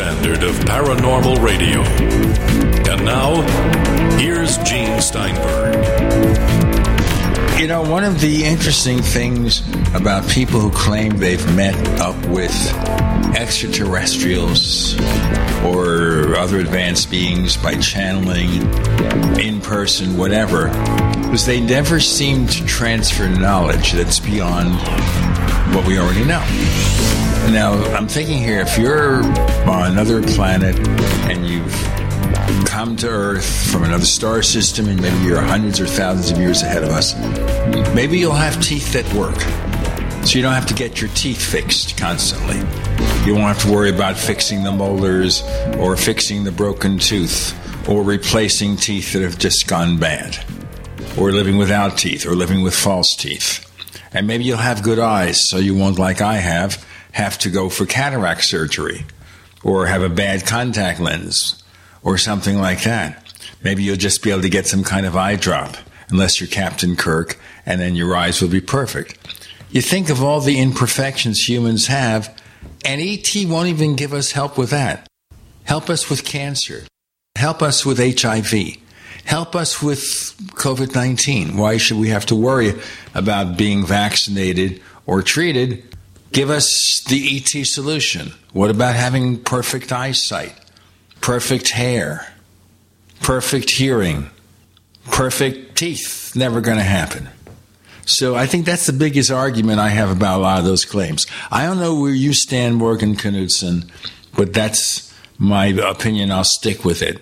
standard of paranormal radio. And now, here's Gene Steinberg. You know, one of the interesting things about people who claim they've met up with extraterrestrials or other advanced beings by channeling in person, whatever, is they never seem to transfer knowledge that's beyond what we already know. Now, I'm thinking here if you're on another planet and you've come to Earth from another star system and maybe you're hundreds or thousands of years ahead of us, maybe you'll have teeth that work. So you don't have to get your teeth fixed constantly. You won't have to worry about fixing the molars or fixing the broken tooth or replacing teeth that have just gone bad or living without teeth or living with false teeth. And maybe you'll have good eyes, so you won't, like I have, have to go for cataract surgery or have a bad contact lens or something like that. Maybe you'll just be able to get some kind of eye drop, unless you're Captain Kirk, and then your eyes will be perfect. You think of all the imperfections humans have, and ET won't even give us help with that. Help us with cancer. Help us with HIV. Help us with COVID 19. Why should we have to worry about being vaccinated or treated? Give us the ET solution. What about having perfect eyesight, perfect hair, perfect hearing, perfect teeth? Never going to happen. So I think that's the biggest argument I have about a lot of those claims. I don't know where you stand, Morgan Knudsen, but that's my opinion. I'll stick with it.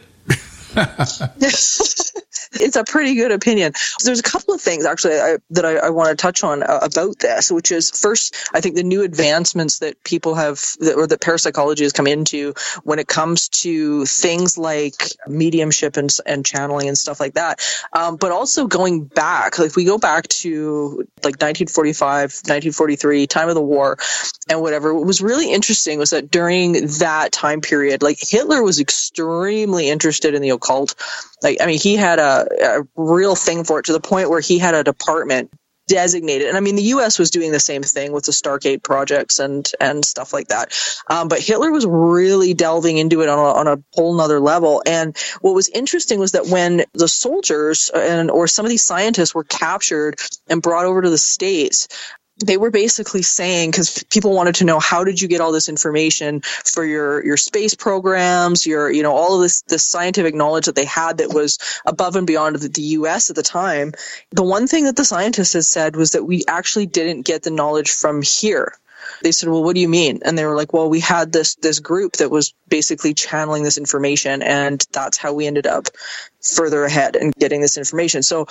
it's a pretty good opinion. There's a couple of things actually I, that I, I, want to touch on uh, about this, which is first, I think the new advancements that people have, that, or that parapsychology has come into when it comes to things like mediumship and, and channeling and stuff like that. Um, but also going back, like if we go back to like 1945, 1943, time of the war, and whatever, what was really interesting was that during that time period, like Hitler was extremely interested in the occult. Like, I mean, he had a, a real thing for it to the point where he had a department designated. And I mean, the U.S. was doing the same thing with the Stargate projects and and stuff like that. Um, but Hitler was really delving into it on a, on a whole nother level. And what was interesting was that when the soldiers and or some of these scientists were captured and brought over to the states, they were basically saying because people wanted to know how did you get all this information for your your space programs your you know all of this this scientific knowledge that they had that was above and beyond the, the US at the time the one thing that the scientists had said was that we actually didn't get the knowledge from here they said, "Well, what do you mean?" And they were like, "Well, we had this this group that was basically channeling this information, and that's how we ended up further ahead and getting this information." So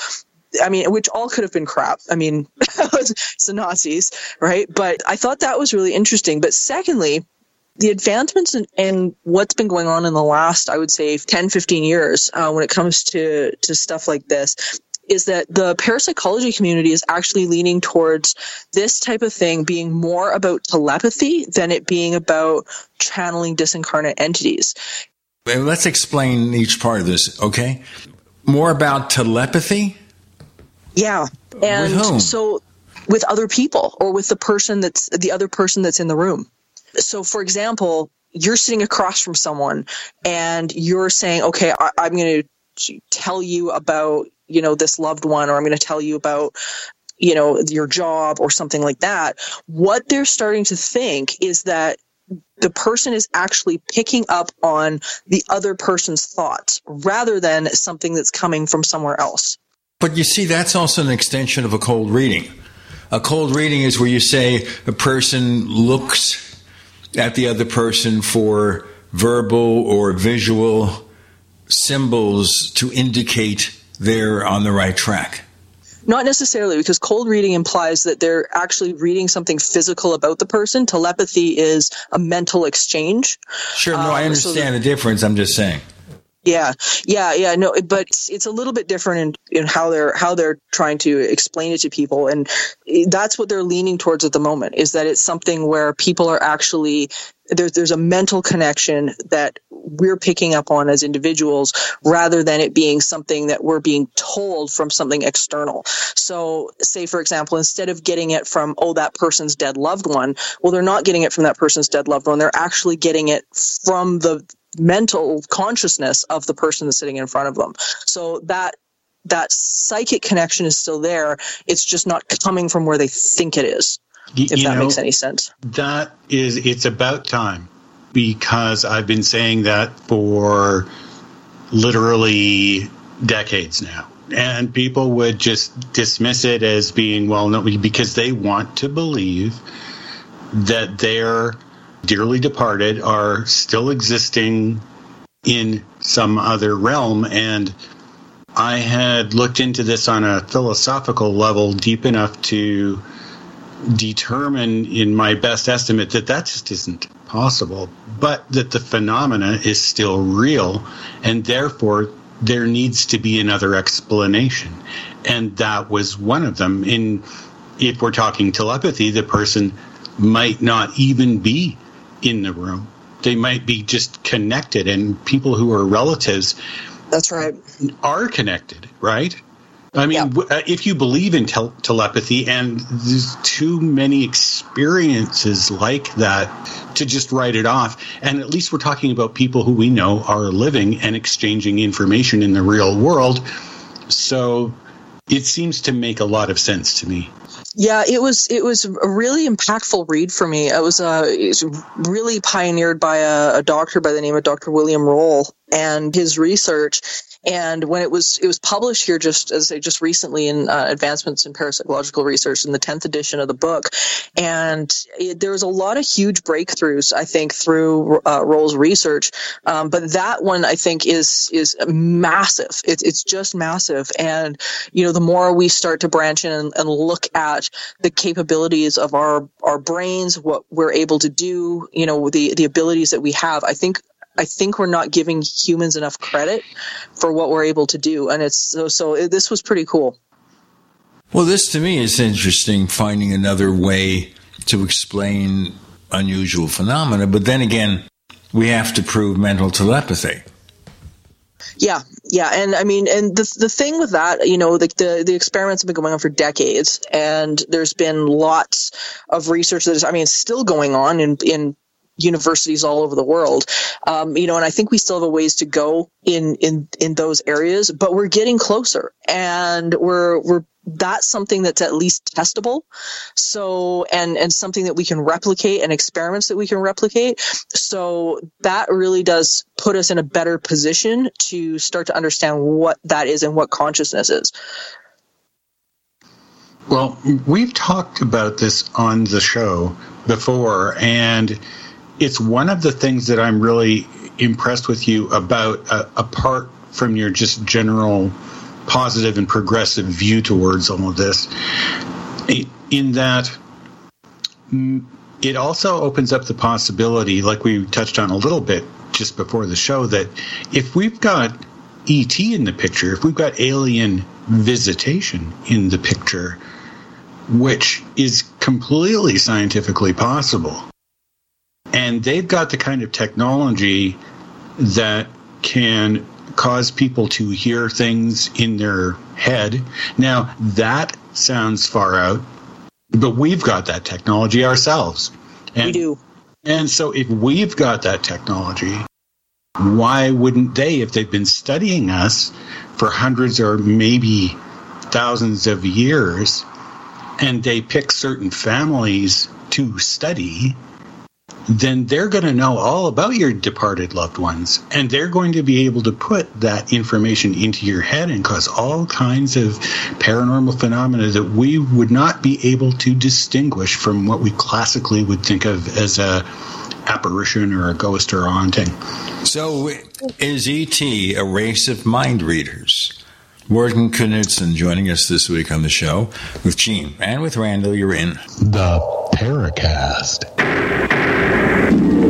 I mean, which all could have been crap. I mean, it's the Nazis, right? But I thought that was really interesting. But secondly, the advancements in, in, what's been going on in the last, I would say, 10, 15 years uh, when it comes to, to stuff like this is that the parapsychology community is actually leaning towards this type of thing being more about telepathy than it being about channeling disincarnate entities. Let's explain each part of this, okay? More about telepathy? Yeah. And with so with other people or with the person that's the other person that's in the room. So for example, you're sitting across from someone and you're saying, okay, I, I'm going to tell you about, you know, this loved one, or I'm going to tell you about, you know, your job or something like that. What they're starting to think is that the person is actually picking up on the other person's thoughts rather than something that's coming from somewhere else. But you see, that's also an extension of a cold reading. A cold reading is where you say a person looks at the other person for verbal or visual symbols to indicate they're on the right track. Not necessarily, because cold reading implies that they're actually reading something physical about the person. Telepathy is a mental exchange. Sure, no, um, I understand so the difference. I'm just saying. Yeah, yeah, yeah. No, but it's, a little bit different in, in how they're how they're trying to explain it to people, and that's what they're leaning towards at the moment. Is that it's something where people are actually there's there's a mental connection that we're picking up on as individuals rather than it being something that we're being told from something external. So, say for example, instead of getting it from oh that person's dead loved one, well they're not getting it from that person's dead loved one. They're actually getting it from the mental consciousness of the person that's sitting in front of them. So that that psychic connection is still there. It's just not coming from where they think it is. if that know, makes any sense. That is, it's about time because I've been saying that for literally decades now. And people would just dismiss it as being, well, no, because they want to believe that their dearly departed are still existing in some other realm. And I had looked into this on a philosophical level deep enough to determine, in my best estimate, that that just isn't possible, but that the phenomena is still real, and therefore there needs to be another explanation. And that was one of them. In if we're talking telepathy, the person might not even be in the room. They might be just connected, and people who are relatives that's right. Are connected, right? I mean, yeah. Uh, if you believe in tel- telepathy, and there's too many experiences like that to just write it off, and at least we're talking about people who we know are living and exchanging information in the real world. So it seems to make a lot of sense to me. Yeah, it was it was a really impactful read for me. It was, uh, really pioneered by a, a, doctor by the name of Dr. William Roll and his research and when it was it was published here just as I say just recently in uh, Advancements in Parapsychological Research in the tenth edition of the book, and it, there was a lot of huge breakthroughs I think through uh, Roll's research, um, but that one I think is is massive. It's it's just massive, and you know the more we start to branch in and, and look at the capabilities of our our brains, what we're able to do, you know the the abilities that we have, I think I think we're not giving humans enough credit for what we're able to do, and it's so. so it, this was pretty cool. Well, this to me is interesting. Finding another way to explain unusual phenomena, but then again, we have to prove mental telepathy. Yeah, yeah, and I mean, and the the thing with that, you know, the, the the experiments have been going on for decades, and there's been lots of research that is, I mean, still going on in in universities all over the world. Um, you know, and I think we still have a ways to go in in in those areas, but we're getting closer, and we're we're that's something that's at least testable. So, and, and something that we can replicate and experiments that we can replicate. So that really does put us in a better position to start to understand what that is and what consciousness is. Well, we've talked about this on the show before, and it's one of the things that I'm really impressed with you about, uh, apart from your just general positive and progressive view towards all of this, in that it also opens up the possibility, like we touched on a little bit just before the show, that if we've got ET in the picture, if we've got alien visitation in the picture, which is completely scientifically possible, and they've got the kind of technology that can cause people to hear things in their head. Now, that sounds far out, but we've got that technology ourselves. And, we do. And so, if we've got that technology, why wouldn't they, if they've been studying us for hundreds or maybe thousands of years, and they pick certain families to study, then they're going to know all about your departed loved ones and they're going to be able to put that information into your head and cause all kinds of paranormal phenomena that we would not be able to distinguish from what we classically would think of as a apparition or a ghost or a haunting. So is ET a race of mind readers? Morgan Knudsen joining us this week on the show with Gene and with Randall. You're in the Paracast.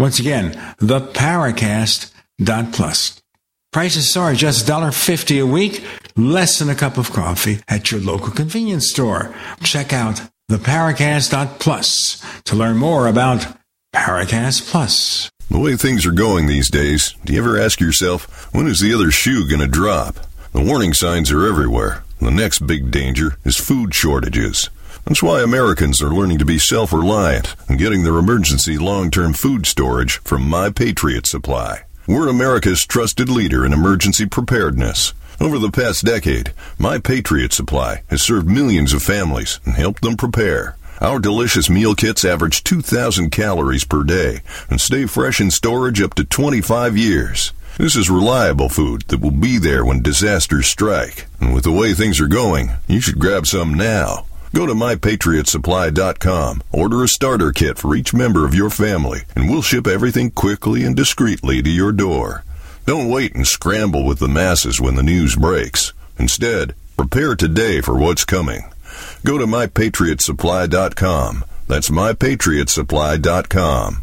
Once again, theparacast.plus. Prices are just $1.50 a week, less than a cup of coffee at your local convenience store. Check out theparacast.plus to learn more about Paracast Plus. The way things are going these days, do you ever ask yourself, when is the other shoe going to drop? The warning signs are everywhere. The next big danger is food shortages. That's why Americans are learning to be self reliant and getting their emergency long term food storage from My Patriot Supply. We're America's trusted leader in emergency preparedness. Over the past decade, My Patriot Supply has served millions of families and helped them prepare. Our delicious meal kits average 2,000 calories per day and stay fresh in storage up to 25 years. This is reliable food that will be there when disasters strike. And with the way things are going, you should grab some now. Go to mypatriotsupply.com, order a starter kit for each member of your family, and we'll ship everything quickly and discreetly to your door. Don't wait and scramble with the masses when the news breaks. Instead, prepare today for what's coming. Go to mypatriotsupply.com. That's mypatriotsupply.com.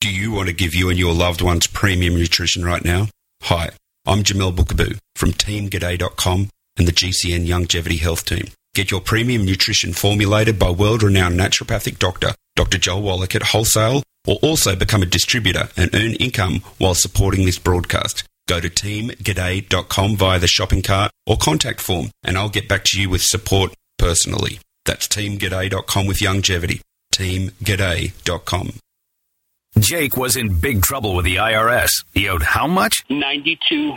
Do you want to give you and your loved ones premium nutrition right now? Hi, I'm Jamel Bookaboo from TeamGaday.com and the GCN Longevity Health Team. Get your premium nutrition formulated by world renowned naturopathic doctor, Dr. Joel Wallach at wholesale, or also become a distributor and earn income while supporting this broadcast. Go to teamgaday.com via the shopping cart or contact form, and I'll get back to you with support personally. That's teamgaday.com with longevity. Teamgaday.com. Jake was in big trouble with the IRS. He owed how much? Ninety-two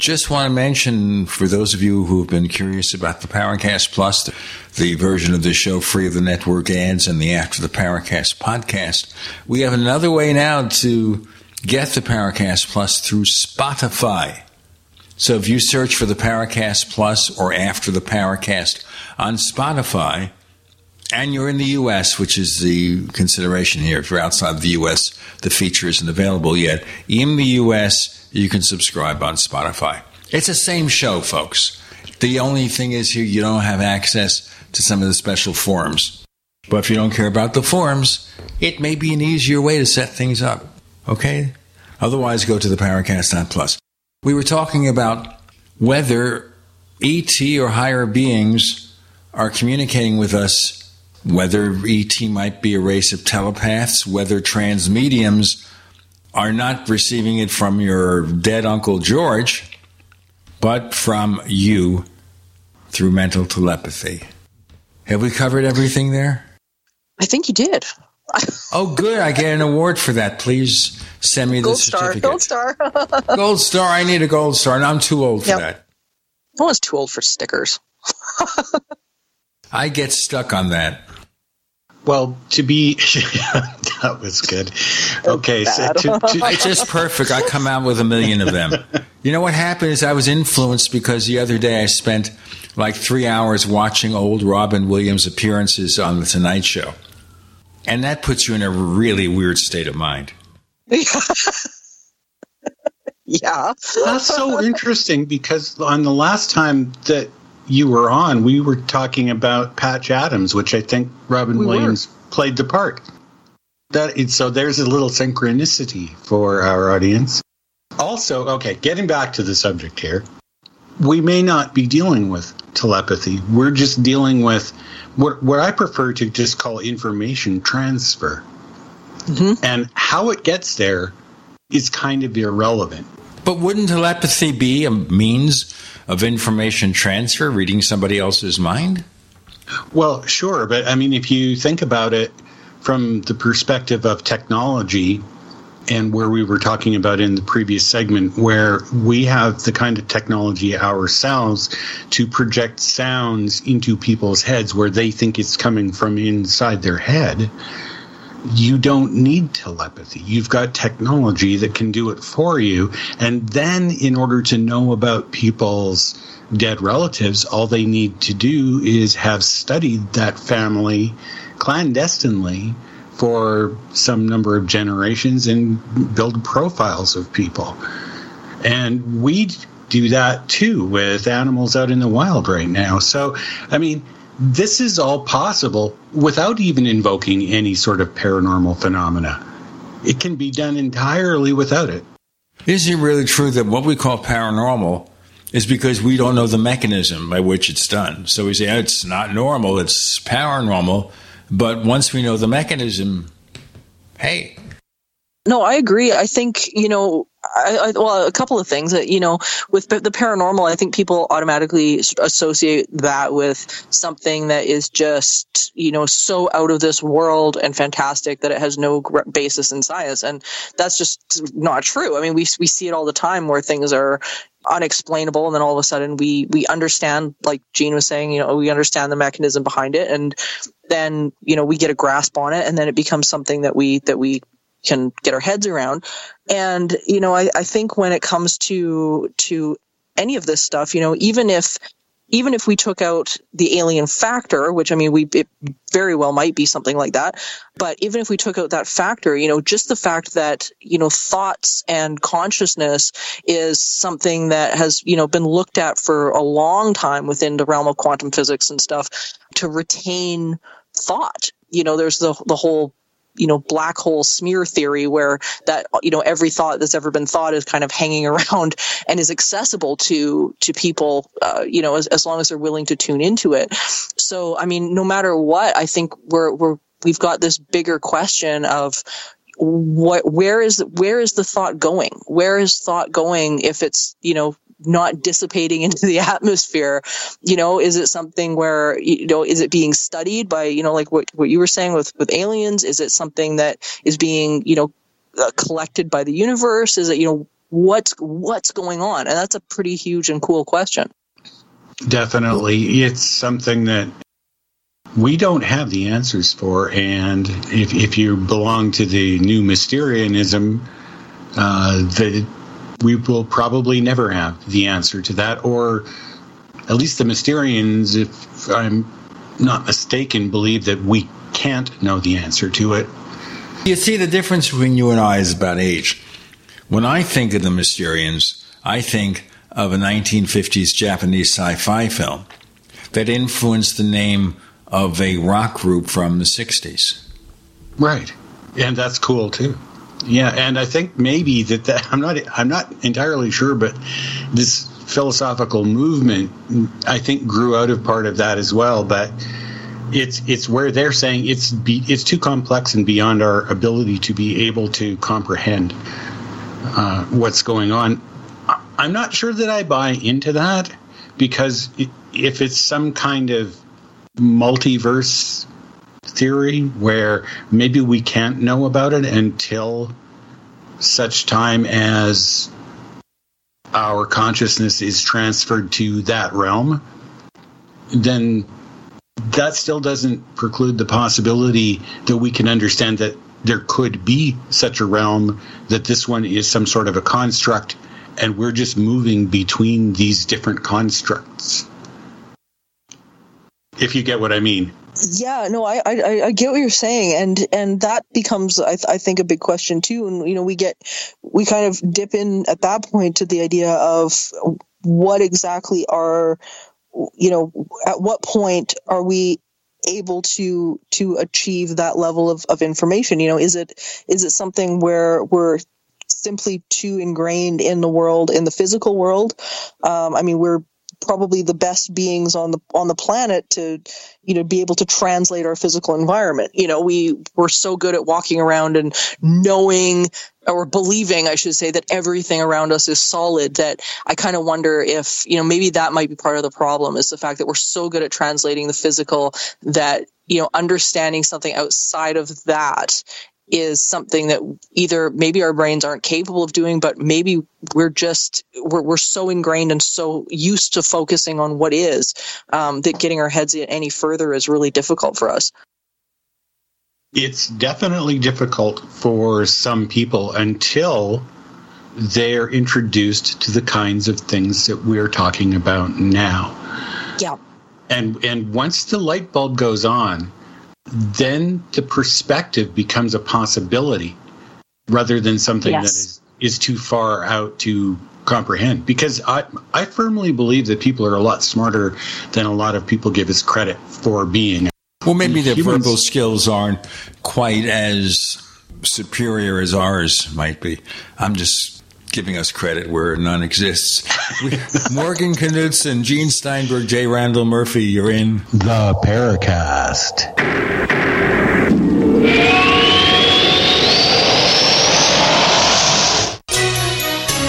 Just want to mention for those of you who have been curious about the Paracast Plus, the, the version of the show free of the network ads and the After the Paracast podcast, we have another way now to get the Paracast Plus through Spotify. So if you search for the Paracast Plus or After the Paracast on Spotify, and you're in the U.S., which is the consideration here. If you're outside the U.S., the feature isn't available yet. In the U.S., you can subscribe on Spotify. It's the same show, folks. The only thing is here you don't have access to some of the special forums. But if you don't care about the forums, it may be an easier way to set things up. Okay? Otherwise, go to the Paracast.plus. We were talking about whether ET or higher beings are communicating with us, whether ET might be a race of telepaths, whether trance mediums are not receiving it from your dead Uncle George, but from you through mental telepathy. Have we covered everything there? I think you did. oh, good. I get an award for that. Please send me gold the star, certificate. Gold star. gold star. I need a gold star, and I'm too old for Yep. that. No one's too old for stickers. I get stuck on that. Well, to be that was good. Okay, so to, to, It's just perfect. I come out with a million of them. You know what happened is I was influenced because the other day I spent like three hours watching old Robin Williams appearances on the Tonight Show. And that puts you in a really weird state of mind. yeah. That's so interesting because on the last time that you were on, we were talking about Patch Adams, which I think Robin We were. Williams played the part. That it's, so there's a little synchronicity for our audience. Also, okay, getting back to the subject here, we may not be dealing with telepathy. We're just dealing with what what I prefer to just call information transfer. Mm-hmm. And how it gets there is kind of irrelevant. But wouldn't telepathy be a means of information transfer, reading somebody else's mind? Well, sure, but I mean, if you think about it from the perspective of technology and where we were talking about in the previous segment, where we have the kind of technology ourselves to project sounds into people's heads where they think it's coming from inside their head, you don't need telepathy. You've got technology that can do it for you. And then, in order to know about people's dead relatives, all they need to do is have studied that family clandestinely for some number of generations and build profiles of people. And we do that too with animals out in the wild right now. So, I mean, this is all possible without even invoking any sort of paranormal phenomena. It can be done entirely without it. Is it really true that what we call paranormal is because we don't know the mechanism by which it's done? So we say "Oh, it's not normal, it's paranormal. But once we know the mechanism, hey, No, I agree. I think you know, I, well, a couple of things that you know, with the paranormal, I think people automatically associate that with something that is just you know so out of this world and fantastic that it has no basis in science, and that's just not true. I mean, we we see it all the time where things are unexplainable and then all of a sudden we we understand like Gene was saying you know we understand the mechanism behind it and then you know we get a grasp on it and then it becomes something that we that we can get our heads around. And you know I, I think when it comes to to any of this stuff you know even if even if we took out the alien factor which i mean we it very well might be something like that but even if we took out that factor you know just the fact that you know thoughts and consciousness is something that has you know been looked at for a long time within the realm of quantum physics and stuff to retain thought. You know there's the the whole you know black hole smear theory where that you know every thought that's ever been thought is kind of hanging around and is accessible to to people uh, you know as, as long as they're willing to tune into it. So i mean no matter what i think we're we're we've got this bigger question of what where is where is the thought going? Where is thought going if it's you know not dissipating into the atmosphere. You know is it something where you know is it being studied by you know like what, what you were saying with with aliens? Is it something that is being you know uh, collected by the universe? Is it you know what's what's going on? And that's a pretty huge and cool question. Definitely. It's something that we don't have the answers for. And if, if you belong to the new Mysterianism, uh, the, we will probably never have the answer to that. Or at least the Mysterians, if I'm not mistaken, believe that we can't know the answer to it. You see, the difference between you and I is about age. When I think of the Mysterians, I think of a 1950s Japanese sci fi film that influenced the name of a rock group from the 60s. Right. And that's cool too. Yeah, and I think maybe that, that I'm not I'm not entirely sure, but this philosophical movement I think grew out of part of that as well. But it's it's where they're saying it's be, it's too complex and beyond our ability to be able to comprehend uh, what's going on. I'm not sure that I buy into that because if it's some kind of multiverse theory where maybe we can't know about it until such time as our consciousness is transferred to that realm, then that still doesn't preclude the possibility that we can understand that there could be such a realm, that this one is some sort of a construct, and we're just moving between these different constructs. If you get what I mean. Yeah, no, I, I I get what you're saying, and and that becomes I, I think a big question too. And you know, we get we kind of dip in at that point to the idea of what exactly are you know at what point are we able to to achieve that level of, of information you know is it is it something where we're simply too ingrained in the world in the physical world um, i mean we're probably the best beings on the on the planet to you know be able to translate our physical environment. You know we we're so good at walking around and knowing or believing I should say that everything around us is solid that I kind of wonder if you know maybe that might be part of the problem is the fact that we're so good at translating the physical that you know understanding something outside of that is something that either maybe our brains aren't capable of doing, but maybe we're just we're, we're so ingrained and so used to focusing on what is um, that getting our heads in any further is really difficult for us. It's definitely difficult for some people until they're introduced to the kinds of things that we're talking about now. Yeah. And and once the light bulb goes on, then the perspective becomes a possibility rather than something yes. that is, is too far out to comprehend. Because I, I firmly believe that people are a lot smarter than a lot of people give us credit for being. Well, maybe their Humans, verbal skills aren't quite as superior as ours might be. I'm just giving us credit where none exists. Morgan Knudsen, Gene Steinberg, J. Randall Murphy, you're in the Paracast.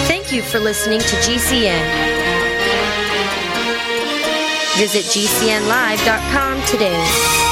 Thank you for listening to GCN. Visit GCNlive.com today.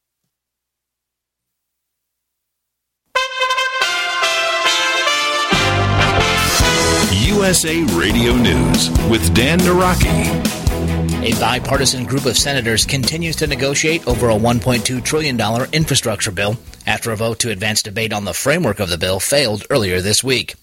USA Radio News with Dan Naraki. A bipartisan group of senators continues to negotiate over a $1.2 trillion infrastructure bill after a vote to advance debate on the framework of the bill failed earlier this week.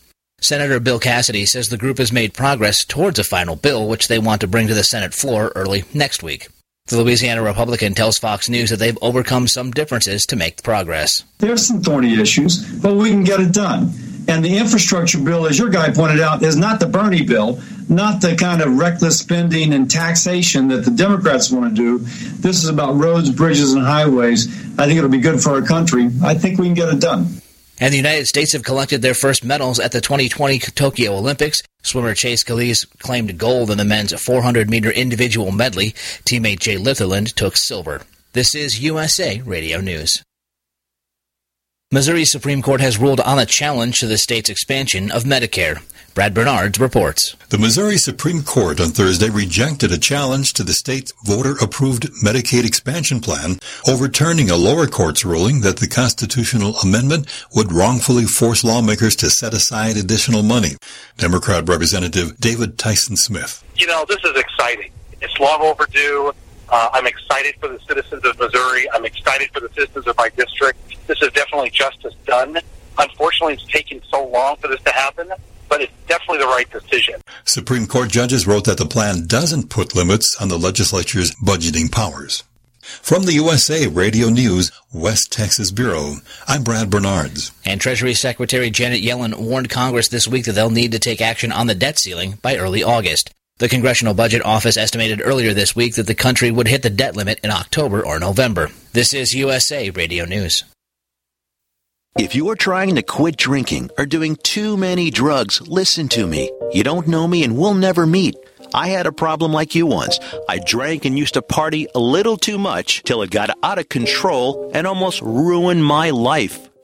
Senator Bill Cassidy says the group has made progress towards a final bill, which they want to bring to the Senate floor early next week. The Louisiana Republican tells Fox News that they've overcome some differences to make progress. There's some thorny issues, but we can get it done. And the infrastructure bill, as your guy pointed out, is not the Bernie bill, not the kind of reckless spending and taxation that the Democrats want to do. This is about roads, bridges, and highways. I think it'll be good for our country. I think we can get it done. And the United States have collected their first medals at the 2020 Tokyo Olympics. Swimmer Chase Kalisz claimed gold in the men's 400 meter individual medley. Teammate Jay Litherland took silver. This is USA Radio News. Missouri's Supreme Court has ruled on a challenge to the state's expansion of Medicare. Brad Bernards reports. The Missouri Supreme Court on Thursday rejected a challenge to the state's voter approved Medicaid expansion plan, overturning a lower court's ruling that the constitutional amendment would wrongfully force lawmakers to set aside additional money. Democrat Representative David Tyson Smith. You know, this is exciting. It's long overdue. Uh, I'm excited for the citizens of Missouri. I'm excited for the citizens of my district. This is definitely justice done. Unfortunately, it's taken so long for this to happen, but it's definitely the right decision. Supreme Court judges wrote that the plan doesn't put limits on the legislature's budgeting powers. From the USA Radio News West Texas Bureau, I'm Brad Bernards. And Treasury Secretary Janet Yellen warned Congress this week that they'll need to take action on the debt ceiling by early August. The Congressional Budget Office estimated earlier this week that the country would hit the debt limit in October or November. This is USA Radio News. If you are trying to quit drinking or doing too many drugs, listen to me. You don't know me and we'll never meet. I had a problem like you once. I drank and used to party a little too much till it got out of control and almost ruined my life.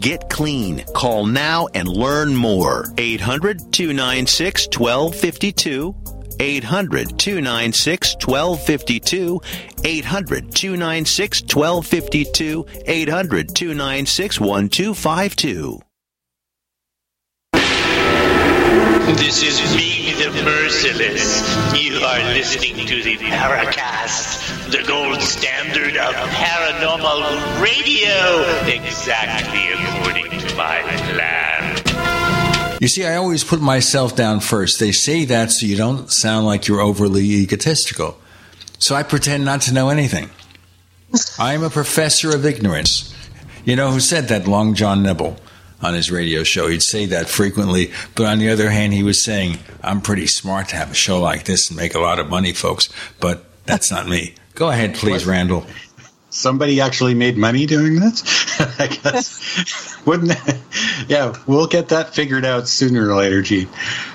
Get clean. Call now and learn more. 800 296 1252. 800 296 1252. 800 296 1252. 800 296 1252. This is me, the Merciless. You are listening to the Paracast, the gold standard of paranormal radio, exactly according to my plan. You see, I always put myself down first. They say that so you don't sound like you're overly egotistical. So I pretend not to know anything. I'm a professor of ignorance. You know who said that? Long John Nebel on his radio show. He'd say that frequently, but on the other hand, he was saying, I'm pretty smart to have a show like this and make a lot of money, folks, but that's not me. Go ahead, please, Randall. Somebody actually made money doing this? I guess. Wouldn't that? Yeah, we'll get that figured out sooner or later, Gene.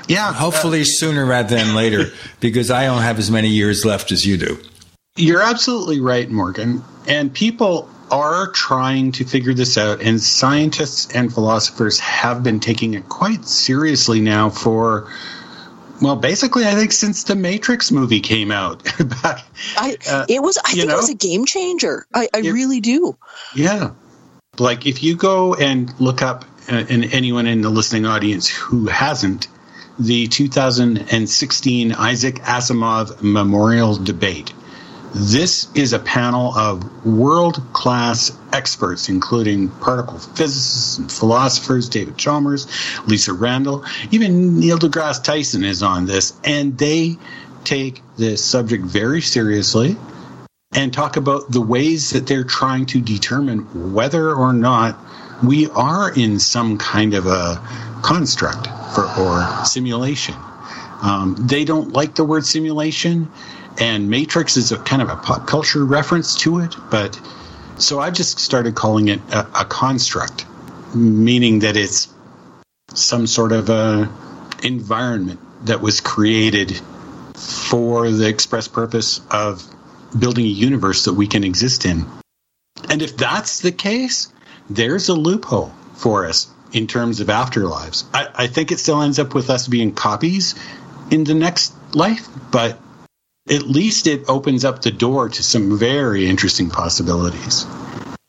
Yeah. Hopefully uh, sooner rather than later, because I don't have as many years left as you do. You're absolutely right, Morgan. And people are trying to figure this out, and scientists and philosophers have been taking it quite seriously now for. Well, basically, I think since the Matrix movie came out, back, I uh, it was I think know, it was a game changer. I, I it, really do. Yeah, like if you go and look up, uh, and anyone in the listening audience who hasn't, the 2016 Isaac Asimov Memorial Debate this is a panel of world class experts, including particle physicists and philosophers, David Chalmers, Lisa Randall, even Neil deGrasse Tyson is on this, and they take this subject very seriously and talk about the ways that they're trying to determine whether or not we are in some kind of a construct for, or simulation. Um, they don't like the word simulation and Matrix is a kind of a pop culture reference to it, but so I've just started calling it a, a construct, meaning that it's some sort of a environment that was created for the express purpose of building a universe that we can exist in. And if that's the case, there's a loophole for us in terms of afterlives. I, I think it still ends up with us being copies in the next life, but at least it opens up the door to some very interesting possibilities.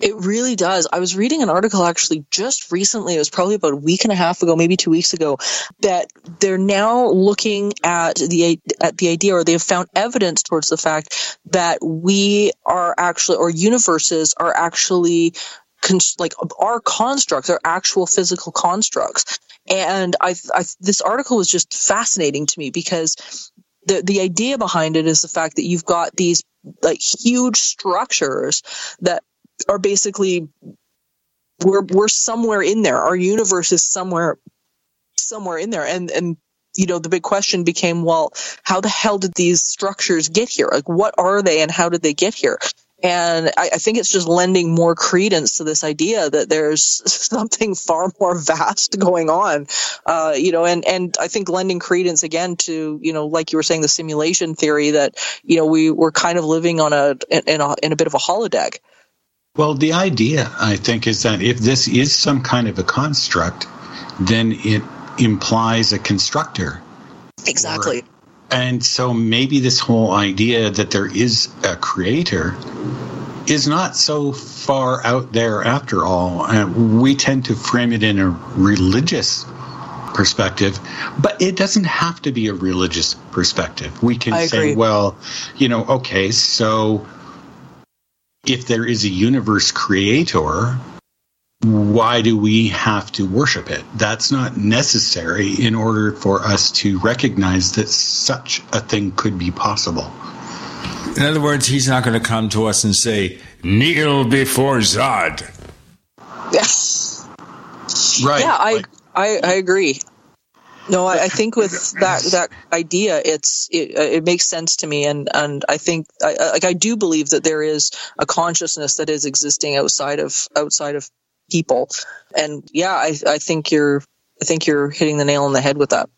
It really does. I was reading an article actually just recently, it was probably about a week and a half ago, maybe two weeks ago, that they're now looking at the at the idea or they have found evidence towards the fact that we are actually or universes are actually like our constructs are actual physical constructs and I, I, this article was just fascinating to me because the the idea behind it is the fact that you've got these like huge structures that are basically we're we're somewhere in there. Our universe is somewhere somewhere in there, and and you know the big question became, well, how the hell did these structures get here? Like, what are they, and how did they get here? And I, I, think it's just lending more credence to this idea that there's something far more vast going on, uh, you know, and, and I think lending credence again to, you know, like you were saying, the simulation theory that, you know, we were kind of living on a, in a, in a bit of a holodeck. Well, the idea, I think, is that if this is some kind of a construct, then it implies a constructor. Exactly. And so maybe this whole idea that there is a creator is not so far out there after all. Uh, we tend to frame it in a religious perspective, but it doesn't have to be a religious perspective. We can say, well, you know, okay, so if there is a universe creator, why do we have to worship it? That's not necessary in order for us to recognize that such a thing could be possible. In other words, he's not going to come to us and say, kneel before Zod. Yes. Right. Yeah, I, I, I agree. No, I, I, think with that that idea, it's it, it, makes sense to me, and and I think I, like I do believe that there is a consciousness that is existing outside of outside of people. And yeah, I, I think you're I think you're hitting the nail on the head with that.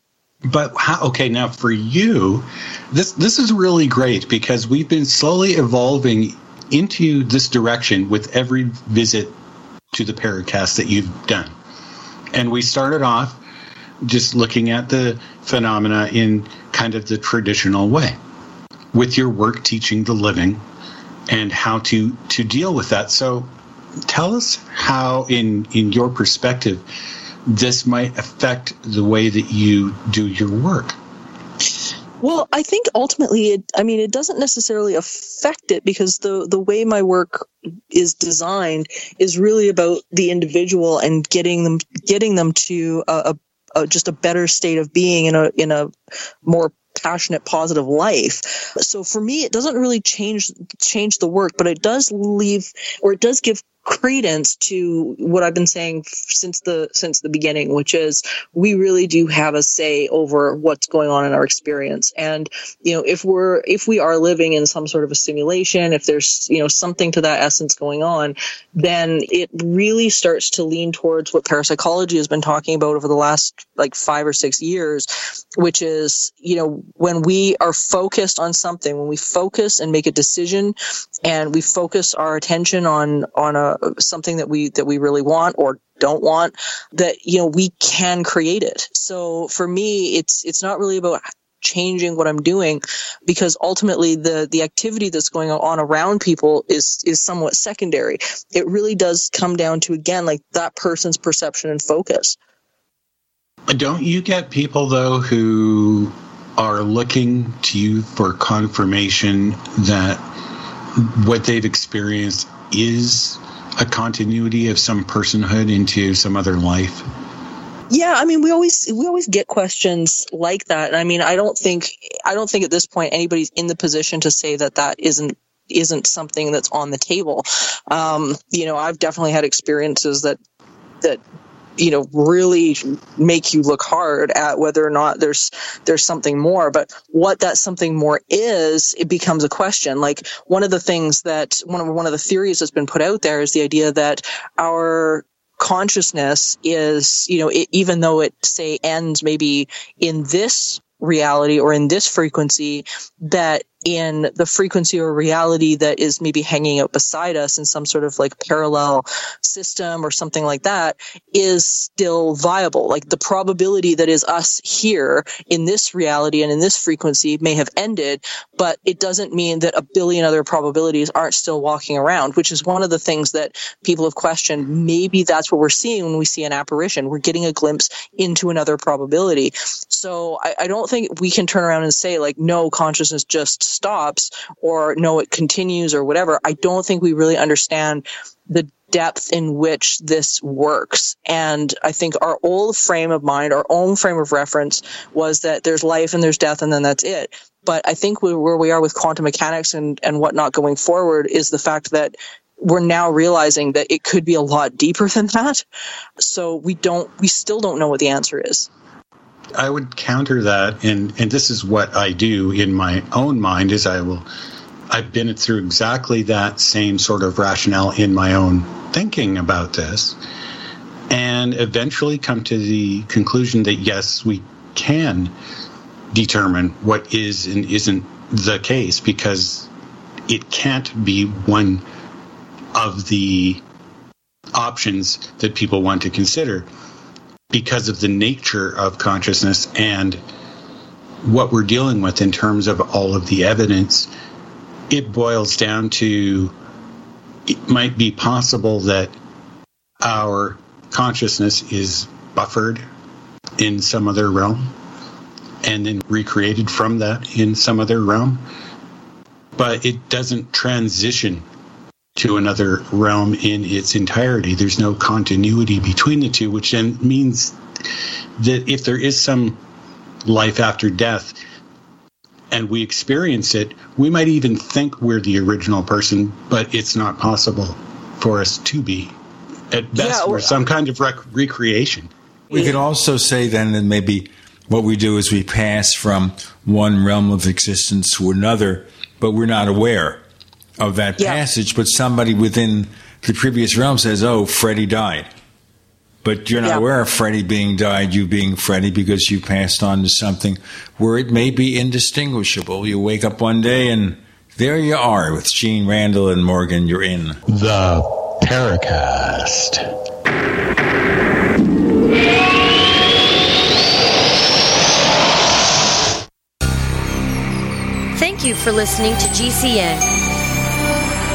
But how, okay, now for you, this this is really great because we've been slowly evolving into this direction with every visit to the Paracast that you've done. And we started off just looking at the phenomena in kind of the traditional way with your work teaching the living and how to to deal with that. So tell us how, in in your perspective, this might affect the way that you do your work. Well, I think ultimately, it, I mean, it doesn't necessarily affect it because the the way my work is designed is really about the individual and getting them getting them to a, a, a just a better state of being in a in a more passionate positive life so for me it doesn't really change change the work but it does leave or it does give credence to what I've been saying since the since the beginning, which is we really do have a say over what's going on in our experience. And you know, if we're if we are living in some sort of a simulation, if there's you know something to that essence going on, then it really starts to lean towards what parapsychology has been talking about over the last like five or six years, which is you know when we are focused on something, when we focus and make a decision, and we focus our attention on on a something that we that we really want or don't want that you know we can create it so for me it's it's not really about changing what I'm doing because ultimately the the activity that's going on around people is is somewhat secondary. It really does come down to again like that person's perception and focus. Don't you get people though who are looking to you for confirmation that what they've experienced is a continuity of some personhood into some other life? Yeah, I mean, we always we always get questions like that. I mean, I don't think I don't think at this point anybody's in the position to say that that isn't isn't something that's on the table. Um, you know, I've definitely had experiences that that you know really make you look hard at whether or not there's there's something more. But what that something more is it becomes a question. Like one of the things that one of one of the theories that's been put out there is the idea that our consciousness is you know it, even though it say ends maybe in this reality or in this frequency that in the frequency or reality that is maybe hanging out beside us in some sort of like parallel system or something like that is still viable. Like the probability that is us here in this reality and in this frequency may have ended, but it doesn't mean that a billion other probabilities aren't still walking around, which is one of the things that people have questioned. Maybe that's what we're seeing when we see an apparition. We're getting a glimpse into another probability. So I, I don't think we can turn around and say like, no, consciousness just stops or no, it continues or whatever. I don't think we really understand the depth in which this works. And I think our old frame of mind, our own frame of reference was that there's life and there's death and then that's it. But I think where we are with quantum mechanics and, and whatnot going forward is the fact that we're now realizing that it could be a lot deeper than that. So we don't, we still don't know what the answer is. I would counter that, and and this is what I do in my own mind is I will. I've been through exactly that same sort of rationale in my own thinking about this, and eventually come to the conclusion that yes, we can determine what is and isn't the case because it can't be one of the options that people want to consider because of the nature of consciousness and what we're dealing with in terms of all of the evidence. It boils down to it might be possible that our consciousness is buffered in some other realm and then recreated from that in some other realm, but it doesn't transition to another realm in its entirety. There's no continuity between the two, which then means that if there is some life after death and we experience it, we might even think we're the original person, but it's not possible for us to be. At best, Yeah, we're some kind of rec- recreation. We could also say then that maybe what we do is we pass from one realm of existence to another, but we're not aware of that passage. But somebody within the previous realm says, "Oh, Freddie died," but you're not Yeah. aware of Freddie being died, you being Freddie, because you passed on to something where it may be indistinguishable. You wake up one day and there you are with Gene Randall and Morgan. You're in the Paracast. Thank you for listening to GCN.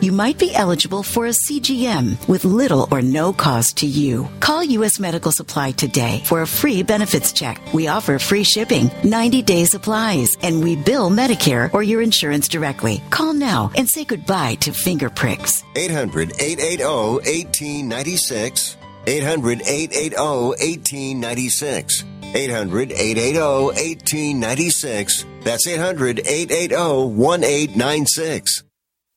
you might be eligible for a CGM with little or no cost to you. Call U.S. Medical Supply today for a free benefits check. We offer free shipping, 90 day supplies, and we bill Medicare or your insurance directly. Call now and say goodbye to finger pricks. 800 880 1896. 800 880 1896. 800 880 1896. That's 800 880 1896.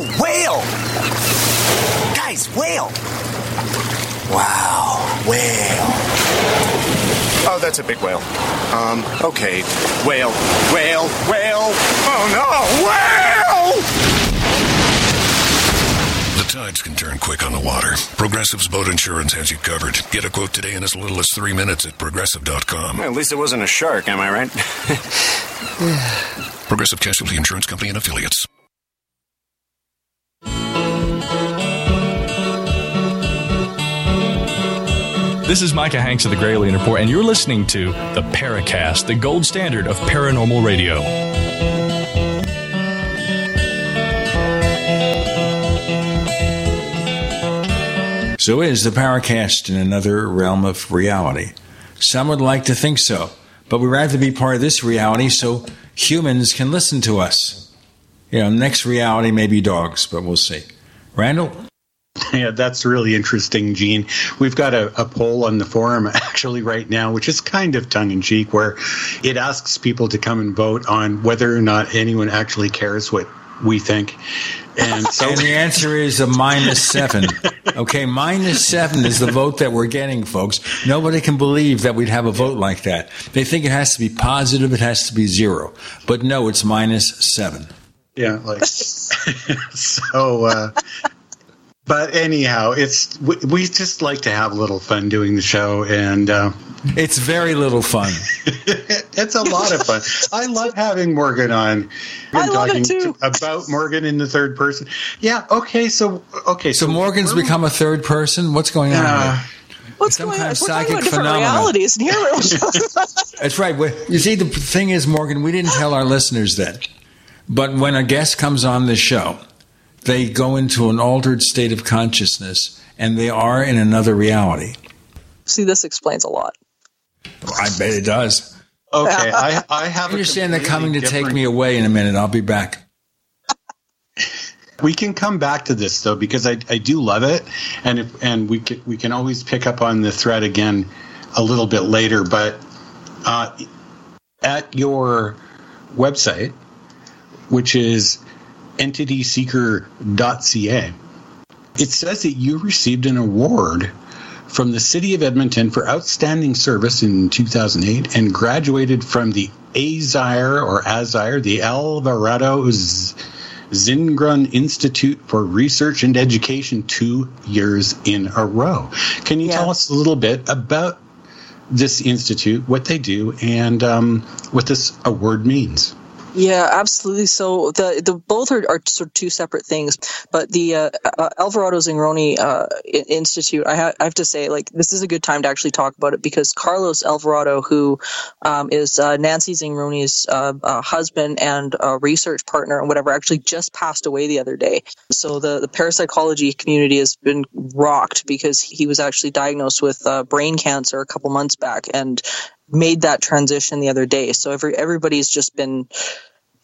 Oh, whale! Guys, whale! Wow, whale. Oh, that's a big whale. Um, okay. Whale, whale, whale. Oh no, whale! The tides can turn quick on the water. Progressive's boat insurance has you covered. Get a quote today in as little as three minutes at progressive.com. Well, at least it wasn't a shark, am I right? Progressive Casualty Insurance Company and affiliates. This is Micah Hanks of the Gralien Report, and you're listening to the Paracast, the gold standard of paranormal radio. So is the Paracast in another realm of reality? Some would like to think so, but we'd rather be part of this reality so humans can listen to us. You know, next reality may be dogs, but we'll see. Randall? Yeah, that's really interesting, Gene. We've got a, a, poll on the forum actually right now, which is kind of tongue in cheek, where it asks people to come and vote on whether or not anyone actually cares what we think. And so and the answer is a minus seven. Okay, minus seven is the vote that we're getting, folks. Nobody can believe that we'd have a vote like that. They think it has to be positive, it has to be zero. But no, it's minus seven. Yeah, like so. Uh, but anyhow, it's we, we, just like to have a little fun doing the show, and uh, it's very little fun. it's a lot of fun. I love having Morgan on. I love it too. about Morgan in the third person. Yeah. Okay. So okay. So, so Morgan's become a third person. What's going on? Uh, What's Some going on? We're talking about different realities, and here That's right. You see, the thing is, Morgan, we didn't tell our listeners that, but when a guest comes on the show they go into an altered state of consciousness and they are in another reality. See, this explains a lot. I bet it does. Okay, I, I have. I understand they're coming to different... take me away in a minute. I'll be back. We can come back to this though because I, I do love it, and if, and we can, we can always pick up on the thread again a little bit later. But uh, at your website, which is entityseeker.ca. It says that you received an award from the City of Edmonton for outstanding service in 2008 and graduated from the AZIRE or AZIRE, the Alvarado Zingrone Institute for Research and Education, two years in a row. Can you tell us a little bit about this institute, what they do, and um, what this award means? Yeah, absolutely. So the the both are, are sort of two separate things, but the uh, uh, Alvarado Zingrone uh, Institute, I, ha- I, have to say, like this is a good time to actually talk about it because Carlos Alvarado, who um, is uh, Nancy Zingrone's uh, husband and research partner and whatever, actually just passed away the other day. So the the parapsychology community has been rocked because he was actually diagnosed with brain cancer a couple months back and made that transition the other day. So every everybody's just been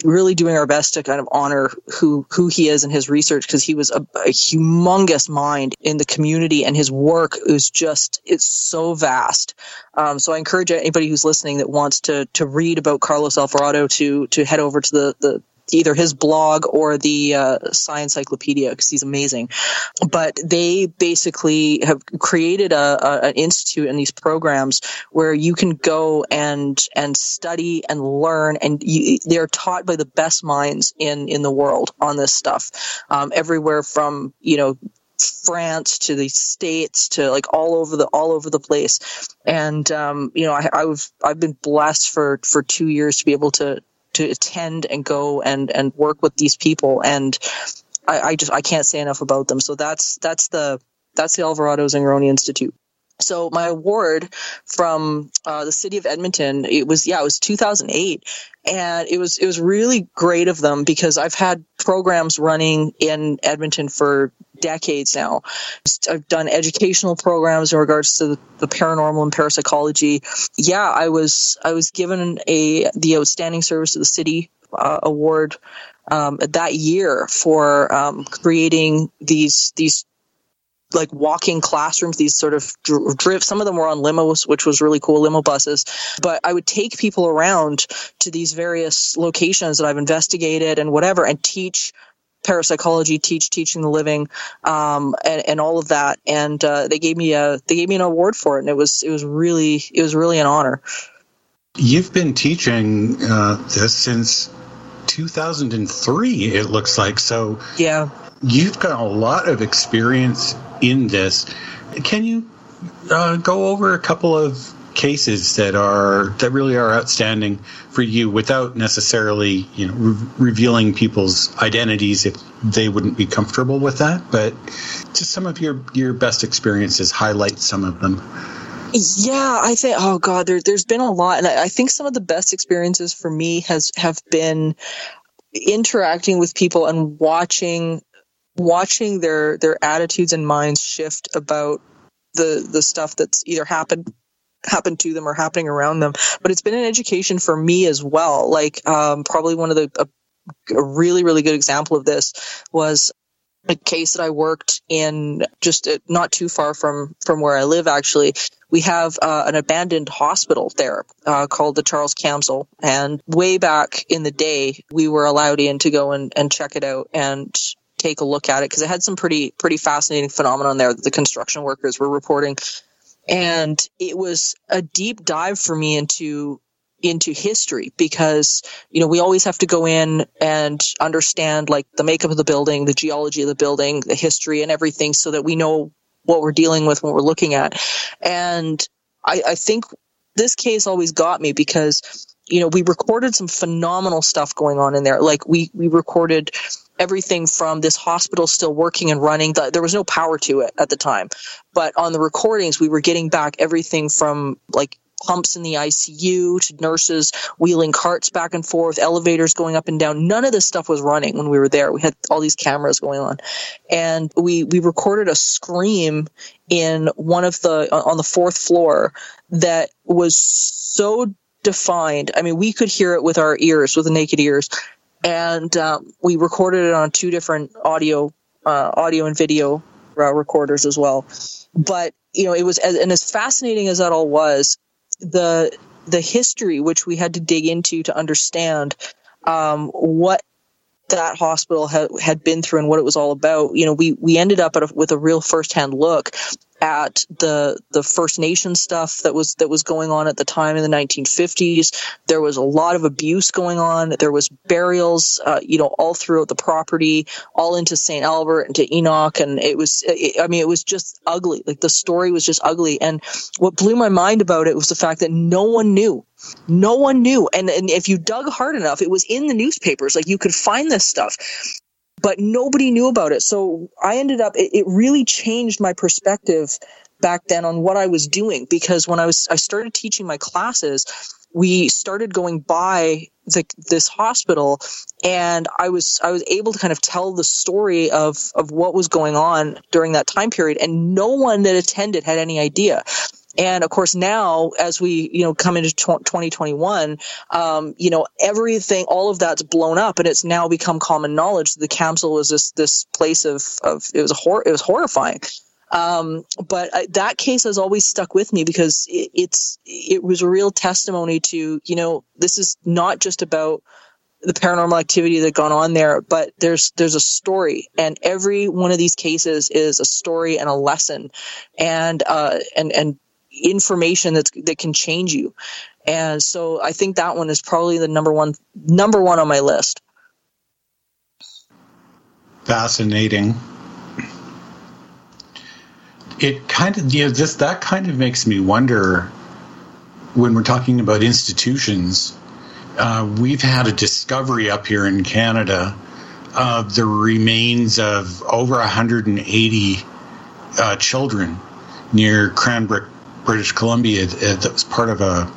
really doing our best to kind of honor who who he is and his research because he was a, a, humongous mind in the community and his work is just it's so vast. Um, so I encourage anybody who's listening that wants to to read about Carlos Alvarado to to head over to the the either his blog or the uh, Psi Encyclopedia because he's amazing. But they basically have created a, a, an institute and these programs where you can go and and study and learn, and you, they're taught by the best minds in in the world on this stuff, um, everywhere from you know France to the states to like all over the all over the place, and um, you know I, I've I've been blessed for for two years to be able to to attend and go and and work with these people and I, I just I can't say enough about them. So that's that's the that's the Alvarado Zingrone Institute. So my award from uh, the city of Edmonton, it was yeah, it was 2008, and it was it was really great of them because I've had programs running in Edmonton for decades now. I've done educational programs in regards to the, paranormal and parapsychology. Yeah, I was I was given a the outstanding service to the city uh, award um, that year for um, creating these these like walking classrooms, these sort of drift. Some of them were on limos, which was really cool, limo buses. But I would take people around to these various locations that I've investigated and whatever, and teach parapsychology, teach teaching the living, um, and, and all of that. And uh, they gave me a they gave me an award for it, and it was it was really it was really an honor. You've been teaching uh, this since 2003. It looks like so. Yeah. You've got a lot of experience in this. Can you uh, go over a couple of cases that are that really are outstanding for you without necessarily you know re- revealing people's identities if they wouldn't be comfortable with that. But just some of your your best experiences highlight some of them. Yeah i think oh god there, there's been a lot. And I, I think some of the best experiences for me has have been interacting with people and watching watching their their attitudes and minds shift about the the stuff that's either happened happened to them or happening around them. But it's been an education for me as well. Like um, probably one of the a, a really really good example of this was a case that I worked in just uh, not too far from from where I live actually. We have uh, an abandoned hospital there uh, called the Charles Camsell and way back in the day we were allowed in to go and, and check it out and take a look at it because it had some pretty pretty fascinating phenomenon there that the construction workers were reporting, and it was a deep dive for me into into history because you know we always have to go in and understand like the makeup of the building, the geology of the building, the history, and everything, so that we know what we're dealing with, what we're looking at, and I, I think this case always got me because you know we recorded some phenomenal stuff going on in there. Like we we recorded everything from this hospital still working and running. There was no power to it at the time, but on the recordings, we were getting back everything from like pumps in the ICU to nurses wheeling carts back and forth, elevators going up and down. None of this stuff was running when we were there. We had all these cameras going on, and we we recorded a scream in one of the uh, on the fourth floor that was so defined. I mean, we could hear it with our ears, with the naked ears and um, we recorded it on two different audio uh, audio and video uh, recorders as well. But you know, it was and as fascinating as that all was, the the history which we had to dig into to understand um, what that hospital ha- had been through and what it was all about. You know, we we ended up a, with a real firsthand look at the the First Nation stuff that was that was going on at the time in the 1950s. There was a lot of abuse going on. There was burials, uh, you know, all throughout the property, all into St. Albert and to Enoch, and it was, it, I mean, it was just ugly. Like the story was just ugly. And what blew my mind about it was the fact that no one knew. No one knew. And, and if you dug hard enough, it was in the newspapers. Like you could find this stuff but nobody knew about it. So I ended up, it, it really changed my perspective back then on what I was doing because when I was, I started teaching my classes, we started going by the, this hospital and I was I was able to kind of tell the story of of what was going on during that time period and no one that attended had any idea and of course, now as we, you know, come into 2021, um, you know, everything, all of that's blown up and it's now become common knowledge. The Camsell was this, this place of, of, it was a hor- it was horrifying. Um, but I, that case has always stuck with me because it, it's, it was a real testimony to, you know, this is not just about, the paranormal activity that gone on there, but there's there's a story, and every one of these cases is a story and a lesson, and uh, and and information that's that can change you. And so I think that one is probably the number one number one on my list. Fascinating. It kind of you know, just that kind of makes me wonder when we're talking about institutions. Uh, we've had a discovery up here in Canada of the remains of over 180 uh, children near Cranbrook, British Columbia, that was part of a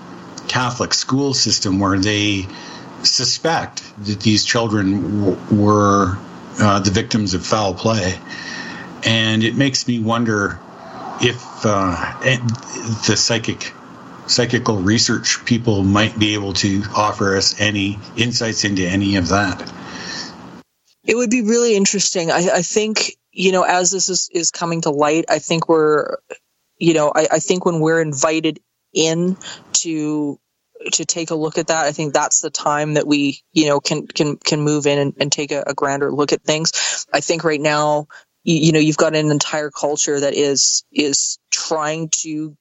Catholic school system where they suspect that these children w- were uh, the victims of foul play. And it makes me wonder if uh, the psychic psychical research people might be able to offer us any insights into any of that. It would be really interesting. I, I think, you know, as this is, is coming to light, I think we're, you know, I, I think when we're invited in to to take a look at that. I think that's the time that we, you know, can can can move in and, and take a, a, grander look at things. I think right now, you, you, know, you've got an entire culture that is is trying to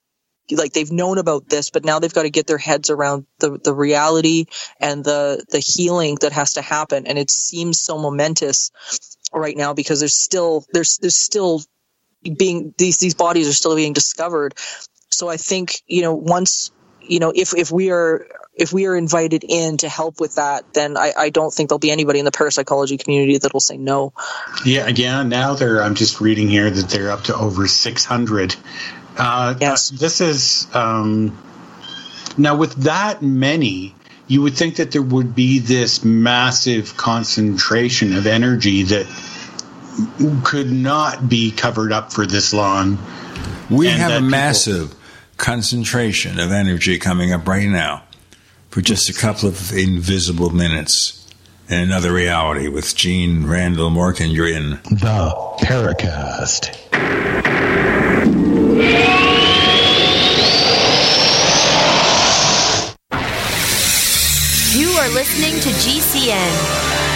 like they've known about this, but now they've got to get their heads around the, the reality and the the healing that has to happen. And it seems so momentous right now because there's still there's there's still being these these bodies are still being discovered. So I think you know once you know if if we are if we are invited in to help with that, then I, I don't think there'll be anybody in the parapsychology community that will say no. Yeah, yeah. Now they're. I'm just reading here that they're up to over 600 uh, yes. This is um, now with that many. You would think that there would be this massive concentration of energy that could not be covered up for this long. We have a people, massive concentration of energy coming up right now for just a couple of invisible minutes in another reality with Gene Randall Morgan. You're in the Paracast. You are listening to GCN.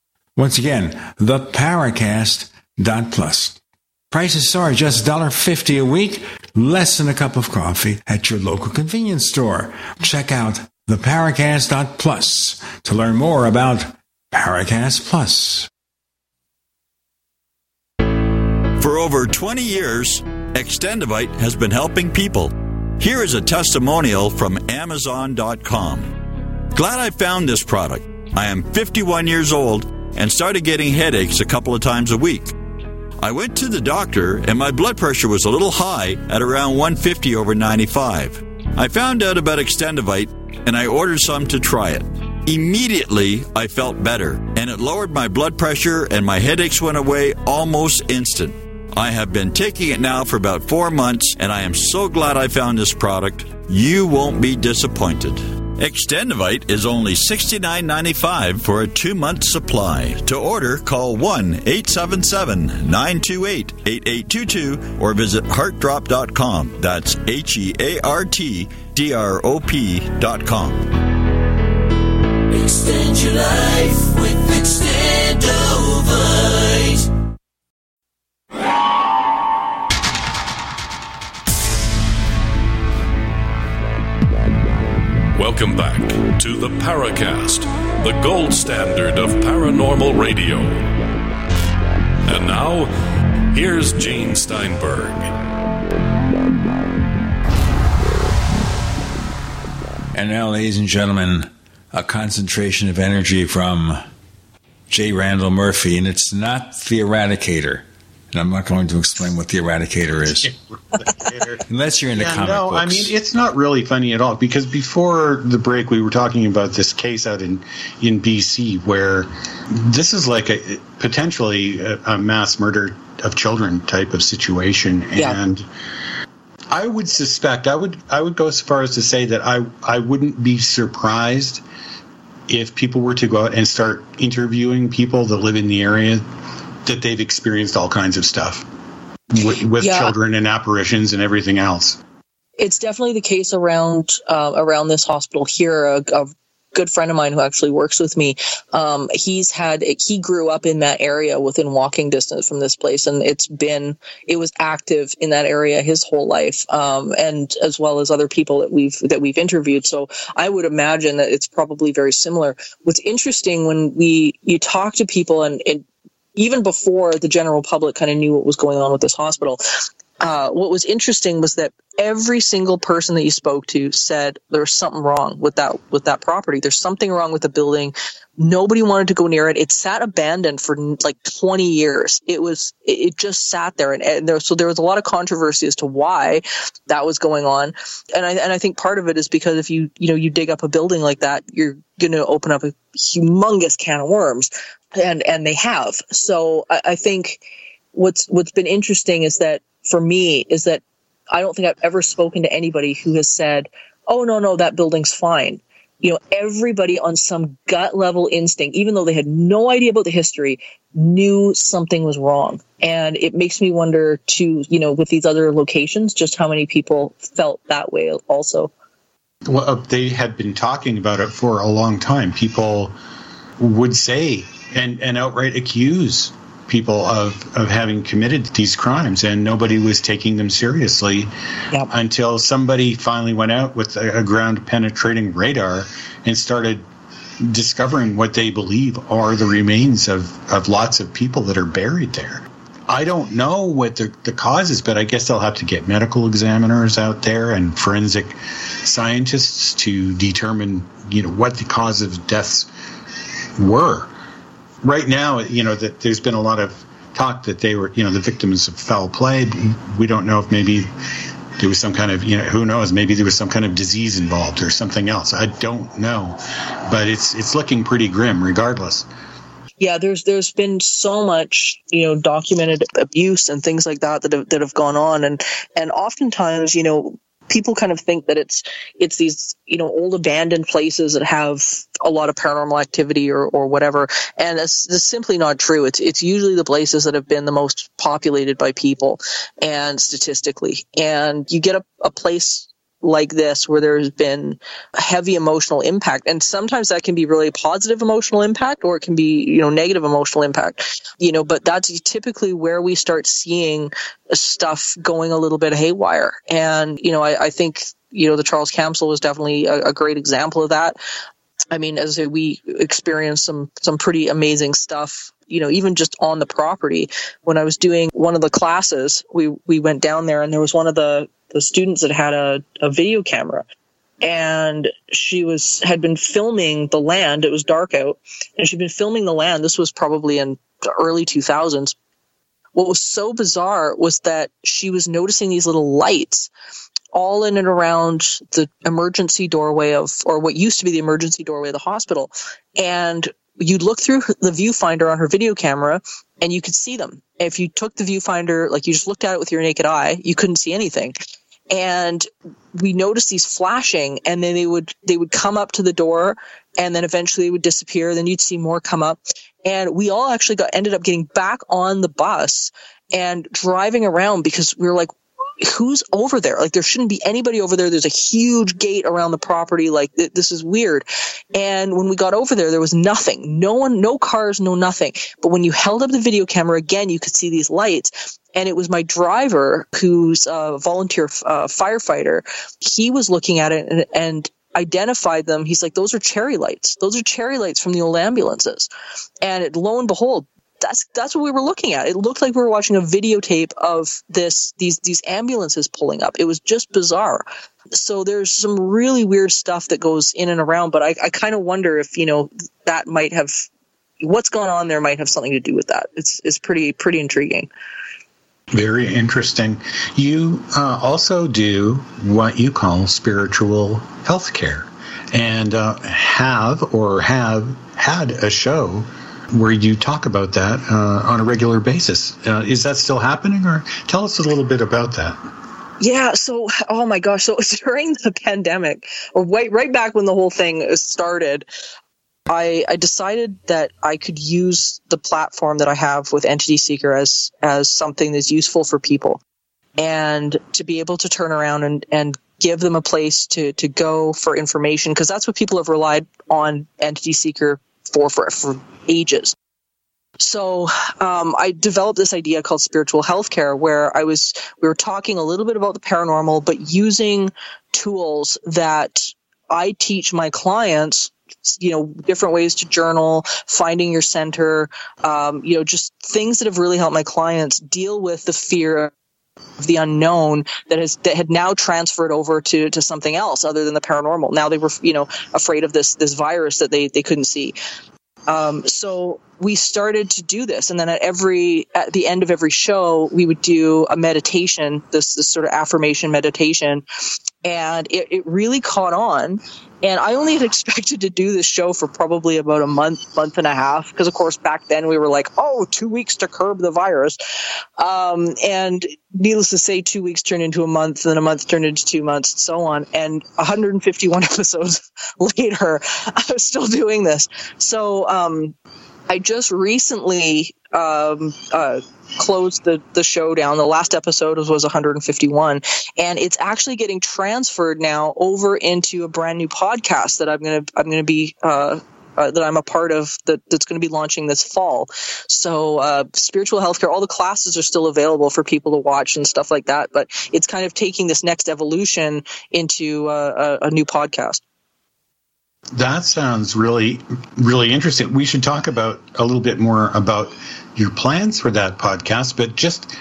Once again, theparacast.plus. Prices are just $1.50 a week, less than a cup of coffee at your local convenience store. Check out theparacast.plus to learn more about Paracast Plus. For over 20 years, Extendovite has been helping people. Here is a testimonial from Amazon.com. Glad I found this product. I am 51 years old and started getting headaches a couple of times a week. I went to the doctor and my blood pressure was a little high at around 150 over 95. I found out about Extendovite and I ordered some to try it. Immediately, I felt better and it lowered my blood pressure and my headaches went away almost instant. I have been taking it now for about four months and I am so glad I found this product. You won't be disappointed. Extendovite is only $69.95 for a two month supply. To order, call 1 877 928 8822 or visit heartdrop.com. That's H E A R T D R O P.com. Extend your life with Extendovite. Welcome back to the Paracast, the gold standard of paranormal radio. And now, here's Gene Steinberg. And now, ladies and gentlemen, a concentration of energy from J. Randall Murphy, and it's not the Eradicator. And I'm not going to explain what the Eradicator is. Unless you're into yeah, comic no, books. I mean, it's not really funny at all because before the break, we were talking about this case out in, in BC where this is like a potentially a, a mass murder of children type of situation. Yeah. And I would suspect, I would, I would go as far as to say that I, I wouldn't be surprised if people were to go out and start interviewing people that live in the area that they've experienced all kinds of stuff with, with yeah. children and apparitions and everything else. It's definitely the case around uh, around this hospital here. A, a, good friend of mine who actually works with me, um, he's had he grew up in that area within walking distance from this place, and it's been it was active in that area his whole life, um, and as well as other people that we've that we've interviewed. So I would imagine that it's probably very similar. What's interesting when we you talk to people and, and even before the general public kind of knew what was going on with this hospital, uh, what was interesting was that every single person that you spoke to said there's something wrong with that with that property. There's something wrong with the building. Nobody wanted to go near it. It sat abandoned for like 20 years. It was it just sat there, and, and there so there was a lot of controversy as to why that was going on. And I and I think part of it is because if you you know you dig up a building like that, you're going to open up a humongous can of worms, and and they have. So I, I think what's what's been interesting is that for me is that I don't think I've ever spoken to anybody who has said, "Oh no, no, that building's fine." You know, everybody on some gut level instinct, even though they had no idea about the history, knew something was wrong. And it makes me wonder too, you know, with these other locations, just how many people felt that way also. Well, they had been talking about it for a long time. People would say and, and outright accuse people of, of having committed these crimes, and nobody was taking them seriously yep. until somebody finally went out with a, a ground penetrating radar and started discovering what they believe are the remains of, of lots of people that are buried there. I don't know what the, the cause is, but I guess they'll have to get medical examiners out there and forensic scientists to determine, you know, what the cause of deaths were right now, you know, that there's been a lot of talk that they were, you know, the victims of foul play. We don't know if maybe there was some kind of, you know, who knows? Maybe there was some kind of disease involved or something else. I don't know, but it's it's looking pretty grim, regardless. Yeah, there's there's been so much you know documented abuse and things like that that have, that have gone on, and and oftentimes you know people kind of think that it's it's these you know old abandoned places that have a lot of paranormal activity or, or whatever. And it's, it's simply not true. It's it's usually the places that have been the most populated by people and statistically. And you get a, a place like this where there's been a heavy emotional impact. And sometimes that can be really positive emotional impact or it can be you know negative emotional impact you know but that's typically where we start seeing stuff going a little bit haywire. And you know i, I think you know the charles camsell was definitely a, a great example of that. I mean, as we experienced some some pretty amazing stuff you know, even just on the property. When I was doing one of the classes, we, we went down there and there was one of the, the students that had a, a video camera. And she was had been filming the land. It was dark out. And she'd been filming the land. This was probably in the early 2000s what was so bizarre was that she was noticing these little lights all in and around the emergency doorway of or what used to be the emergency doorway of the hospital. And you'd look through the viewfinder on her video camera and you could see them. If you took the viewfinder, like you just looked at it with your naked eye, you couldn't see anything. And we noticed these flashing and then they would, they would come up to the door and then eventually would disappear. Then you'd see more come up. And we all actually got, ended up getting back on the bus and driving around because we were like, who's over there? Like there shouldn't be anybody over there. There's a huge gate around the property. Like th- this is weird. And when we got over there, there was nothing. No one, no cars, no nothing. But when you held up the video camera again, you could see these lights. And it was my driver, who's a volunteer uh, firefighter. He was looking at it and, and identified them. He's like, those are cherry lights. Those are cherry lights from the old ambulances. And it, lo and behold, that's that's what we were looking at. It looked like we were watching a videotape of this these these ambulances pulling up. It was just bizarre. So there's some really weird stuff that goes in and around, but I, I kind of wonder if you know that might have what's going on there might have something to do with that. It's it's pretty pretty intriguing. Very interesting. You uh, also do what you call spiritual health care and uh, have or have had a show where you talk about that uh, on a regular basis. Uh, is that still happening, or tell us a little bit about that? Yeah, so oh my gosh, so it was during the pandemic, or right right back when the whole thing started, I, I decided that I could use the platform that I have with Entity Seeker as as something that's useful for people, and to be able to turn around and and give them a place to to go for information because that's what people have relied on Entity Seeker for for, for ages. So um, I developed this idea called spiritual healthcare, where I was we were talking a little bit about the paranormal, but using tools that I teach my clients you know different ways to journal finding your center um, you know just things that have really helped my clients deal with the fear of the unknown that has that had now transferred over to to something else other than the paranormal. Now they were you know afraid of this this virus that they they couldn't see. Um, so we started to do this, and then at every at the end of every show, we would do a meditation, this, this sort of affirmation meditation, and it, it really caught on. And I only had expected to do this show for probably about a month, month and a half, because of course back then we were like, oh, two weeks to curb the virus. Um, and needless to say, two weeks turned into a month, then a month turned into two months, and so on. And 151 episodes later, I was still doing this. So um, I just recently um, uh, closed the the show down. The last episode was, was 151, and it's actually getting transferred now over into a brand new podcast that I'm gonna I'm gonna be. Uh, uh, that I'm a part of that, that's going to be launching this fall. So, uh, spiritual healthcare, all the classes are still available for people to watch and stuff like that. But it's kind of taking this next evolution into uh, a, a new podcast. That sounds really, really interesting. We should talk about a little bit more about your plans for that podcast, but just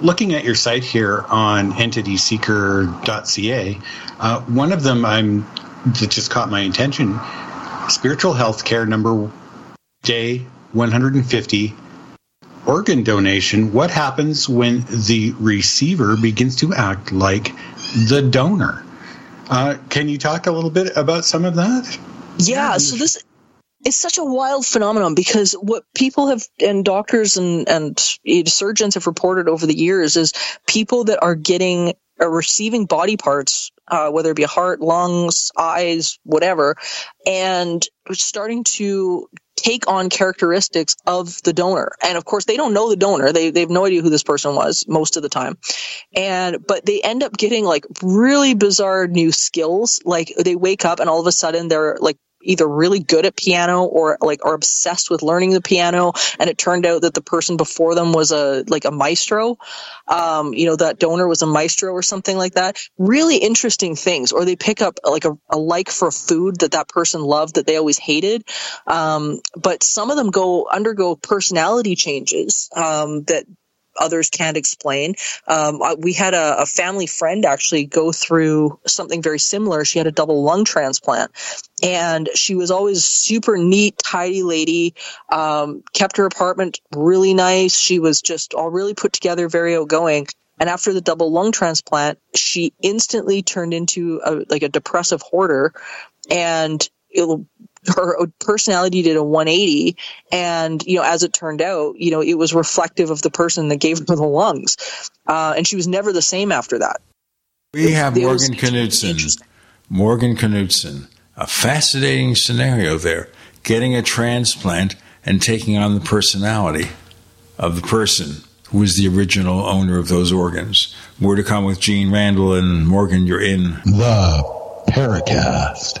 looking at your site here on entityseeker.ca, uh, one of them I'm that just caught my attention: spiritual health care number day 150 organ donation. What happens when the receiver begins to act like the donor? Uh, can you talk a little bit about some of that? Yeah, so this it's such a wild phenomenon because what people have and doctors and and surgeons have reported over the years is people that are getting are receiving body parts, uh, whether it be a heart, lungs, eyes, whatever, and starting to take on characteristics of the donor. And of course, they don't know the donor. They, they have no idea who this person was most of the time. And, but they end up getting like really bizarre new skills. Like they wake up and all of a sudden they're like either really good at piano or like are obsessed with learning the piano. And it turned out that the person before them was a like a maestro. Um, you know that donor was a maestro or something like that. Really interesting things. Or they pick up like a, a like for food that that person loved that they always hated. Um, but some of them go undergo personality changes um, that others can't explain. Um, we had a, a, family friend actually go through something very similar. She had a double lung transplant, and she was always super neat, tidy lady. Um, kept her apartment really nice. She was just all really put together, very outgoing. And after the double lung transplant, she instantly turned into a, like a depressive hoarder, and it, her personality did a 180 and you know as it turned out you know it was reflective of the person that gave her the lungs. Uh, and she was never the same after that. We have morgan knudsen. morgan knudsen a fascinating scenario there getting a transplant and taking on the personality of the person who was the original owner of those organs. More to come with gene randall and morgan you're in. The paracast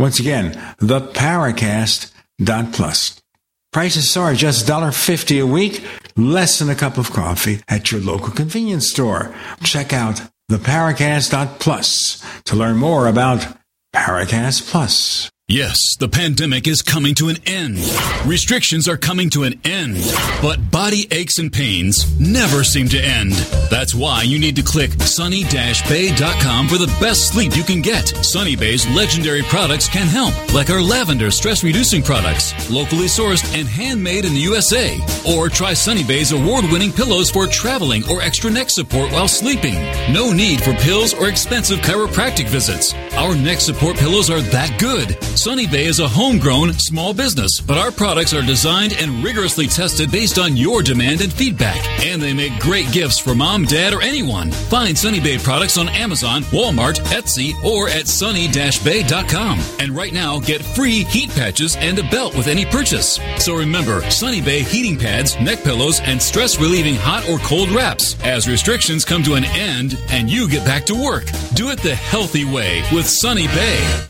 Once again, theparacast.plus. Prices are just $1.50 a week, less than a cup of coffee at your local convenience store. Check out theparacast.plus to learn more about Paracast Plus. Yes, the pandemic is coming to an end. Restrictions are coming to an end. But body aches and pains never seem to end. That's why you need to click sunny-bay.com for the best sleep you can get. Sunny Bay's legendary products can help, like our lavender stress reducing products, locally sourced and handmade in the USA. Or try Sunny Bay's award winning pillows for traveling or extra neck support while sleeping. No need for pills or expensive chiropractic visits. Our neck support pillows are that good. Sunny Bay is a homegrown small business, but our products are designed and rigorously tested based on your demand and feedback. And they make great gifts for mom, dad, or anyone. Find Sunny Bay products on Amazon, Walmart, Etsy, or at sunny-bay.com. And right now, get free heat patches and a belt with any purchase. So remember, Sunny Bay heating pads, neck pillows, and stress relieving hot or cold wraps as restrictions come to an end and you get back to work. Do it the healthy way with Sunny Bay.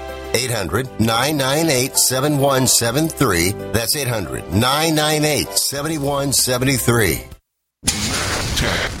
800 998 7173. That's 800 998 7173.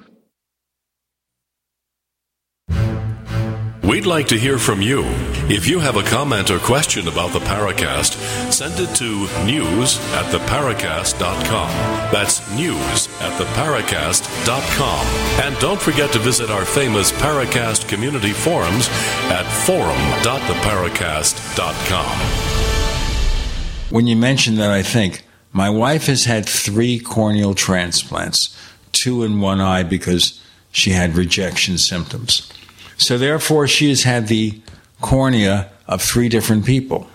We'd like to hear from you. If you have a comment or question about the Paracast, send it to news at theparacast.com. That's news at theparacast.com. And don't forget to visit our famous Paracast community forums at forum.theparacast.com. When you mention that, I think my wife has had three corneal transplants, two in one eye because she had rejection symptoms. So therefore, she has had the cornea of three different people.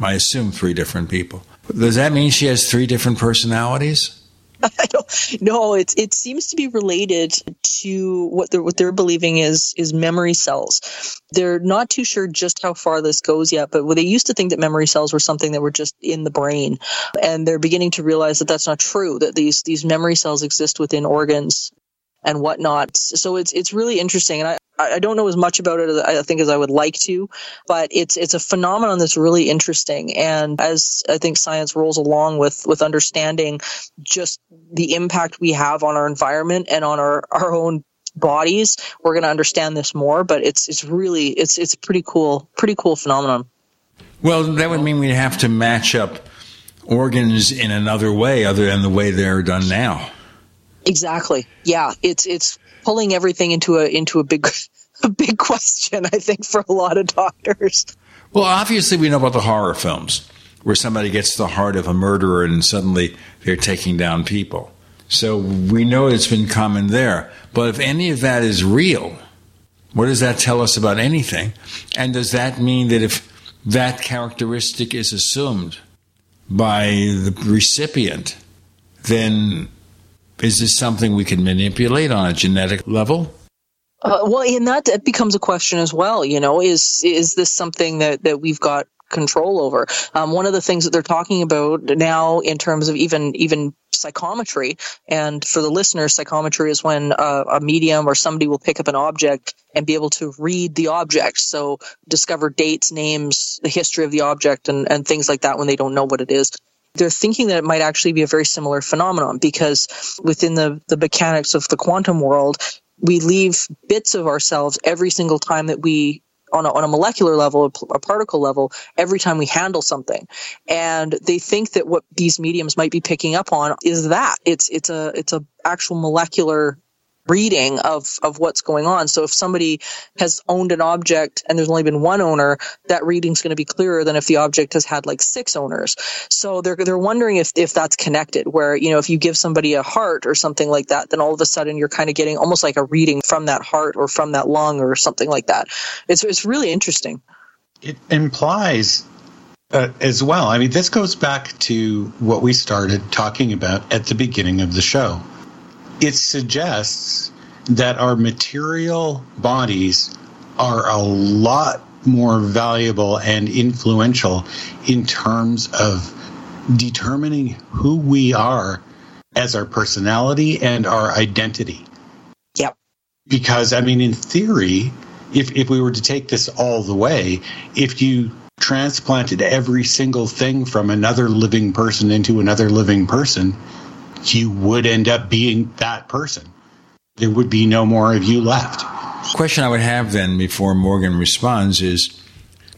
I assume three different people. Does that mean she has three different personalities? I don't no, it it seems to be related to what they're what they're believing is is memory cells. They're not too sure just how far this goes yet, but they used to think that memory cells were something that were just in the brain, and they're beginning to realize that that's not true. That these these memory cells exist within organs and whatnot. So it's it's really interesting, and I, I don't know as much about it as I think as I would like to, but it's it's a phenomenon that's really interesting. And as I think science rolls along with with understanding just the impact we have on our environment and on our our own bodies, we're going to understand this more. But it's it's really it's it's a pretty cool pretty cool phenomenon. Well, that would mean we'd have to match up organs in another way other than the way they're done now. Exactly. Yeah, it's it's pulling everything into a into a big a big question. I think for a lot of doctors. Well, obviously, we know about the horror films where somebody gets to the heart of a murderer and suddenly they're taking down people. So we know it's been common there. But if any of that is real, what does that tell us about anything? And does that mean that if that characteristic is assumed, by the recipient, then is this something we can manipulate on a genetic level? Uh, well, and that, becomes a question as well. You know, is is this something that that we've got control over? Um, one of the things that they're talking about now, in terms of even even psychometry, and for the listeners, psychometry is when uh, a medium or somebody will pick up an object and be able to read the object. So discover dates, names, the history of the object, and and things like that when they don't know what it is they're thinking that it might actually be a very similar phenomenon because within the, the mechanics of the quantum world, we leave bits of ourselves every single time that we on a, on a molecular level, a particle level, every time we handle something. And they think that what these mediums might be picking up on is that it's, it's a, it's a actual molecular reading of of what's going on. So if somebody has owned an object and there's only been one owner, that reading's going to be clearer than if the object has had like six owners. So they're they're wondering if if that's connected. Where you know if you give somebody a heart or something like that, then all of a sudden you're kind of getting almost like a reading from that heart or from that lung or something like that. It's it's really interesting. It implies uh, as well. I mean, this goes back to what we started talking about at the beginning of the show it suggests that our material bodies are a lot more valuable and influential in terms of determining who we are as our personality and our identity. Yep. Because, I mean, in theory, if, if we were to take this all the way, if you transplanted every single thing from another living person into another living person, you would end up being that person. There would be no more of you left. Question I would have then before Morgan responds is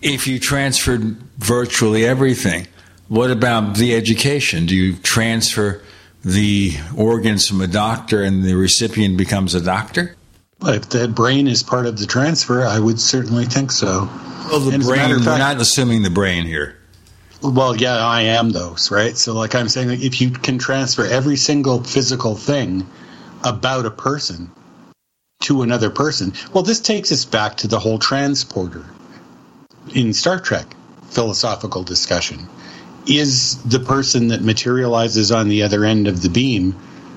if you transferred virtually everything, what about the education? Do you transfer the organs from a doctor and the recipient becomes a doctor? Well, if the brain is part of the transfer, I would certainly think so. Well, the and brain, fact, we're not assuming the brain here. Well, yeah, I am those, right? So, like I'm saying, like, if you can transfer every single physical thing about a person to another person, well, this takes us back to the whole transporter in Star Trek philosophical discussion. Is the person that materializes on the other end of the beam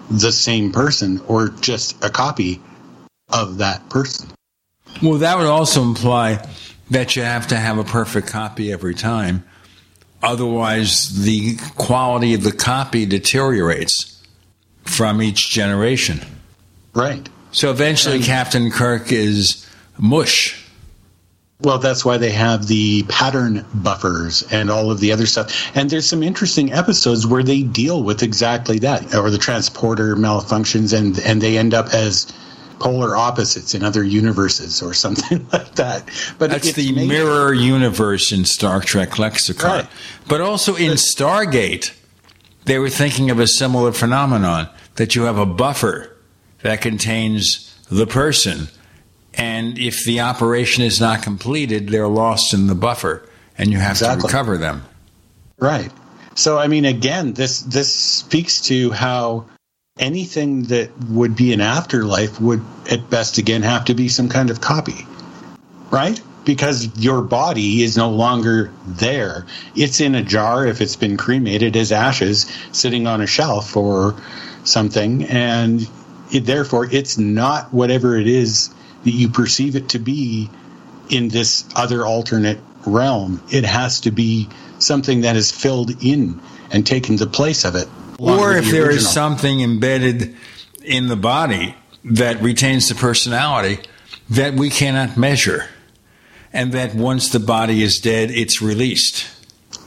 the same person or just a copy of that person? Well, that would also imply that you have to have a perfect copy every time Otherwise, the quality of the copy deteriorates from each generation. Right. So eventually, and, Captain Kirk is mush. Well, that's why they have the pattern buffers and all of the other stuff. And there's some interesting episodes where they deal with exactly that, or the transporter malfunctions, and and they end up as polar opposites in other universes or something like that. But that's the made- mirror universe in Star Trek lexicon. Right. But also in Stargate, they were thinking of a similar phenomenon that you have a buffer that contains the person. And if the operation is not completed, they're lost in the buffer and you have exactly. to recover them. Right. So I mean again this this speaks to how anything that would be an afterlife would at best again have to be some kind of copy right? Because your body is no longer there. It's in a jar if it's been cremated as ashes sitting on a shelf or something and it, therefore it's not whatever it is that you perceive it to be in this other alternate realm. It has to be something that is filled in and taken the place of it or if the there is something embedded in the body that retains the personality that we cannot measure, and that once the body is dead, it's released.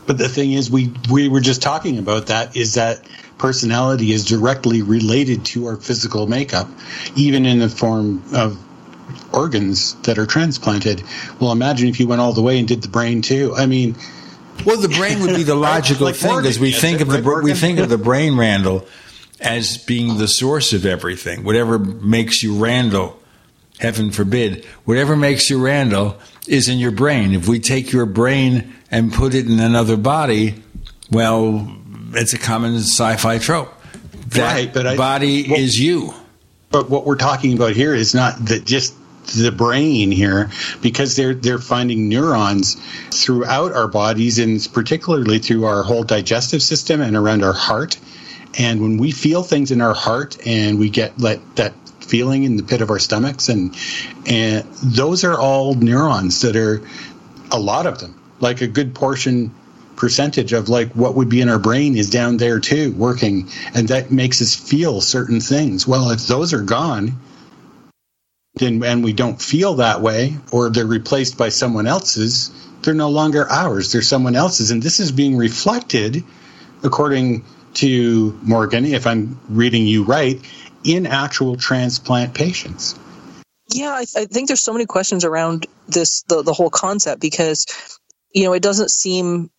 But the thing is, we we were just talking about that. Is that personality is directly related to our physical makeup, even in the form of organs that are transplanted. Well, imagine if you went all the way and did the brain too. I mean, well, the brain would be the logical like thing because we think of the we think of the brain, Randall, as being the source of everything. Whatever makes you Randall, heaven forbid, whatever makes you Randall is in your brain. If we take your brain and put it in another body, well, it's a common sci-fi trope. That right, but I, body well, is you. But what we're talking about here is not that just the brain here because they're they're finding neurons throughout our bodies and particularly through our whole digestive system and around our heart. And when we feel things in our heart and we get let that feeling in the pit of our stomachs and and those are all neurons that are a lot of them like a good portion percentage of like what would be in our brain is down there too working and that makes us feel certain things well if those are gone then and we don't feel that way or they're replaced by someone else's they're no longer ours they're someone else's. And this is being reflected according to morgan if i'm reading you right in actual transplant patients. Yeah I, I think there's so many questions around this the, the whole concept because you know it doesn't seem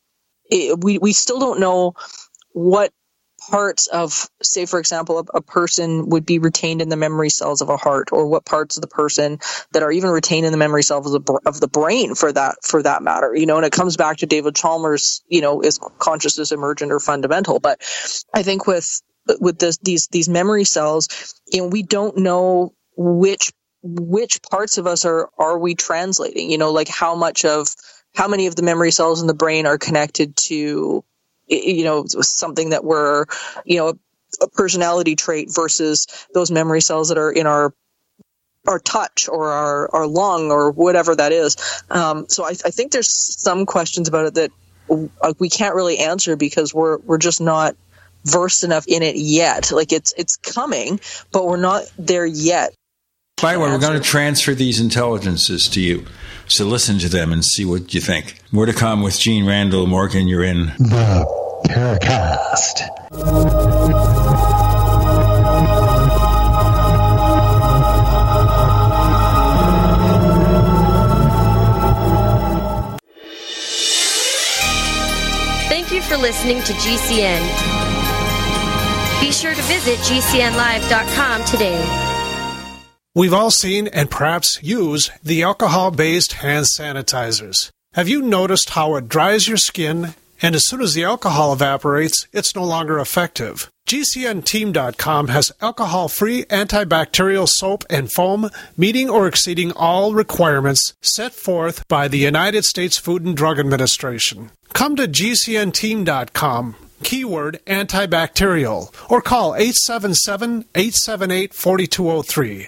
it, we we still don't know what parts of say for example a, a, person would be retained in the memory cells of a heart or what parts of the person that are even retained in the memory cells of the, of the brain for that for that matter you know and it comes back to david chalmers you know is consciousness emergent or fundamental. But i think with with this, these these memory cells you know we don't know which which parts of us are are we translating you know like how much of how many of the memory cells in the brain are connected to you know something that we're you know a personality trait versus those memory cells that are in our our touch or our, our lung or whatever that is. Um, so I, I, think there's some questions about it that we can't really answer because we're we're just not versed enough in it yet. Like it's it's coming, but we're not there yet. By the way, we're going to transfer these intelligences to you. So listen to them and see what you think. More to come with Gene Randall. Morgan, you're in the Paracast. Thank you for listening to GCN. Be sure to visit GCNlive.com today. We've all seen and perhaps use the alcohol based hand sanitizers. Have you noticed how it dries your skin and as soon as the alcohol evaporates, it's no longer effective? GCNteam.com has alcohol free antibacterial soap and foam meeting or exceeding all requirements set forth by the United States Food and Drug Administration. Come to GCNteam.com keyword antibacterial, or call 877 878 4203.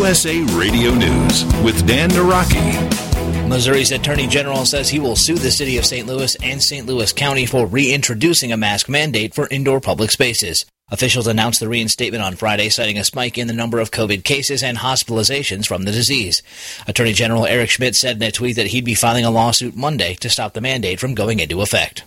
USA Radio News with Dan Naraki. Missouri's Attorney General says he will sue the city of St. Louis and St. Louis County for reintroducing a mask mandate for indoor public spaces. Officials announced the reinstatement on Friday, citing a spike in the number of COVID cases and hospitalizations from the disease. Attorney General Eric Schmitt said in a tweet that he'd be filing a lawsuit Monday to stop the mandate from going into effect.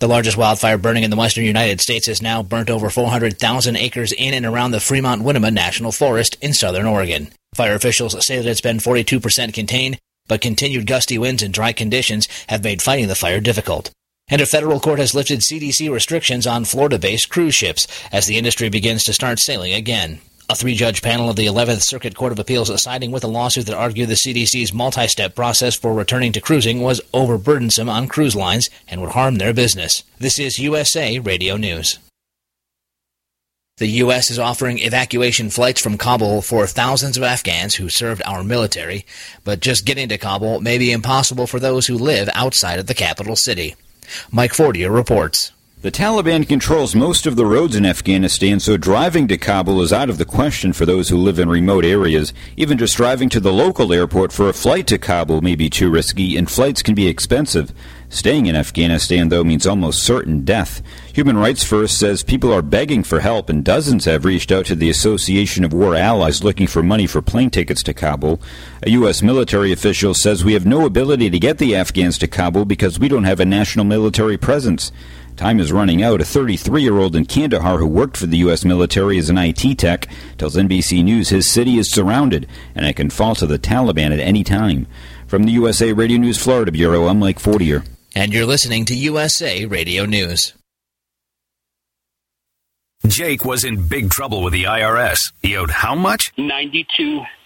The largest wildfire burning in the western United States has now burnt over 400,000 acres in and around the Fremont Winema National Forest in southern Oregon. Fire officials say that it's been 42% contained, but continued gusty winds and dry conditions have made fighting the fire difficult. And a federal court has lifted CDC restrictions on Florida based cruise ships as the industry begins to start sailing again. A three judge panel of the 11th Circuit Court of Appeals siding with a lawsuit that argued the CDC's multi step process for returning to cruising was overburdensome on cruise lines and would harm their business. This is USA Radio News. The U.S. is offering evacuation flights from Kabul for thousands of Afghans who served our military, but just getting to Kabul may be impossible for those who live outside of the capital city. Mike Fortier reports. The Taliban controls most of the roads in Afghanistan, so driving to Kabul is out of the question for those who live in remote areas. Even just driving to the local airport for a flight to Kabul may be too risky, and flights can be expensive. Staying in Afghanistan, though, means almost certain death. Human Rights First says people are begging for help, and dozens have reached out to the Association of War Allies looking for money for plane tickets to Kabul. A U.S. military official says we have no ability to get the Afghans to Kabul because we don't have a national military presence. Time is running out. A 33 year old in Kandahar who worked for the U.S. military as an IT tech tells NBC News his city is surrounded and it can fall to the Taliban at any time. From the USA Radio News Florida Bureau, I'm Mike Fortier. And you're listening to USA Radio News. Jake was in big trouble with the IRS. He owed how much? 92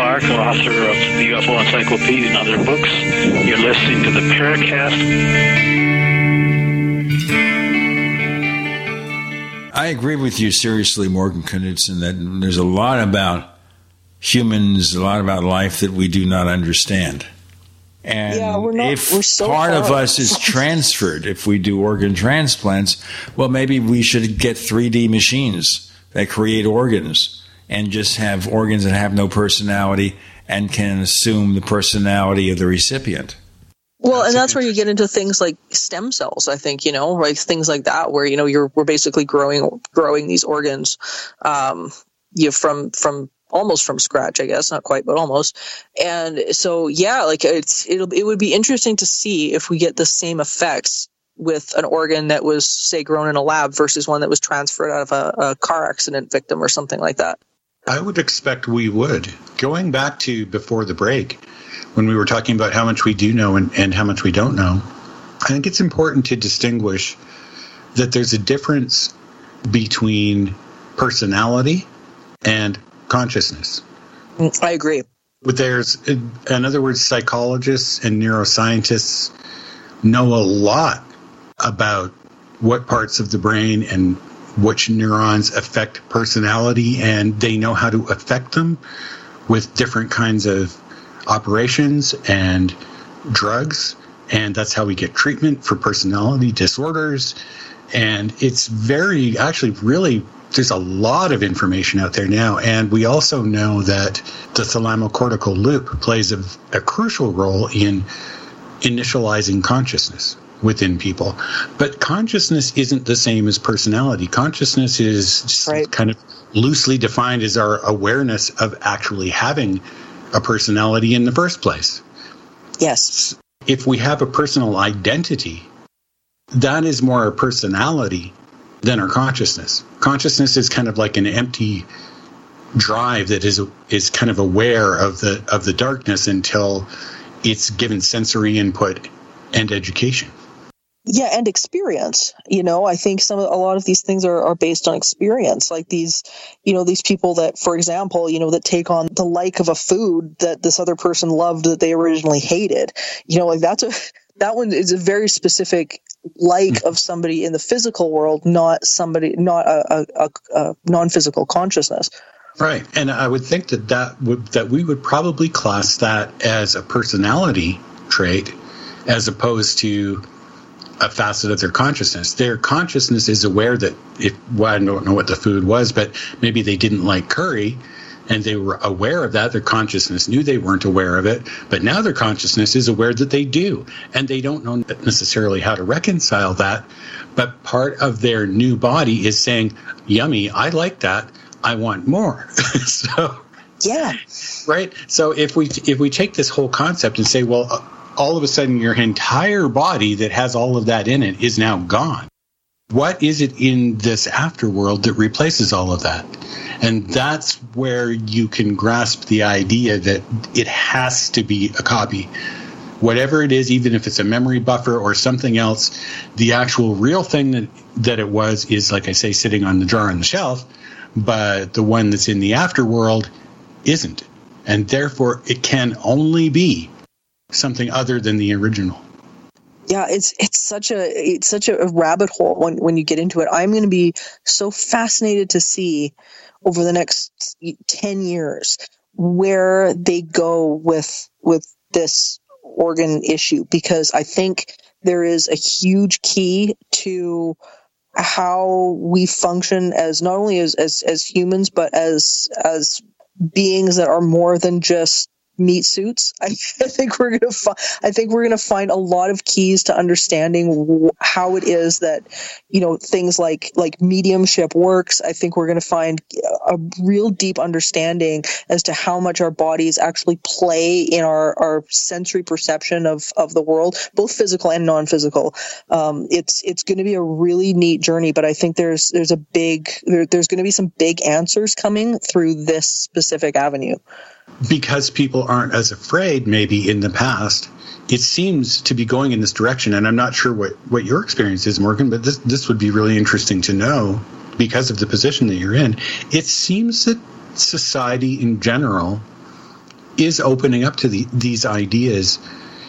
Clark, author of the UFO Encyclopedia and other books. You're listening to the Paracast. I agree with you seriously, Morgan Knudsen, that there's a lot about humans, a lot about life that we do not understand. And Yeah, we're not- if we're so part of us is transferred, if we do organ transplants, well, maybe we should get 3D machines that create organs and just have organs that have no personality and can assume the personality of the recipient. Well, and that's where you get into things like stem cells. I think you know, like things like that, where you know you're we're basically growing growing these organs, um, you from from almost from scratch, I guess, not quite, but almost. And so, yeah, like it's it'll it would be interesting to see if we get the same effects with an organ that was say grown in a lab versus one that was transferred out of a, a car accident victim or something like that. I would expect we would. Going back to before the break, when we were talking about how much we do know and, and how much we don't know, I think it's important to distinguish that there's a difference between personality and consciousness. I agree. But there's, in other words, psychologists and neuroscientists know a lot about what parts of the brain and which neurons affect personality, and they know how to affect them with different kinds of operations and drugs. And that's how we get treatment for personality disorders. And it's very, actually, really, there's a lot of information out there now. And we also know that the thalamocortical loop plays a, a crucial role in initializing consciousness within people. But consciousness isn't the same as personality. Consciousness is just kind of loosely defined as our awareness of actually having a personality in the first place. Yes. If we have a personal identity, that is more our personality than our consciousness. Consciousness is kind of like an empty drive that is is kind of aware of the of the darkness until it's given sensory input and education. Yeah, and experience. You know, I think some of a lot of these things are, are based on experience. Like these, you know, these people that, for example, you know, that take on the like of a food that this other person loved that they originally hated. You know, like that's a that one is a very specific like hmm. of somebody in the physical world, not somebody, not a, a, a, a non-physical consciousness. Right, and I would think that that would that we would probably class that as a personality trait, as opposed to a facet of their consciousness. Their consciousness is aware that if well, I don't know what the food was, but maybe they didn't like curry, and they were aware of that. Their consciousness knew they weren't aware of it, but now their consciousness is aware that they do, and they don't know necessarily how to reconcile that. But part of their new body is saying, "Yummy, I like that." I want more. so Yeah. Right. So if we if we take this whole concept and say, well, all of a sudden your entire body that has all of that in it is now gone. What is it in this afterworld that replaces all of that? And that's where you can grasp the idea that it has to be a copy. Whatever it is, even if it's a memory buffer or something else, the actual real thing that, that it was is, like I say, sitting on the drawer on the shelf, but the one that's in the afterworld isn't. And therefore, it can only be something other than the original. Yeah, it's it's such a it's such a rabbit hole when when you get into it. I'm going to be so fascinated to see over the next 10 years where they go with with this organ issue because I think there is a huge key to how we function as not only as, as, as humans but as as beings that are more than just meat suits. I, think we're gonna fi- I think we're gonna find a lot of keys to understanding how it is that you know things like like mediumship works. I think we're gonna find a real deep understanding as to how much our bodies actually play in our our sensory perception of of the world, both physical and non physical. Um, it's it's going to be a really neat journey, but I think there's there's a big there, there's going to be some big answers coming through this specific avenue because people aren't as afraid maybe in the past it seems to be going in this direction. And i'm not sure what, what your experience is morgan but this, this would be really interesting to know because of the position that you're in. It seems that society in general is opening up to the, these ideas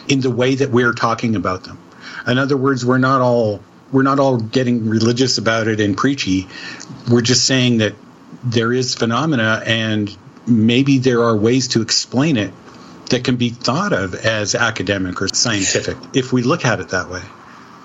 in the way that we're talking about them. In other words we're not all we're not all getting religious about it and preachy. We're just saying that there is phenomena and maybe there are ways to explain it that can be thought of as academic or scientific if we look at it that way.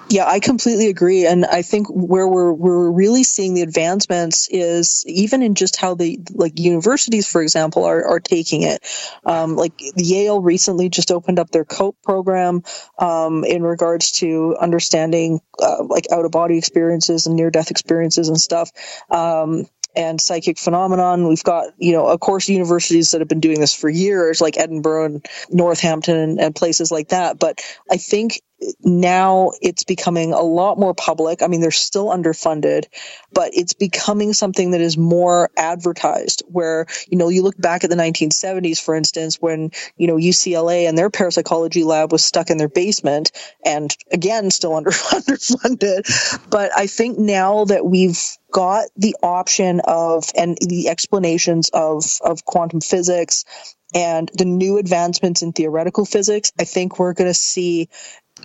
Yeah, I completely agree, and I think where we're we're really seeing the advancements is even in just how the like universities, for example, are are taking it. Um, like Yale recently just opened up their COPE program um, in regards to understanding uh, like out of body experiences and near death experiences and stuff. Um, and psychic phenomenon. We've got, you know, of course, universities that have been doing this for years, like Edinburgh and Northampton and, and places like that. But I think now it's becoming a lot more public. I mean, they're still underfunded, but it's becoming something that is more advertised where, you know, you look back at the 1970s, for instance, when, you know, UCLA and their parapsychology lab was stuck in their basement and again, still under, underfunded. But I think now that we've got the option of and the explanations of, of quantum physics and the new advancements in theoretical physics, I think we're going to see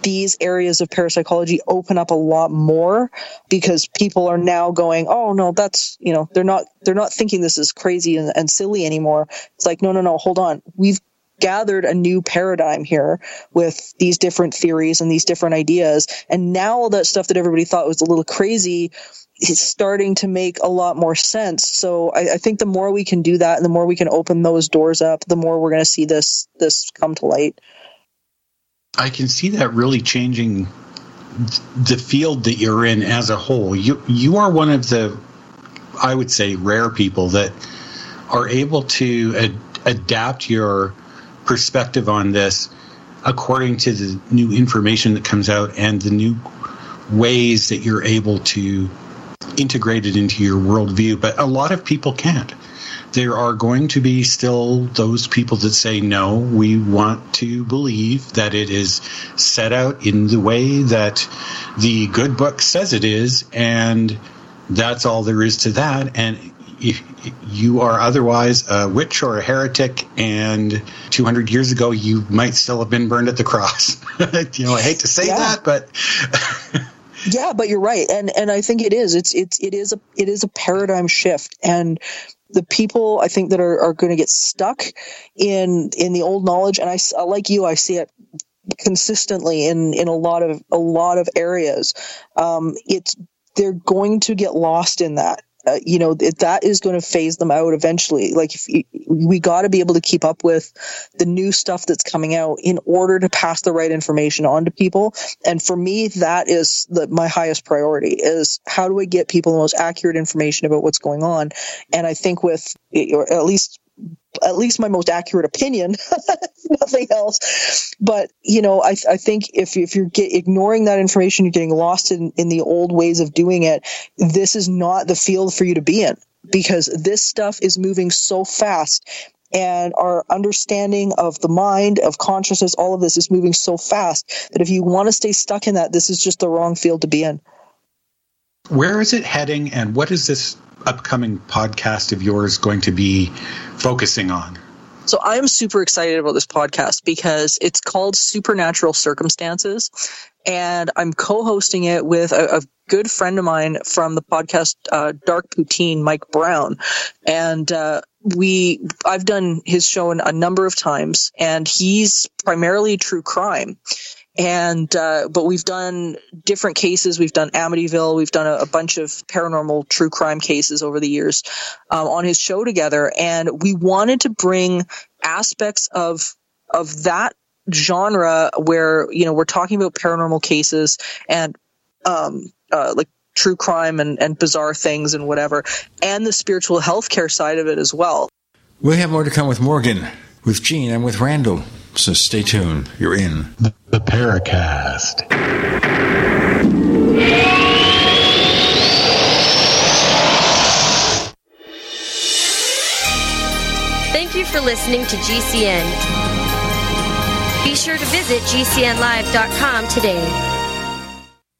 these areas of parapsychology open up a lot more because people are now going, oh no, that's you know they're not they're not thinking this is crazy and, and silly anymore. It's like no no no, hold on, we've gathered a new paradigm here with these different theories and these different ideas, and now all that stuff that everybody thought was a little crazy is starting to make a lot more sense. So I, I, think the more we can do that and the more we can open those doors up, the more we're going to see this this come to light. I can see that really changing the field that you're in as a whole. You you are one of the, I would say, rare people that are able to ad- adapt your perspective on this according to the new information that comes out and the new ways that you're able to integrate it into your worldview. But a lot of people can't there are going to be still those people that say, no, we want to believe that it is set out in the way that the good book says it is, and that's all there is to that. And if you are otherwise a witch or a heretic, and 200 years ago you might still have been burned at the cross. you know, I hate to say yeah. that, but. yeah, but you're right, and and I think it is. It's it's it is a it is a paradigm shift, and the people I think that are, are going to get stuck in in the old knowledge, and I like you, I see it consistently in in a lot of a lot of areas. Um, it's they're going to get lost in that uh, you know that is going to phase them out eventually like you, we got to be able to keep up with the new stuff that's coming out in order to pass the right information on to people. And for me that is the, my highest priority is how do i get people the most accurate information about what's going on? And i think with or at least at least my most accurate opinion, nothing else. But you know, I, I think if if you're get, ignoring that information, you're getting lost in in the old ways of doing it. This is not the field for you to be in because this stuff is moving so fast and our understanding of the mind, of consciousness, all of this is moving so fast that if you want to stay stuck in that, this is just the wrong field to be in. Where is it heading, and what is this upcoming podcast of yours going to be focusing on? So I am super excited about this podcast because it's called Supernatural Circumstances, and I'm co-hosting it with a, a good friend of mine from the podcast uh, Dark Poutine, Mike Brown, and uh, we I've done his show a number of times, and he's primarily true crime. And uh, but we've done different cases. We've done Amityville. We've done a, a bunch of paranormal true crime cases over the years um, on his show together, and we wanted to bring aspects of of that genre where you know we're talking about paranormal cases and um, uh, like true crime and, and bizarre things and whatever, and the spiritual healthcare side of it as well. We'll have more to come with Morgan, with Gene, and with Randall. So stay tuned. You're in the, the Paracast. Thank you for listening to GCN. Be sure to visit GCNlive.com today.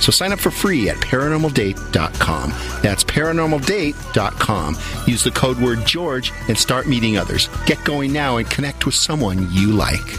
So sign up for free at paranormaldate.com. That's paranormaldate.com. Use the code word George and start meeting others. Get going now and connect with someone you like.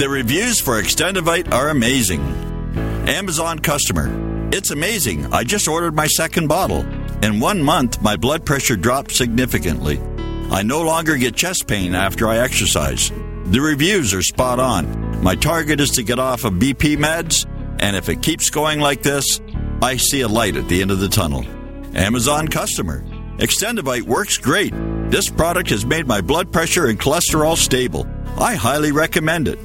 The reviews for Extendovite are amazing. Amazon customer. It's amazing. I just ordered my second bottle. In one month, my blood pressure dropped significantly. I no longer get chest pain after I exercise. The reviews are spot on. My target is to get off of BP meds, and if it keeps going like this, I see a light at the end of the tunnel. Amazon customer. Extendovite works great. This product has made my blood pressure and cholesterol stable. I highly recommend it.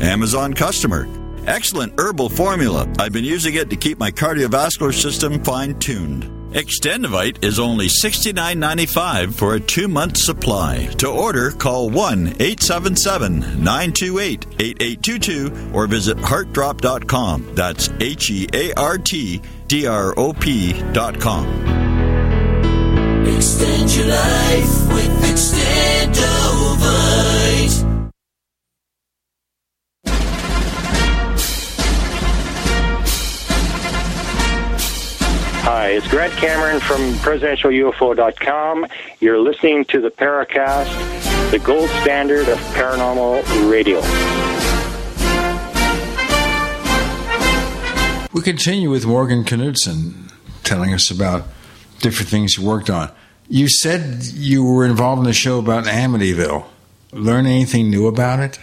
Amazon customer. Excellent herbal formula. I've been using it to keep my cardiovascular system fine tuned. Extendovite is only $69.95 for a two month supply. To order, call 1 877 928 8822 or visit heartdrop.com. That's H E A R T D R O P.com. Extend your life with Extendovite. Hi, it's Grant Cameron from presidentialufo.com. You're listening to the Paracast, the gold standard of paranormal radio. We continue with Morgan Knudsen telling us about different things you worked on. You said you were involved in the show about Amityville. Learn anything new about it?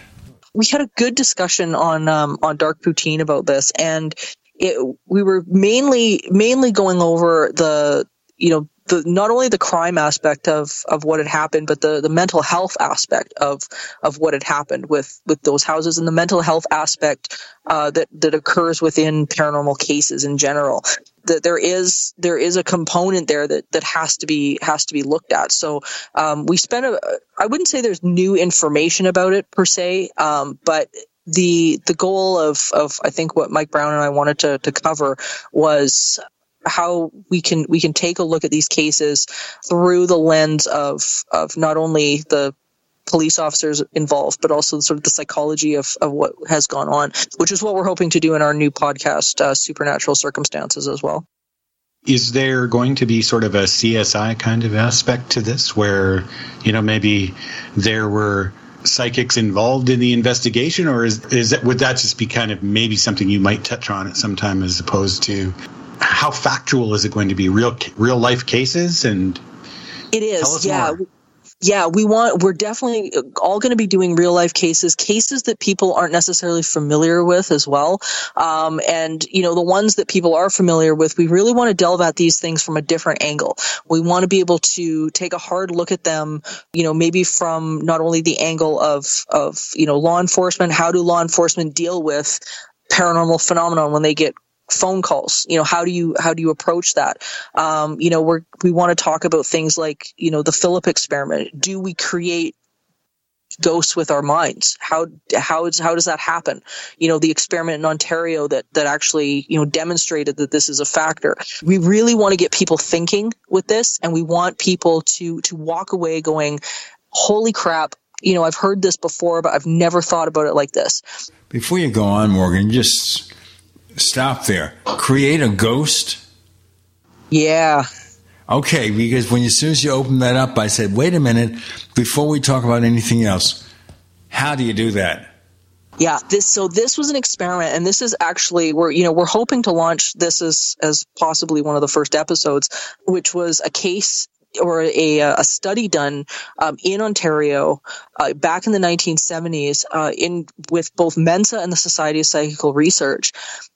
we had a good discussion on um, on Dark Poutine about this, and it, we were mainly mainly going over the you know the not only the crime aspect of of what had happened, but the the mental health aspect of of what had happened with with those houses and the mental health aspect uh, that that occurs within paranormal cases in general. That there is there is a component there that that has to be has to be looked at. So um, we spent a I wouldn't say there's new information about it per se, um, but the the goal of of I think what Mike Brown and I wanted to to cover was how we can we can take a look at these cases through the lens of of not only the police officers involved, but also sort of the psychology of, of what has gone on, which is what we're hoping to do in our new podcast, uh, Supernatural Circumstances, as well. Is there going to be sort of a CSI kind of aspect to this where, you know, maybe there were psychics involved in the investigation, or is, is that, would that just be kind of maybe something you might touch on at some time as opposed to how factual is it going to be? Real real life cases and it is, yeah. More. Yeah, we want, we're definitely all going to be doing real life cases, cases that people aren't necessarily familiar with as well. Um, and, you know, the ones that people are familiar with, we really want to delve at these things from a different angle. We want to be able to take a hard look at them, you know, maybe from not only the angle of, of, you know, law enforcement, how do law enforcement deal with paranormal phenomenon when they get phone calls. You know how do you how do you approach that? Um, you know we're we want to talk about things like you know the philip experiment. Do we create ghosts with our minds? How how is how does that happen? You know the experiment in ontario that that actually you know demonstrated that this is a factor. We really want to get people thinking with this and we want people to to walk away going holy crap you know i've heard this before but i've never thought about it like this. Before you go on morgan just stop there. Create a ghost? Yeah. Okay, because when as soon as you open that up, I said, wait a minute, before we talk about anything else, how do you do that? Yeah, this so this was an experiment, and this is actually we're you know we're hoping to launch this as as possibly one of the first episodes, which was a case or a, a study done um, in Ontario uh, back in the 1970s uh, in with both Mensa and the Society of Psychical Research.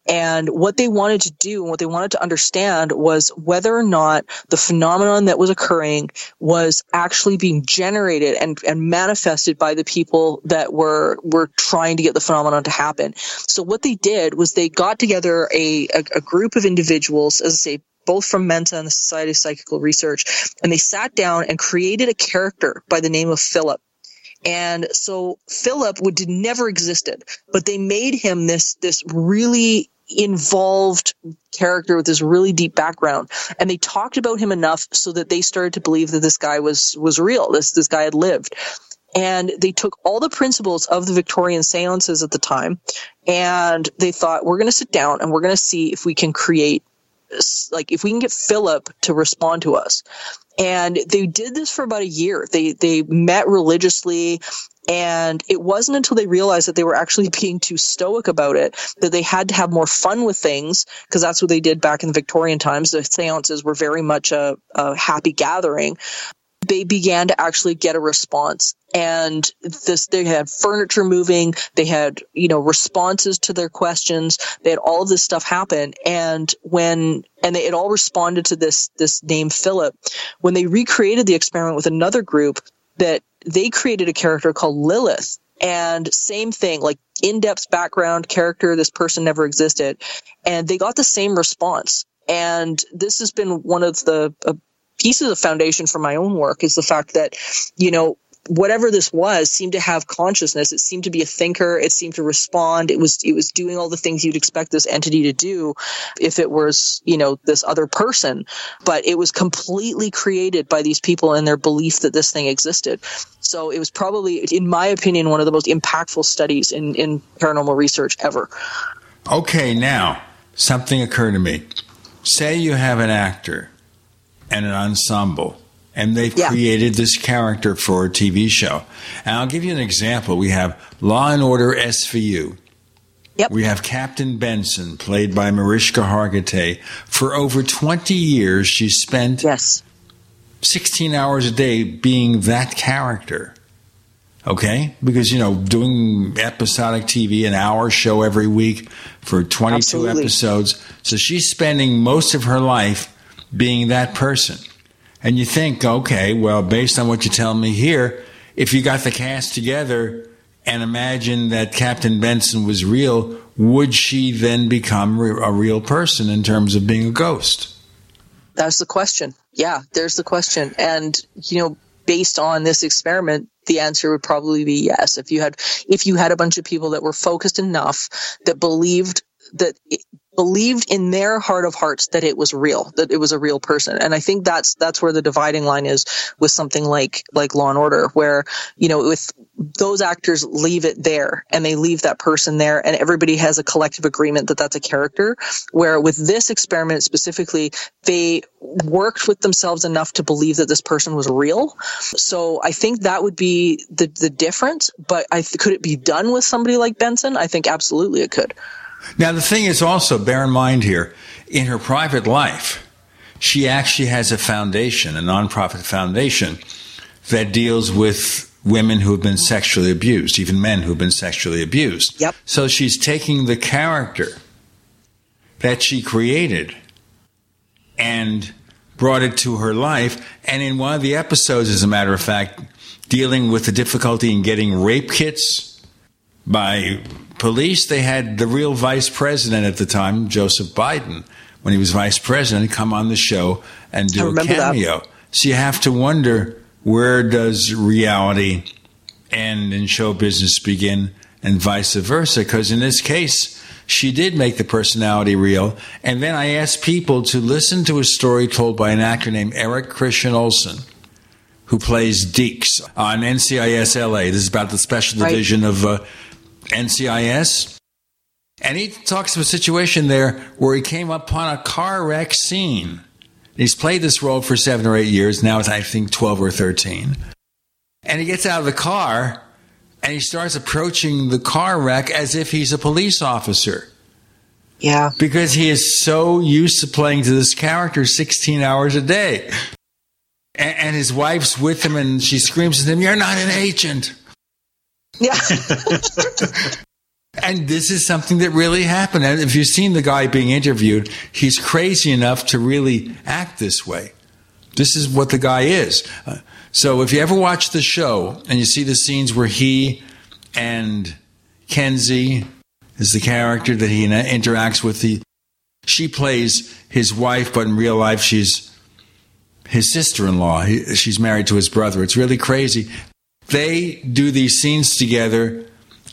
And what they wanted to do and what they wanted to understand was whether or not the phenomenon that was occurring was actually being generated and, and manifested by the people that were were trying to get the phenomenon to happen. So what they did was they got together a, a, a group of individuals, as I say, both from Mensa and the Society of Psychical Research, and they sat down and created a character by the name of Philip. And so Philip would never existed, but they made him this this really involved character with this really deep background and they talked about him enough so that they started to believe that this guy was was real this this guy had lived and they took all the principles of the Victorian seances at the time and they thought we're going to sit down and we're going to see if we can create like if we can get Philip to respond to us. And they did this for about a year. They they met religiously and it wasn't until they realized that they were actually being too stoic about it that they had to have more fun with things because that's what they did back in the Victorian times. The seances were very much a, a happy gathering they began to actually get a response. And this, they had furniture moving. They had, you know, responses to their questions. They had all of this stuff happen. And when, and they, it all responded to this, this name Philip. When they recreated the experiment with another group that they created a character called Lilith. And same thing, like in-depth background character, this person never existed. And they got the same response. And this has been one of the uh, pieces of foundation for my own work is the fact that, you know, whatever this was seemed to have consciousness. It seemed to be a thinker. It seemed to respond. It was, it was doing all the things you'd expect this entity to do if it was, you know, this other person. But it was completely created by these people and their belief that this thing existed. So it was probably, in my opinion, one of the most impactful studies in, in paranormal research ever. Okay, now something occurred to me. Say you have an actor and an ensemble and they've yeah. created this character for a TV show. And I'll give you an example. We have Law and Order SVU. Yep. We have Captain Benson, played by Mariska Hargitay. For over 20 years, she spent yes. 16 hours a day being that character. Okay? Because, you know, doing episodic TV, an hour show every week for 22 Absolutely. episodes. So she's spending most of her life being that person. And you think, okay, well, based on what you tell me here, if you got the cast together and imagine that Captain Benson was real, would she then become a real person in terms of being a ghost? That's the question. Yeah, there's the question. And, you know, based on this experiment, the answer would probably be yes. If you had, if you had a bunch of people that were focused enough that believed that believed in their heart of hearts that it was real, that it was a real person. And I think that's that's where the dividing line is with something like like Law and Order, where you know with those actors leave it there and they leave that person there, and everybody has a collective agreement that that's a character. Where with this experiment specifically, they worked with themselves enough to believe that this person was real. So I think that would be the the difference. But I could it be done with somebody like Benson? I think absolutely it could. Now, the thing is also, bear in mind here, in her private life, she actually has a foundation, a nonprofit foundation, that deals with women who have been sexually abused, even men who have been sexually abused. Yep. So she's taking the character that she created and brought it to her life. And in one of the episodes, as a matter of fact, dealing with the difficulty in getting rape kits by police, they had the real vice president at the time, Joseph Biden, when he was vice president, come on the show and do a cameo. That. So you have to wonder where does reality end and show business begin, and vice versa. Because in this case, she did make the personality real. And then I asked people to listen to a story told by an actor named Eric Christian Olsen who plays Deeks on NCIS LA. This is about the special division right. of uh, NCIS. And he talks of a situation there where he came upon a car wreck scene. He's played this role for seven or eight years. Now it's, I think, 12 or 13. And he gets out of the car and he starts approaching the car wreck as if he's a police officer. Yeah. Because he is so used to playing to this character 16 hours a day. And, and his wife's with him and she screams at him, You're not an agent. Yeah. and this is something that really happened. And if you've seen the guy being interviewed, he's crazy enough to really act this way. This is what the guy is. Uh, so if you ever watch the show and you see the scenes where he and Kensi is the character that he interacts with, the she plays his wife, but in real life she's his sister-in-law. she's married to his brother. It's really crazy they do these scenes together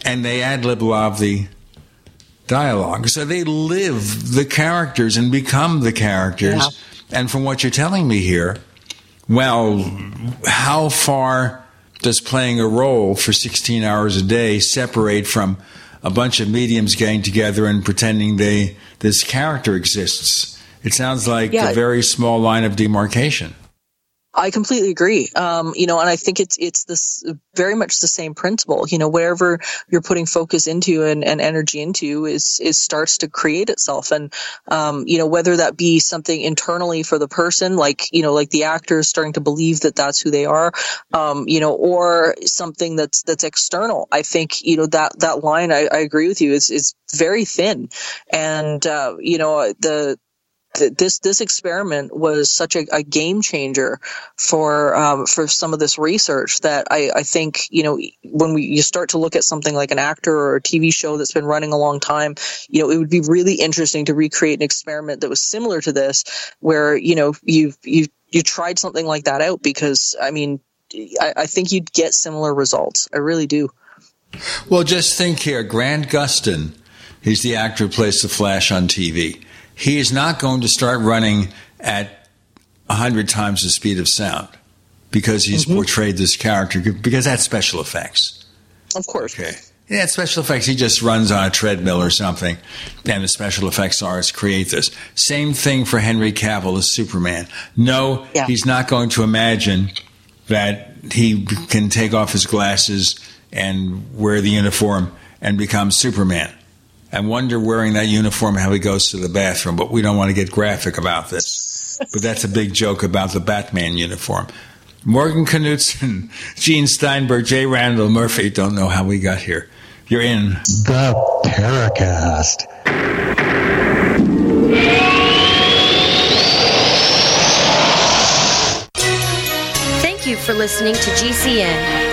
and they ad lib the dialogue. So they live the characters and become the characters. Yeah. And from what you're telling me here, well, how far does playing a role for 16 hours a day separate from a bunch of mediums getting together and pretending they this character exists? It sounds like yeah. a very small line of demarcation. I completely agree. Um, you know, and I think it's it's this very much the same principle. You know, wherever you're putting focus into and, and energy into is is starts to create itself. And um, you know, whether that be something internally for the person, like you know, like the actor is starting to believe that that's who they are, um, you know, or something that's that's external. I think you know that that line. I, I agree with you. Is is very thin, and uh, you know the this this experiment was such a, a game changer for um, for some of this research that I, I think you know when we you start to look at something like an actor or a TV show that's been running a long time, you know it would be really interesting to recreate an experiment that was similar to this, where you know you you you tried something like that out because I mean I, I think you'd get similar results. I really do. Well, just think here, Grant Gustin. He's the actor who plays the Flash on TV he is not going to start running at 100 times the speed of sound because he's mm-hmm. portrayed this character, because that's special effects. Of course. Okay. Yeah, special effects. He just runs on a treadmill or something, and the special effects artists create this. Same thing for Henry Cavill as Superman. No, yeah. he's not going to imagine that he can take off his glasses and wear the uniform and become Superman and wonder wearing that uniform how he goes to the bathroom. But we don't want to get graphic about this. But that's a big joke about the Batman uniform. Morgan Knudsen, Gene Steinberg, Jay Randall Murphy don't know how we got here. You're in the Paracast. Thank you for listening to GCN.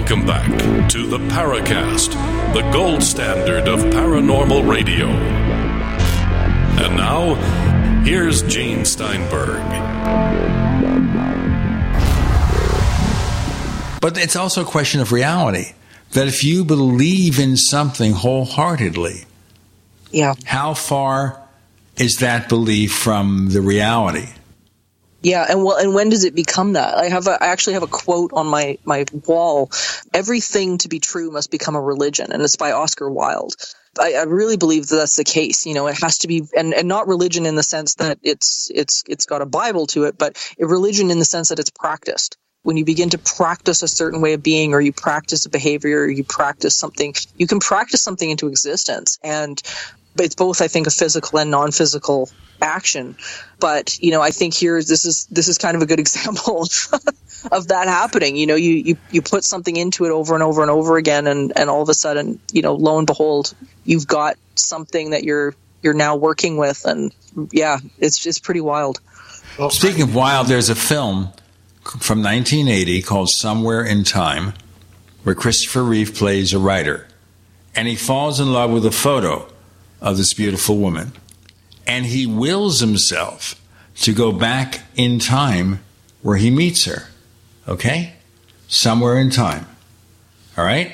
Welcome back to the Paracast, the gold standard of paranormal radio. And now, here's Gene Steinberg. But it's also a question of reality. That if you believe in something wholeheartedly, yeah, how far is that belief from the reality? Yeah, and well, and when does it become that? I have, a, I actually have a quote on my my wall. Everything to be true must become a religion, and it's by Oscar Wilde. I, I, really believe that that's the case. You know, it has to be, and, and not religion in the sense that it's it's it's got a Bible to it, but religion in the sense that it's practiced. When you begin to practice a certain way of being, or you practice a behavior, or you practice something, you can practice something into existence. And it's both I think a physical and non-physical action. But you know, I think here this is this is kind of a good example of that happening. You know, you, you you put something into it over and over and over again, and and all of a sudden, you know, lo and behold, you've got something that you're you're now working with, and yeah, it's it's pretty wild. Well, Speaking of wild, there's a film from 1980 called Somewhere in Time, where Christopher Reeve plays a writer, and he falls in love with a photo of this beautiful woman, and he wills himself to go back in time where he meets her. Okay? Somewhere in time. All right?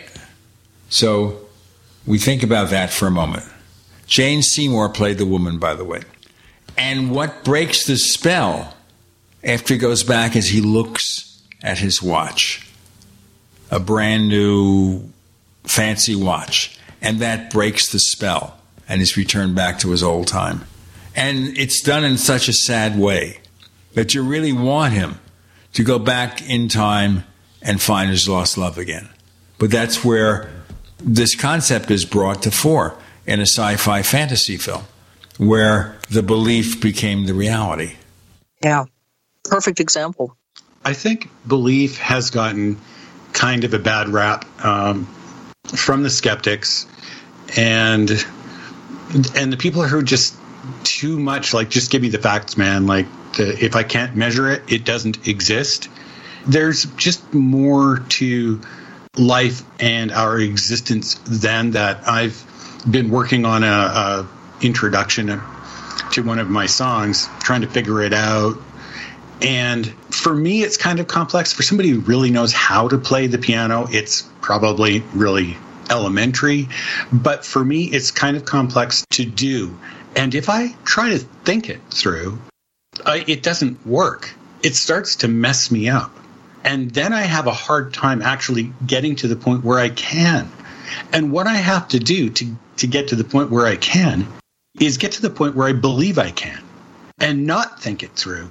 So we think about that for a moment. Jane Seymour played the woman, by the way. And what breaks the spell after he goes back is he looks at his watch, a brand new fancy watch, and that breaks the spell, and he's returned back to his old time. And it's done in such a sad way that you really want him to go back in time and find his lost love again. But that's where this concept is brought to fore in a sci fi fantasy film where the belief became the reality. Yeah, perfect example. I think belief has gotten kind of a bad rap um, from the skeptics and and the people who just too much like just give me the facts man like the, if i can't measure it it doesn't exist there's just more to life and our existence than that i've been working on a, a introduction to one of my songs, trying to figure it out. And for me, it's kind of complex. For somebody who really knows how to play the piano, it's probably really elementary. But for me, it's kind of complex to do. And if I try to think it through, I, it doesn't work. It starts to mess me up. And then I have a hard time actually getting to the point where I can. And what I have to do to, to get to the point where I can is get to the point where I believe I can and not think it through.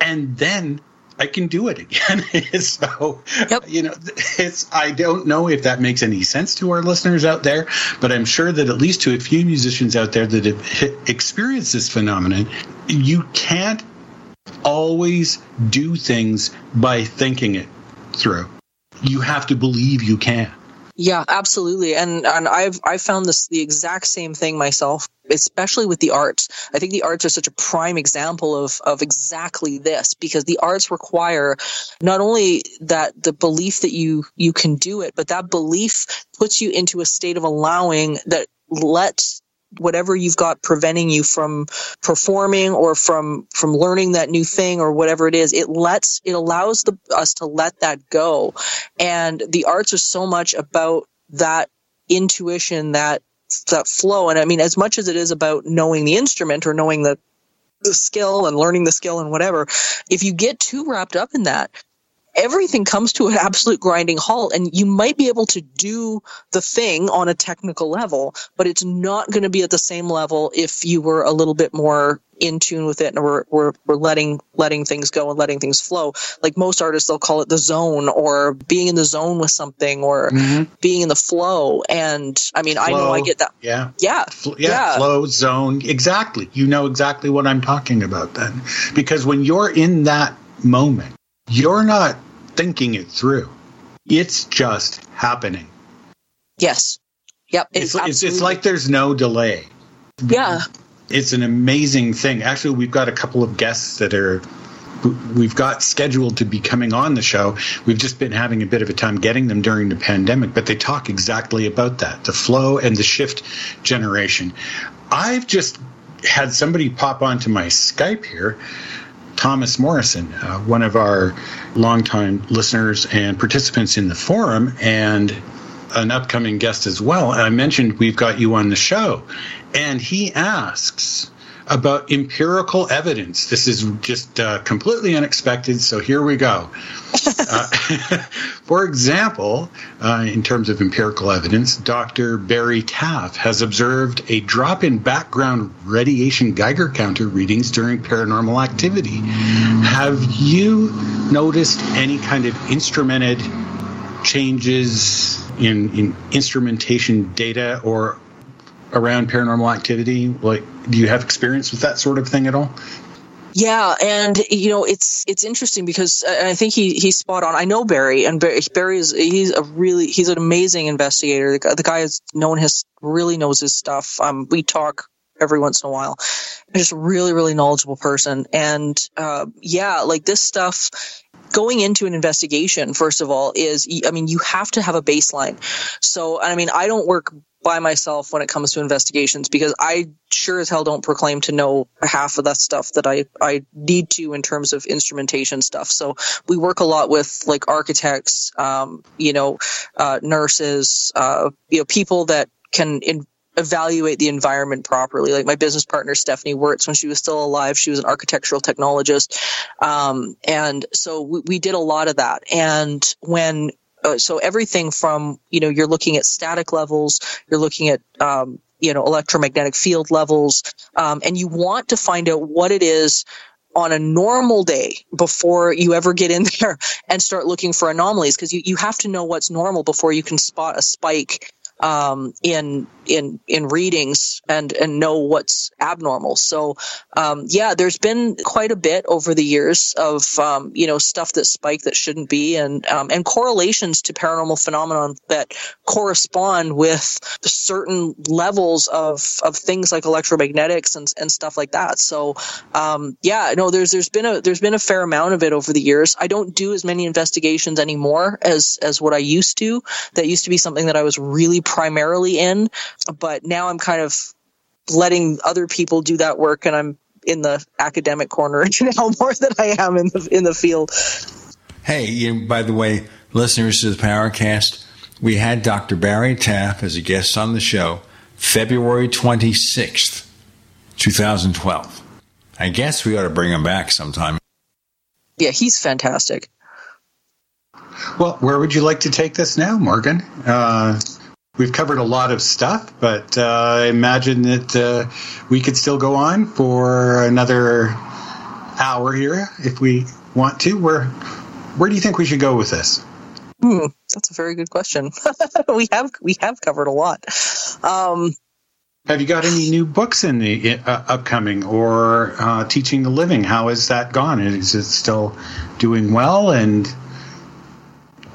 And then I can do it again. so, yep. you know, it's, I don't know if that makes any sense to our listeners out there, but I'm sure that at least to a few musicians out there that have experienced this phenomenon, you can't always do things by thinking it through. You have to believe you can. Yeah, absolutely. And and I've I found this the exact same thing myself, especially with the arts. I think the arts are such a prime example of of exactly this because the arts require not only that the belief that you you can do it, but that belief puts you into a state of allowing that lets whatever you've got preventing you from performing or from from learning that new thing or whatever it is it lets it allows the, us to let that go. And the arts are so much about that intuition that that flow. And i mean as much as it is about knowing the instrument or knowing the the skill and learning the skill and whatever if you get too wrapped up in that everything comes to an absolute grinding halt and you might be able to do the thing on a technical level but it's not going to be at the same level if you were a little bit more in tune with it and we're, we're, we're letting letting things go and letting things flow. Like most artists they'll call it the zone or being in the zone with something or mm-hmm. being in the flow. And i mean flow, i know i get that. Yeah. Yeah. Yeah, yeah. flow zone. Exactly. You know exactly what i'm talking about then. Because when you're in that moment you're not thinking it through. It's just happening. Yes. Yep. It's, it's, it's, like there's no delay. Yeah. It's an amazing thing. Actually, we've got a couple of guests that are we've got scheduled to be coming on the show. We've just been having a bit of a time getting them during the pandemic, but they talk exactly about that the flow and the shift generation. I've just had somebody pop onto my Skype here Thomas Morrison, uh, one of our longtime listeners and participants in the forum, and an upcoming guest as well. I mentioned we've got you on the show, and he asks about empirical evidence. This is just uh, completely unexpected, so here we go. uh, for example, uh, in terms of empirical evidence, Dr. Barry Taff has observed a drop in background radiation Geiger counter readings during paranormal activity. Have you noticed any kind of instrumented changes in, in instrumentation data or around paranormal activity? Like, do you have experience with that sort of thing at all? Yeah, and you know it's it's interesting because I think he he's spot on. I know Barry, and Barry, Barry is he's a really he's an amazing investigator. The, guy- the guy has known his really knows his stuff. Um, we talk every once in a while. Just a really really knowledgeable person, and uh, yeah, like this stuff. Going into an investigation, first of all, is I mean you have to have a baseline. So I mean I don't work by myself when it comes to investigations because I sure as hell don't proclaim to know half of that stuff that I, I need to in terms of instrumentation stuff. So we work a lot with like architects, um, you know, uh, nurses, uh, you know, people that can in, evaluate the environment properly. Like my business partner, Stephanie Wirtz, when she was still alive, she was an architectural technologist. Um, and so we, we did a lot of that. And when uh, so everything from you know you're looking at static levels you're looking at um, you know electromagnetic field levels um, and you want to find out what it is on a normal day before you ever get in there and start looking for anomalies because you, you have to know what's normal before you can spot a spike um, in in in readings and and know what's abnormal. So um, yeah, there's been quite a bit over the years of um, you know stuff that spike that shouldn't be, and um, and correlations to paranormal phenomenon that correspond with certain levels of of things like electromagnetics and and stuff like that. So um, yeah, no, there's there's been a there's been a fair amount of it over the years. I don't do as many investigations anymore as as what I used to. That used to be something that I was really primarily in, but now I'm kind of letting other people do that work, and I'm in the academic corner now more than I am in the in the field. Hey, you, by the way, listeners to the Paracast, we had Dr. Barry Taff as a guest on the show February 26th, 2012. I guess we ought to bring him back sometime. Yeah, he's fantastic. Well, where would you like to take this now, Morgan? Uh, we've covered a lot of stuff, but uh, I imagine that uh, we could still go on for another hour here if we want to. Where where do you think we should go with this? Hmm, that's a very good question. we have we have covered a lot. Um, Have you got any new books in the uh, upcoming or uh, teaching the living? How has that gone? Is it still doing well? And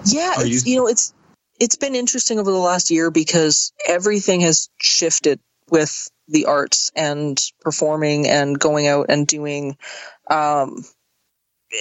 Yeah, you- you know it's it's been interesting over the last year because everything has shifted with the arts and performing and going out and doing um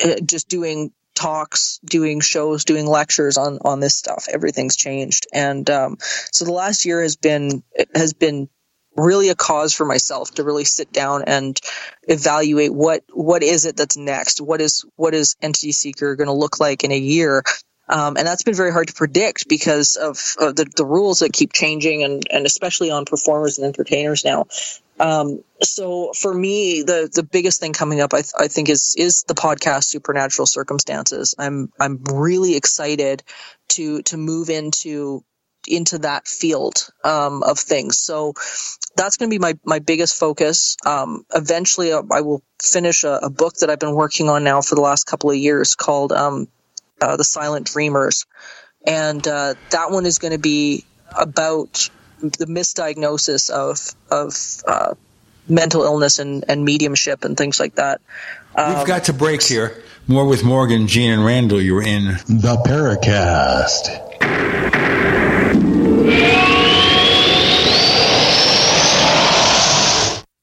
eh, just doing talks, doing shows, doing lectures on on this stuff. Everything's changed. And um so the last year has been has been really a cause for myself to really sit down and evaluate what what is it that's next what is what is entity seeker going to look like in a year um, and that's been very hard to predict because of, of the, the rules that keep changing and, and especially on performers and entertainers now um, so for me the the biggest thing coming up I, th- I think is is the podcast supernatural circumstances i'm i'm really excited to to move into into that field um, of things. So that's going to be my, my biggest focus. Um, eventually, uh, I will finish a, a book that I've been working on now for the last couple of years called um, uh, The Silent Dreamers. And uh, that one is going to be about the misdiagnosis of, of uh, mental illness and, and mediumship and things like that. Um, We've got to break here. More with Morgan, Gene, and Randall. You're in The Paracast.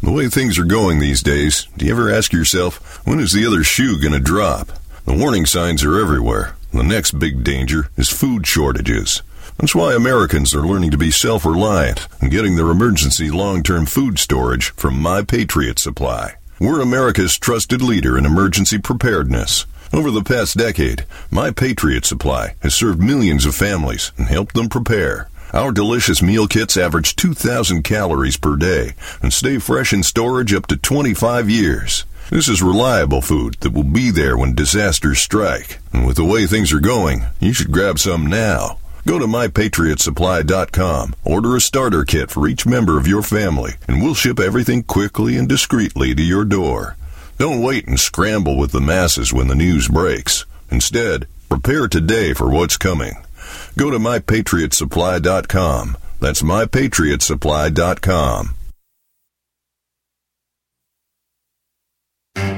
The way things are going these days, do you ever ask yourself, when is the other shoe going to drop? The warning signs are everywhere. The next big danger is food shortages. That's why Americans are learning to be self reliant and getting their emergency long term food storage from My Patriot Supply. We're America's trusted leader in emergency preparedness. Over the past decade, My Patriot Supply has served millions of families and helped them prepare. Our delicious meal kits average 2,000 calories per day and stay fresh in storage up to 25 years. This is reliable food that will be there when disasters strike. And with the way things are going, you should grab some now. Go to mypatriotsupply.com, order a starter kit for each member of your family, and we'll ship everything quickly and discreetly to your door. Don't wait and scramble with the masses when the news breaks. Instead, prepare today for what's coming. Go to mypatriotsupply.com. That's mypatriotsupply.com.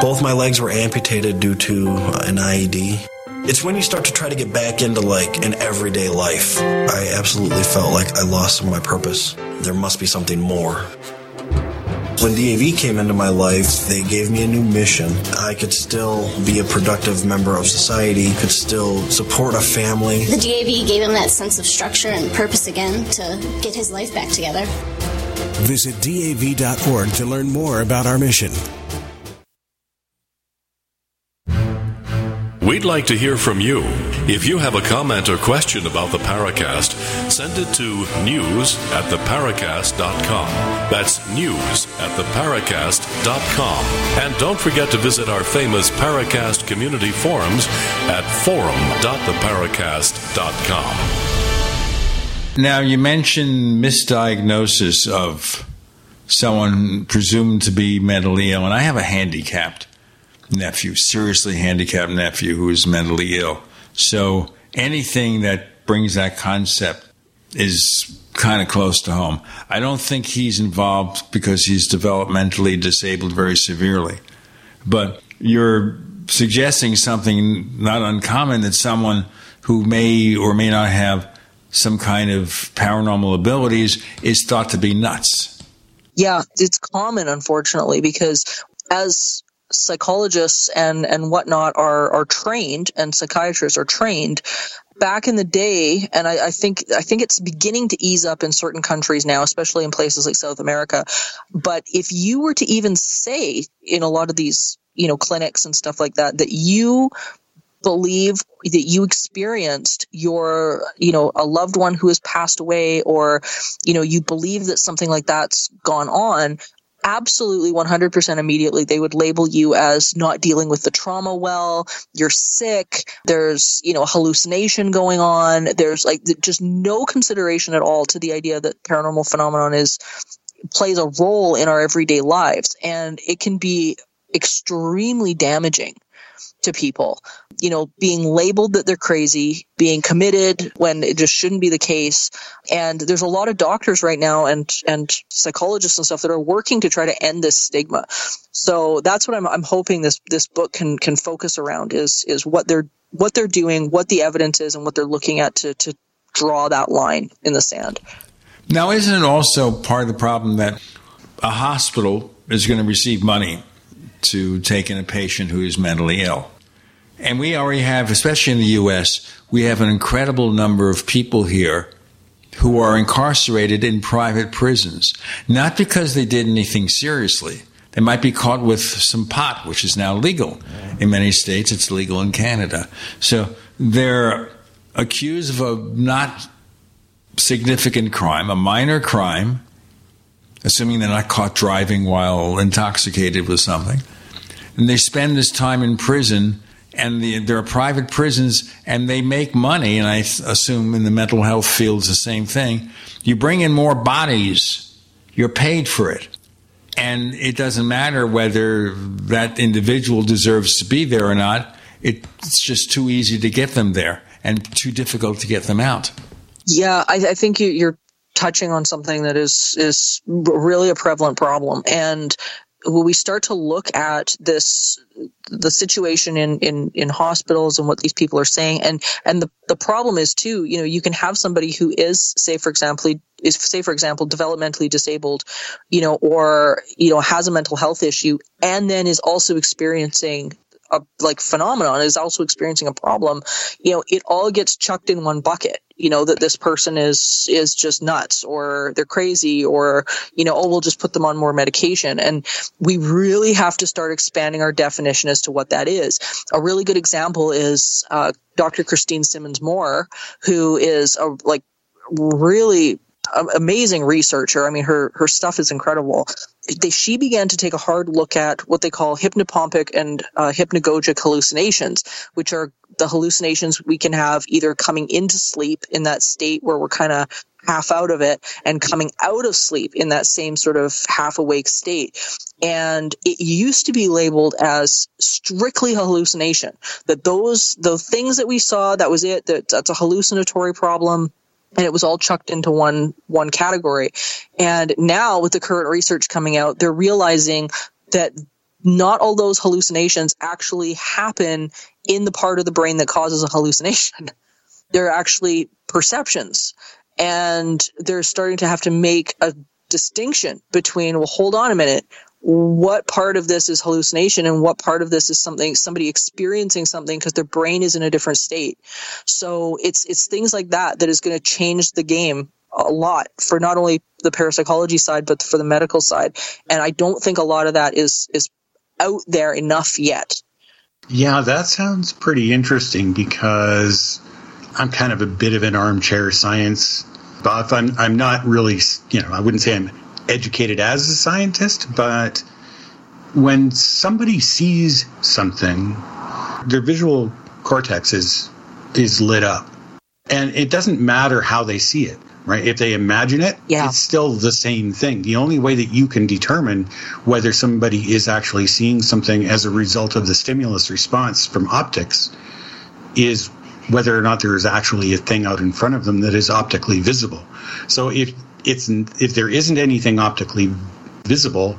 Both my legs were amputated due to uh, an IED. It's when you start to try to get back into like an everyday life. I absolutely felt like I lost some of my purpose. There must be something more. When DAV came into my life, they gave me a new mission. I could still be a productive member of society, could still support a family. The DAV gave him that sense of structure and purpose again to get his life back together. Visit DAV.org to learn more about our mission. We'd like to hear from you. If you have a comment or question about the Paracast, send it to news at theparacast.com. That's news at theparacast.com. And don't forget to visit our famous Paracast community forums at forum.theparacast.com. Now, you mentioned misdiagnosis of someone presumed to be mentally ill, and I have a handicapped nephew, seriously handicapped nephew who is mentally ill. So anything that brings that concept is kind of close to home. I don't think he's involved because he's developmentally disabled very severely. But you're suggesting something not uncommon that someone who may or may not have some kind of paranormal abilities is thought to be nuts. Yeah, it's common, unfortunately, because as psychologists and and whatnot are are trained and psychiatrists are trained. Back in the day and I, I, think i think it's beginning to ease up in certain countries now especially in places like south america. But if you were to even say in a lot of these you know clinics and stuff like that that you believe that you experienced your you know a loved one who has passed away or you know you believe that something like that's gone on absolutely 100% immediately. They would label you as not dealing with the trauma well. You're sick. There's you know a hallucination going on. There's like just no consideration at all to the idea that paranormal phenomenon is plays a role in our everyday lives. And it can be extremely damaging to people. You know, being labeled that they're crazy, being committed when it just shouldn't be the case. And there's a lot of doctors right now and, and psychologists and stuff that are working to try to end this stigma. So that's what I'm, I'm hoping this, this book can, can focus around is, is what they're, what they're doing, what the evidence is and what they're looking at to, to draw that line in the sand. Now, isn't it also part of the problem that a hospital is going to receive money to take in a patient who is mentally ill. And we already have, especially in the U.S., we have an incredible number of people here who are incarcerated in private prisons, not because they did anything seriously. They might be caught with some pot, which is now legal. In many states, it's legal in Canada. So they're accused of a not significant crime, a minor crime, assuming they're not caught driving while intoxicated with something. And they spend this time in prison, and the, there are private prisons, and they make money. And I assume in the mental health field, it's the same thing. You bring in more bodies, you're paid for it. And it doesn't matter whether that individual deserves to be there or not. It's just too easy to get them there and too difficult to get them out. Yeah, I, I think you, are touching on something that is is really a prevalent problem and when we start to look at this the situation in, in in hospitals and what these people are saying and and the the problem is too you know you can have somebody who is say for example is say for example developmentally disabled you know or you know has a mental health issue and then is also experiencing a like phenomenon is also experiencing a problem, you know, it all gets chucked in one bucket. You know that this person is is just nuts, or they're crazy, or you know, oh, we'll just put them on more medication. And we really have to start expanding our definition as to what that is. A really good example is uh, Dr. Christine Simmonds-Moore, who is a like really amazing researcher. I mean, her her stuff is incredible. They, she began to take a hard look at what they call hypnopompic and uh, hypnagogic hallucinations, which are the hallucinations we can have either coming into sleep in that state where we're kind of half out of it and coming out of sleep in that same sort of half awake state. And it used to be labeled as strictly hallucination. That those the things that we saw, that was it. That that's a hallucinatory problem and it was all chucked into one one category. And now with the current research coming out, they're realizing that not all those hallucinations actually happen in the part of the brain that causes a hallucination. They're actually perceptions. And they're starting to have to make a distinction between, well, hold on a minute what part of this is hallucination and what part of this is something somebody experiencing something because their brain is in a different state. So it's it's things like that that is going to change the game a lot for not only the parapsychology side but for the medical side. And i don't think a lot of that is is out there enough yet. Yeah that sounds pretty interesting because i'm kind of a bit of an armchair science buff. I'm i'm not really you know i wouldn't say i'm educated as a scientist, but when somebody sees something, their visual cortex is is lit up. And it doesn't matter how they see it, right? If they imagine it, yeah. it's still the same thing. The only way that you can determine whether somebody is actually seeing something as a result of the stimulus response from optics is whether or not there is actually a thing out in front of them that is optically visible. So if it's if there isn't anything optically visible,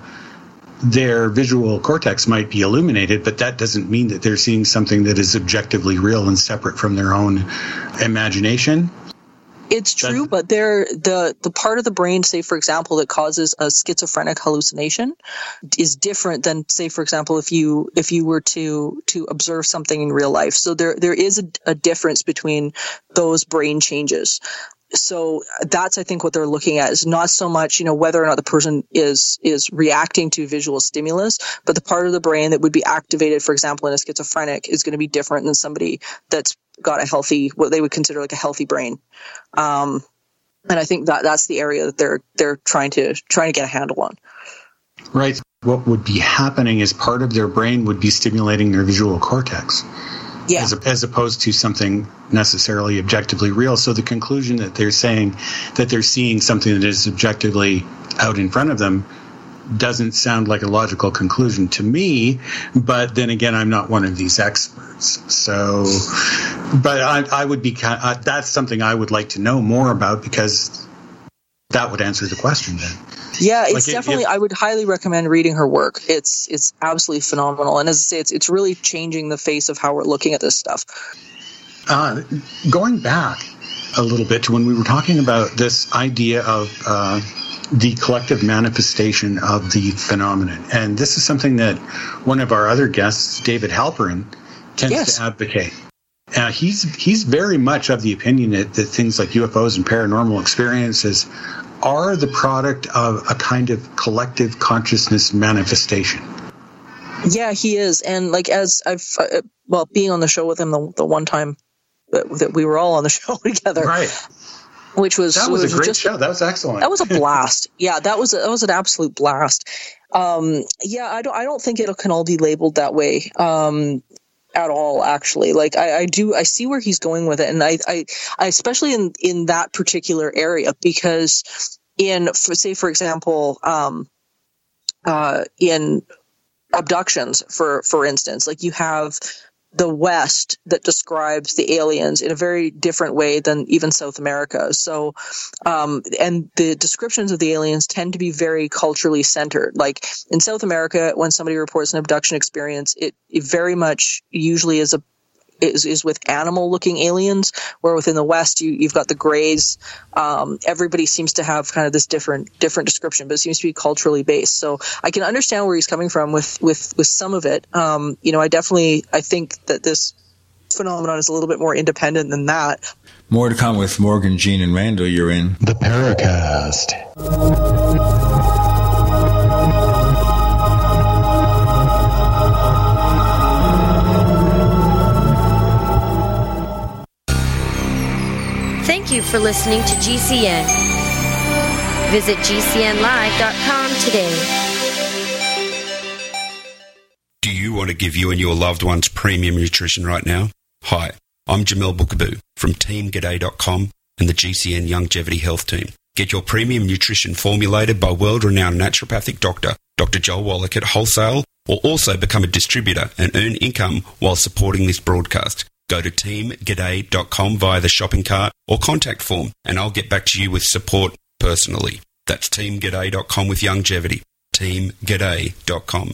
their visual cortex might be illuminated, but that doesn't mean that they're seeing something that is objectively real and separate from their own imagination. It's true, but there the the part of the brain, say for example, that causes a schizophrenic hallucination, is different than say for example if you if you were to to observe something in real life. So there there is a, a difference between those brain changes so that's i think what they're looking at is not so much you know whether or not the person is is reacting to visual stimulus but the part of the brain that would be activated for example in a schizophrenic is going to be different than somebody that's got a healthy what they would consider like a healthy brain um, and i think that that's the area that they're they're trying to trying to get a handle on Right. What would be happening is part of their brain would be stimulating their visual cortex. Yeah. As, as opposed to something necessarily objectively real. So the conclusion that they're saying that they're seeing something that is objectively out in front of them doesn't sound like a logical conclusion to me. But then again, I'm not one of these experts. So, but I, I would be, uh, that's something I would like to know more about because that would answer the question then. Yeah, it's Like, if- definitely. if- I would highly recommend reading her work. It's it's absolutely phenomenal, and as I say, it's it's really changing the face of how we're looking at this stuff. Uh, going back a little bit to when we were talking about this idea of uh, the collective manifestation of the phenomenon, and this is something that one of our other guests, David Halperin, tends Yes. to advocate. Uh, he's he's very much of the opinion that, that things like UFOs and paranormal experiences are the product of a kind of collective consciousness manifestation. Yeah, he is, and like as I've uh, well, being on the show with him the the one time that, that we were all on the show together, right? Which was That was a great just show. That was excellent. That was a blast. yeah, that was a, that was an absolute blast. Um, yeah, I don't I don't think it can all be labeled that way. Um, at all actually. Like I, I do i see where he's going with it and I, I i especially in in that particular area because in for, say for example um uh in abductions for for instance like you have the west that describes the aliens in a very different way than even south america. So um and the descriptions of the aliens tend to be very culturally centered. Like in south america when somebody reports an abduction experience it, it very much usually is a is, is with animal looking aliens where within the west you, you've got the grays. Um, everybody seems to have kind of this different different description but it seems to be culturally based. So i can understand where he's coming from with with with some of it. Um, you know i definitely i think that this phenomenon is a little bit more independent than that. More to come with Morgan, Gene, and Randall. You're in. The Paracast. You for listening to GCN. Visit GCNlive.com today. Do you want to give you and your loved ones premium nutrition right now? Hi, I'm Jamel Bookaboo from TeamGaday.com and the GCN Longevity Health Team. Get your premium nutrition formulated by world renowned naturopathic doctor, Dr. Joel Wallach at wholesale, or also become a distributor and earn income while supporting this broadcast. Go to teamgaday.com via the shopping cart or contact form, and I'll get back to you with support personally. That's teamgaday.com with longevity. Teamgaday.com.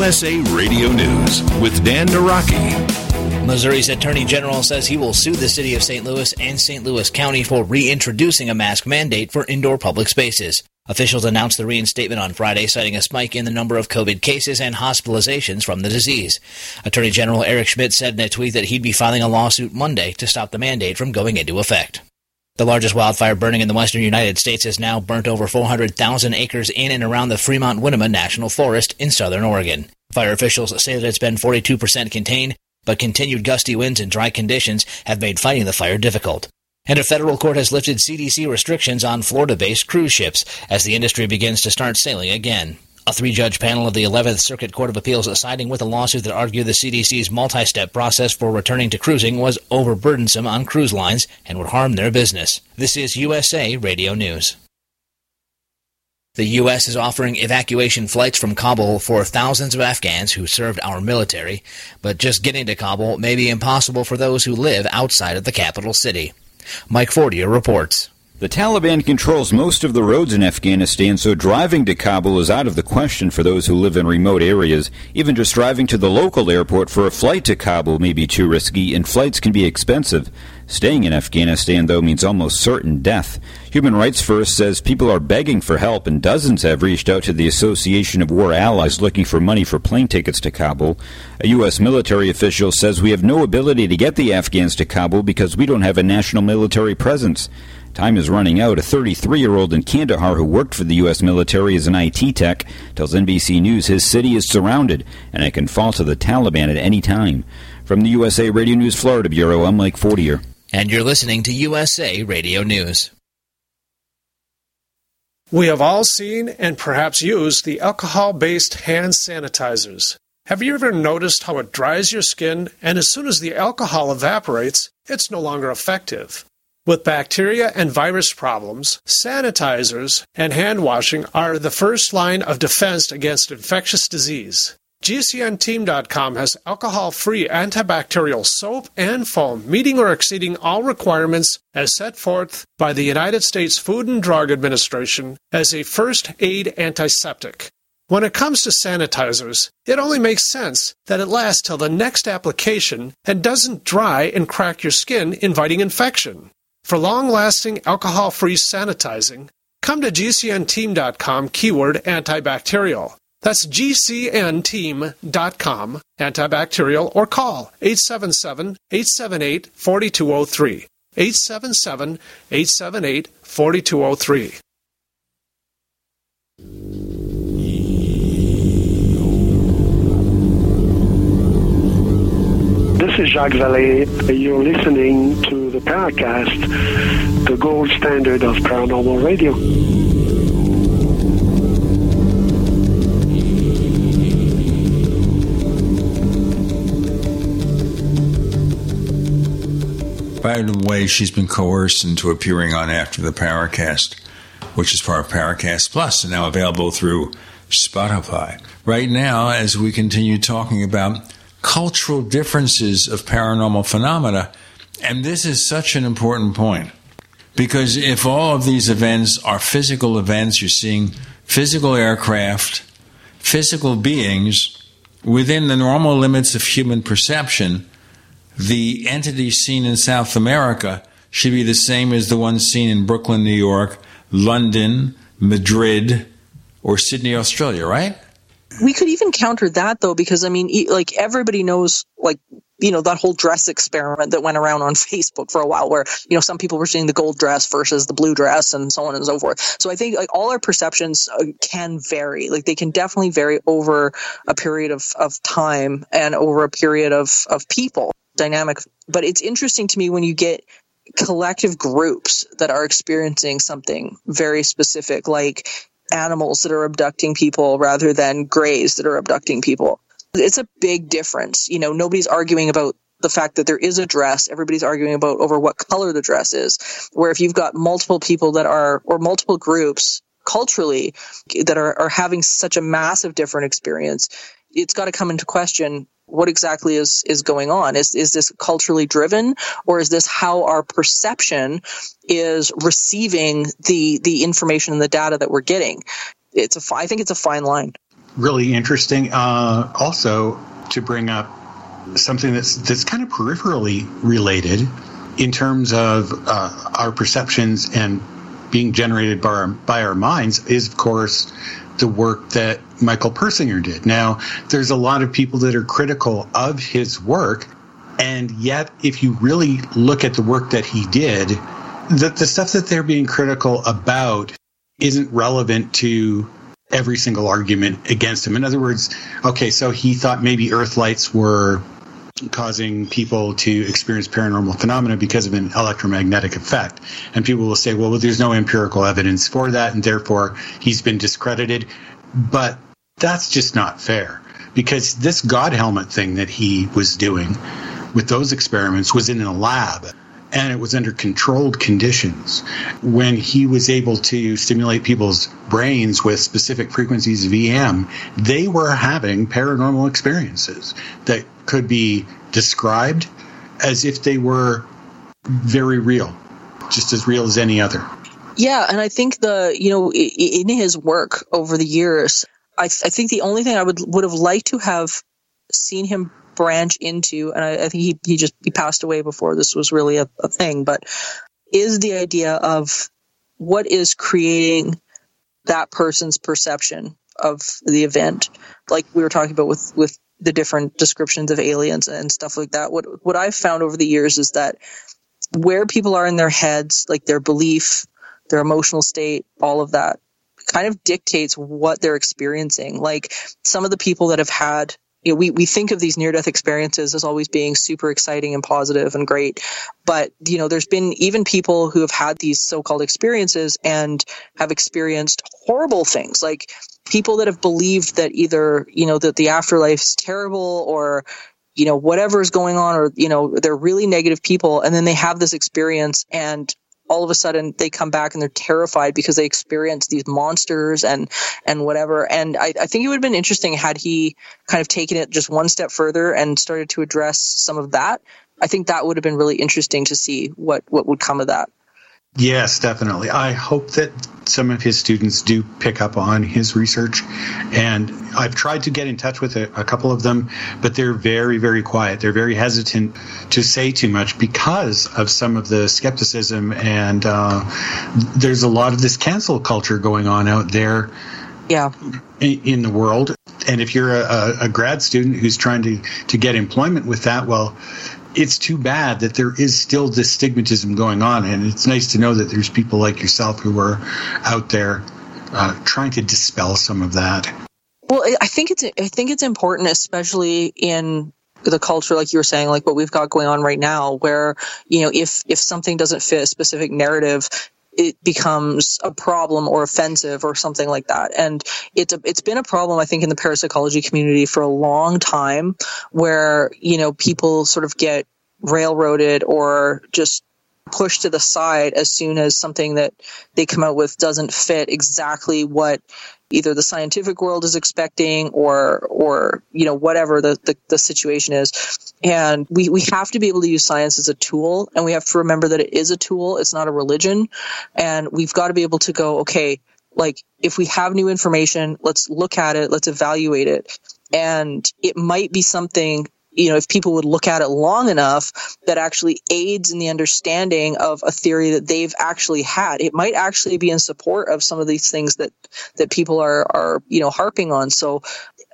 USA Radio News with Dan Naraki. Missouri's Attorney General says he will sue the city of St. Louis and St. Louis County for reintroducing a mask mandate for indoor public spaces. Officials announced the reinstatement on Friday, citing a spike in the number of COVID cases and hospitalizations from the disease. Attorney General Eric Schmitt said in a tweet that he'd be filing a lawsuit Monday to stop the mandate from going into effect. The largest wildfire burning in the western United States has now burnt over 400,000 acres in and around the Fremont Winema National Forest in southern Oregon. Fire officials say that it's been 42% contained, but continued gusty winds and dry conditions have made fighting the fire difficult. And a federal court has lifted CDC restrictions on Florida based cruise ships as the industry begins to start sailing again. A three judge panel of the 11th Circuit Court of Appeals siding with a lawsuit that argued the CDC's multi step process for returning to cruising was overburdensome on cruise lines and would harm their business. This is USA Radio News. The U.S. is offering evacuation flights from Kabul for thousands of Afghans who served our military, but just getting to Kabul may be impossible for those who live outside of the capital city. Mike Fortier reports. The Taliban controls most of the roads in Afghanistan, so driving to Kabul is out of the question for those who live in remote areas. Even just driving to the local airport for a flight to Kabul may be too risky, and flights can be expensive. Staying in Afghanistan, though, means almost certain death. Human Rights First says people are begging for help, and dozens have reached out to the Association of War Allies looking for money for plane tickets to Kabul. A U.S. military official says we have no ability to get the Afghans to Kabul because we don't have a national military presence. Time is running out. A 33 year old in Kandahar who worked for the U.S. military as an IT tech tells NBC News his city is surrounded and it can fall to the Taliban at any time. From the USA Radio News Florida Bureau, I'm Mike Fortier. And you're listening to USA Radio News. We have all seen and perhaps used the alcohol based hand sanitizers. Have you ever noticed how it dries your skin and as soon as the alcohol evaporates, it's no longer effective? With bacteria and virus problems, sanitizers and hand washing are the first line of defense against infectious disease. GCNteam.com has alcohol free antibacterial soap and foam, meeting or exceeding all requirements as set forth by the United States Food and Drug Administration as a first aid antiseptic. When it comes to sanitizers, it only makes sense that it lasts till the next application and doesn't dry and crack your skin, inviting infection. For long lasting alcohol free sanitizing, come to GCNteam.com keyword antibacterial. That's GCNteam.com antibacterial or call 877 878 4203. 877 878 4203. This is Jacques Vallée. You're listening to the Paracast, the gold standard of paranormal radio. By the way, she's been coerced into appearing on After the Paracast, which is part of Paracast Plus and now available through Spotify. Right now, as we continue talking about cultural differences of paranormal phenomena, and this is such an important point. Because if all of these events are physical events, you're seeing physical aircraft, physical beings within the normal limits of human perception, the entities seen in South America should be the same as the ones seen in Brooklyn, New York, London, Madrid, or Sydney, Australia, right? We could even counter that though, because I mean, like everybody knows, like, you know, that whole dress experiment that went around on Facebook for a while where, you know, some people were seeing the gold dress versus the blue dress and so on and so forth. So I think like all our perceptions uh, can vary. Like they can definitely vary over a period of, of time and over a period of, of people dynamic. But it's interesting to me when you get collective groups that are experiencing something very specific, like animals that are abducting people rather than grays that are abducting people. It's a big difference. You know, nobody's arguing about the fact that there is a dress. Everybody's arguing about over what color the dress is. Where if you've got multiple people that are, or multiple groups culturally that are, are having such a massive different experience, it's got to come into question what exactly is is going on? Is is this culturally driven or is this how our perception is receiving the the information and the data that we're getting? It's a I think it's a fine line. Really interesting uh, also to bring up something that's that's kind of peripherally related in terms of uh, our perceptions and being generated by our, by our minds is of course the work that Michael Persinger did. Now, there's a lot of people that are critical of his work, and yet, if you really look at the work that he did, the, the stuff that they're being critical about isn't relevant to every single argument against him. In other words, okay, so he thought maybe Earthlights were causing people to experience paranormal phenomena because of an electromagnetic effect. And people will say, well, there's no empirical evidence for that, and therefore he's been discredited. But that's just not fair because this God helmet thing that he was doing with those experiments was in a lab and it was under controlled conditions. When he was able to stimulate people's brains with specific frequencies of EM, they were having paranormal experiences that could be described as if they were very real, just as real as any other. Yeah, and I think the you know in his work over the years, I, th- I think the only thing I would would have liked to have seen him branch into, and I, I think he he just he passed away before this was really a, a thing, but is the idea of what is creating that person's perception of the event, like we were talking about with with the different descriptions of aliens and stuff like that. What what I've found over the years is that where people are in their heads, like their belief, their emotional state, all of that kind of dictates what they're experiencing. Like some of the people that have had you know, we, we think of these near death experiences as always being super exciting and positive and great. But, you know, there's been even people who have had these so called experiences and have experienced horrible things. Like people that have believed that either, you know, that the afterlife is terrible or, you know, whatever is going on or, you know, they're really negative people. And then they have this experience and all of a sudden they come back and they're terrified because they experience these monsters and and whatever. And I, I think it would have been interesting had he kind of taken it just one step further and started to address some of that. I think that would have been really interesting to see what what would come of that. Yes, definitely. I hope that some of his students do pick up on his research. And I've tried to get in touch with a, a, couple of them, but they're very, very quiet. They're very hesitant to say too much because of some of the skepticism. And uh, there's a lot of this cancel culture going on out there. Yeah. In, in the world. And if you're a, a grad student who's trying to, to get employment with that, well, it's too bad that there is still this stigmatism going on, and it's nice to know that there's people like yourself who are out there uh, trying to dispel some of that. Well, I think it's I think it's important, especially in the culture like you were saying like what we've got going on right now where you know if if something doesn't fit a specific narrative it becomes a problem or offensive or something like that. And it's a, it's been a problem, I think, in the parapsychology community for a long time where, you know, people sort of get railroaded or just pushed to the side as soon as something that they come out with doesn't fit exactly what either the scientific world is expecting or or you know whatever the, the, the, situation is. And we, we have to be able to use science as a tool and we have to remember that it is a tool it's not a religion. And we've got to be able to go okay like if we have new information let's look at it let's evaluate it. And it might be something you know, if people would look at it long enough, that actually aids in the understanding of a theory that they've actually had. It might actually be in support of some of these things that that people are are you know harping on. So,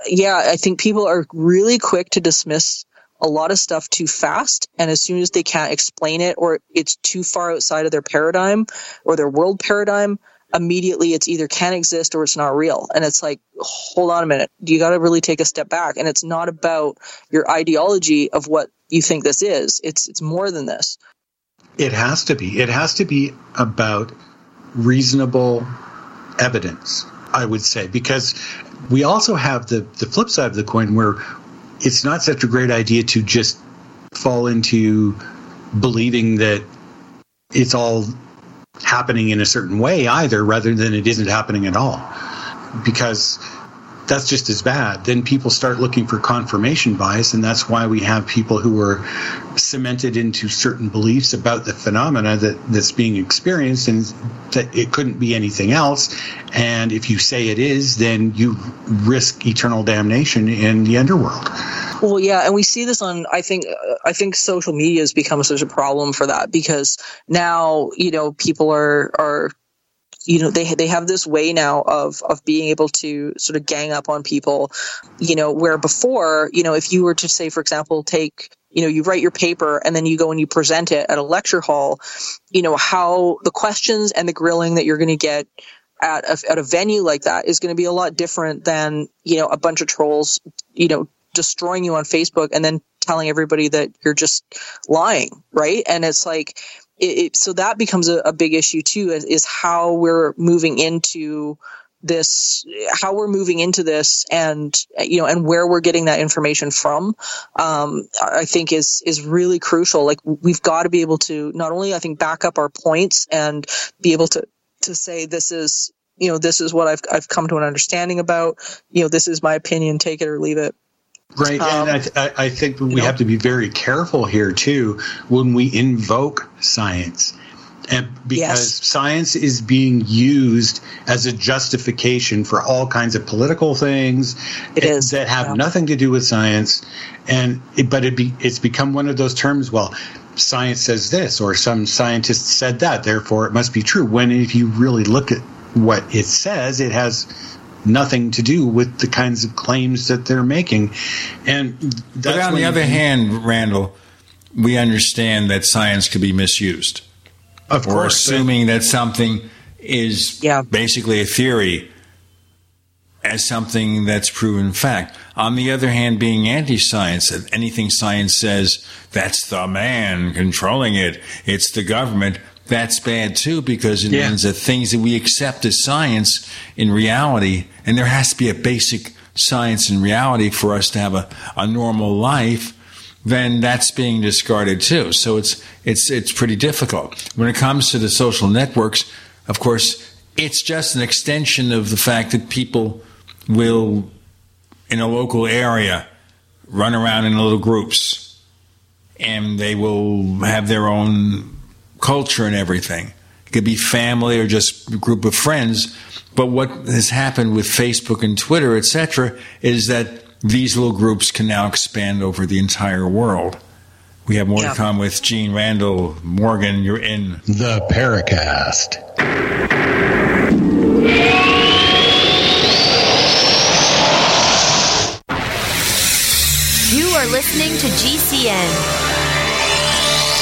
yeah, I think people are really quick to dismiss a lot of stuff too fast and as soon as they can't explain it or it's too far outside of their paradigm or their world paradigm immediately it's either can exist or it's not real. And it's like, hold on a minute. You got to really take a step back. And it's not about your ideology of what you think this is. It's, it's more than this. It has to be. It has to be about reasonable evidence, I would say, because we also have the, the flip side of the coin where it's not such a great idea to just fall into believing that it's all happening in a certain way either, rather than it isn't happening at all. Because that's just as bad. Then people start looking for confirmation bias, and that's why we have people who are cemented into certain beliefs about the phenomena that, that's being experienced, and that it couldn't be anything else. And if you say it is, then you risk eternal damnation in the underworld. Well, yeah, and we see this on. I think uh, I think social media has become such a problem for that because now you know people are are you know they they have this way now of of being able to sort of gang up on people you know where before you know if you were to say for example take you know you write your paper and then you go and you present it at a lecture hall you know how the questions and the grilling that you're going to get at a, at a venue like that is going to be a lot different than you know a bunch of trolls you know destroying you on Facebook and then telling everybody that you're just lying, right? And it's like, it, it, so that becomes a, a big issue too, is, is, how we're moving into this, how we're moving into this, and you know, and where we're getting that information from. Um, I think is is really crucial. Like we've got to be able to not only I think back up our points and be able to to say this is you know this is what I've I've come to an understanding about. You know, this is my opinion. Take it or leave it. Right, um, and I, th- I think we know, have to be very careful here too when we invoke science. and because yes. science is being used as a justification for all kinds of political things that have yeah. nothing to do with science and it, but it be, it's become one of those terms well science says this or some scientist said that therefore it must be true when if you really look at what it says it has nothing to do with the kinds of claims that they're making and but on the other hand randall we understand that science could be misused of or course, assuming that something is yeah. basically a theory as something that's proven fact. On the other hand, being anti science, anything science says, that's the man controlling it, it's the government, that's bad too because it yeah. means that things that we accept as science in reality, and there has to be a basic science in reality for us to have a, a normal life then that's being discarded too. So it's it's it's pretty difficult. When it comes to the social networks, of course, it's just an extension of the fact that people will in a local area run around in little groups and they will have their own culture and everything. It could be family or just a group of friends. But what has happened with Facebook and Twitter, etc., is that these little groups can now expand over the entire world. We have more yeah. to come with Gene Randall. Morgan, you're in the Paracast. You are listening to GCN.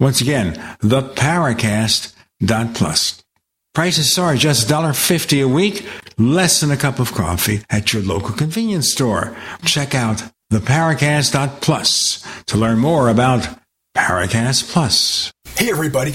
Once again, theparacast.plus. Prices are just $1.50 a week, less than a cup of coffee at your local convenience store. Check out the theparacast.plus to learn more about Paracast Plus. Hey, everybody.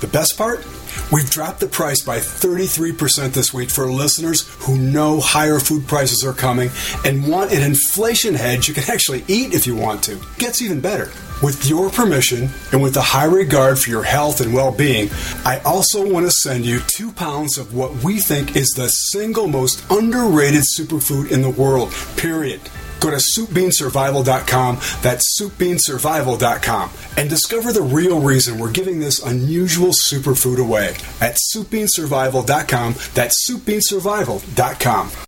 The best part? We've dropped the price by 33% this week for listeners who know higher food prices are coming and want an inflation hedge you can actually eat if you want to. Gets even better. With your permission and with a high regard for your health and well being, I also want to send you two pounds of what we think is the single most underrated superfood in the world, period. Go to soupbeansurvival.com, that's soupbeansurvival.com, and discover the real reason we're giving this unusual superfood away at soupbeansurvival.com, that's soupbeansurvival.com.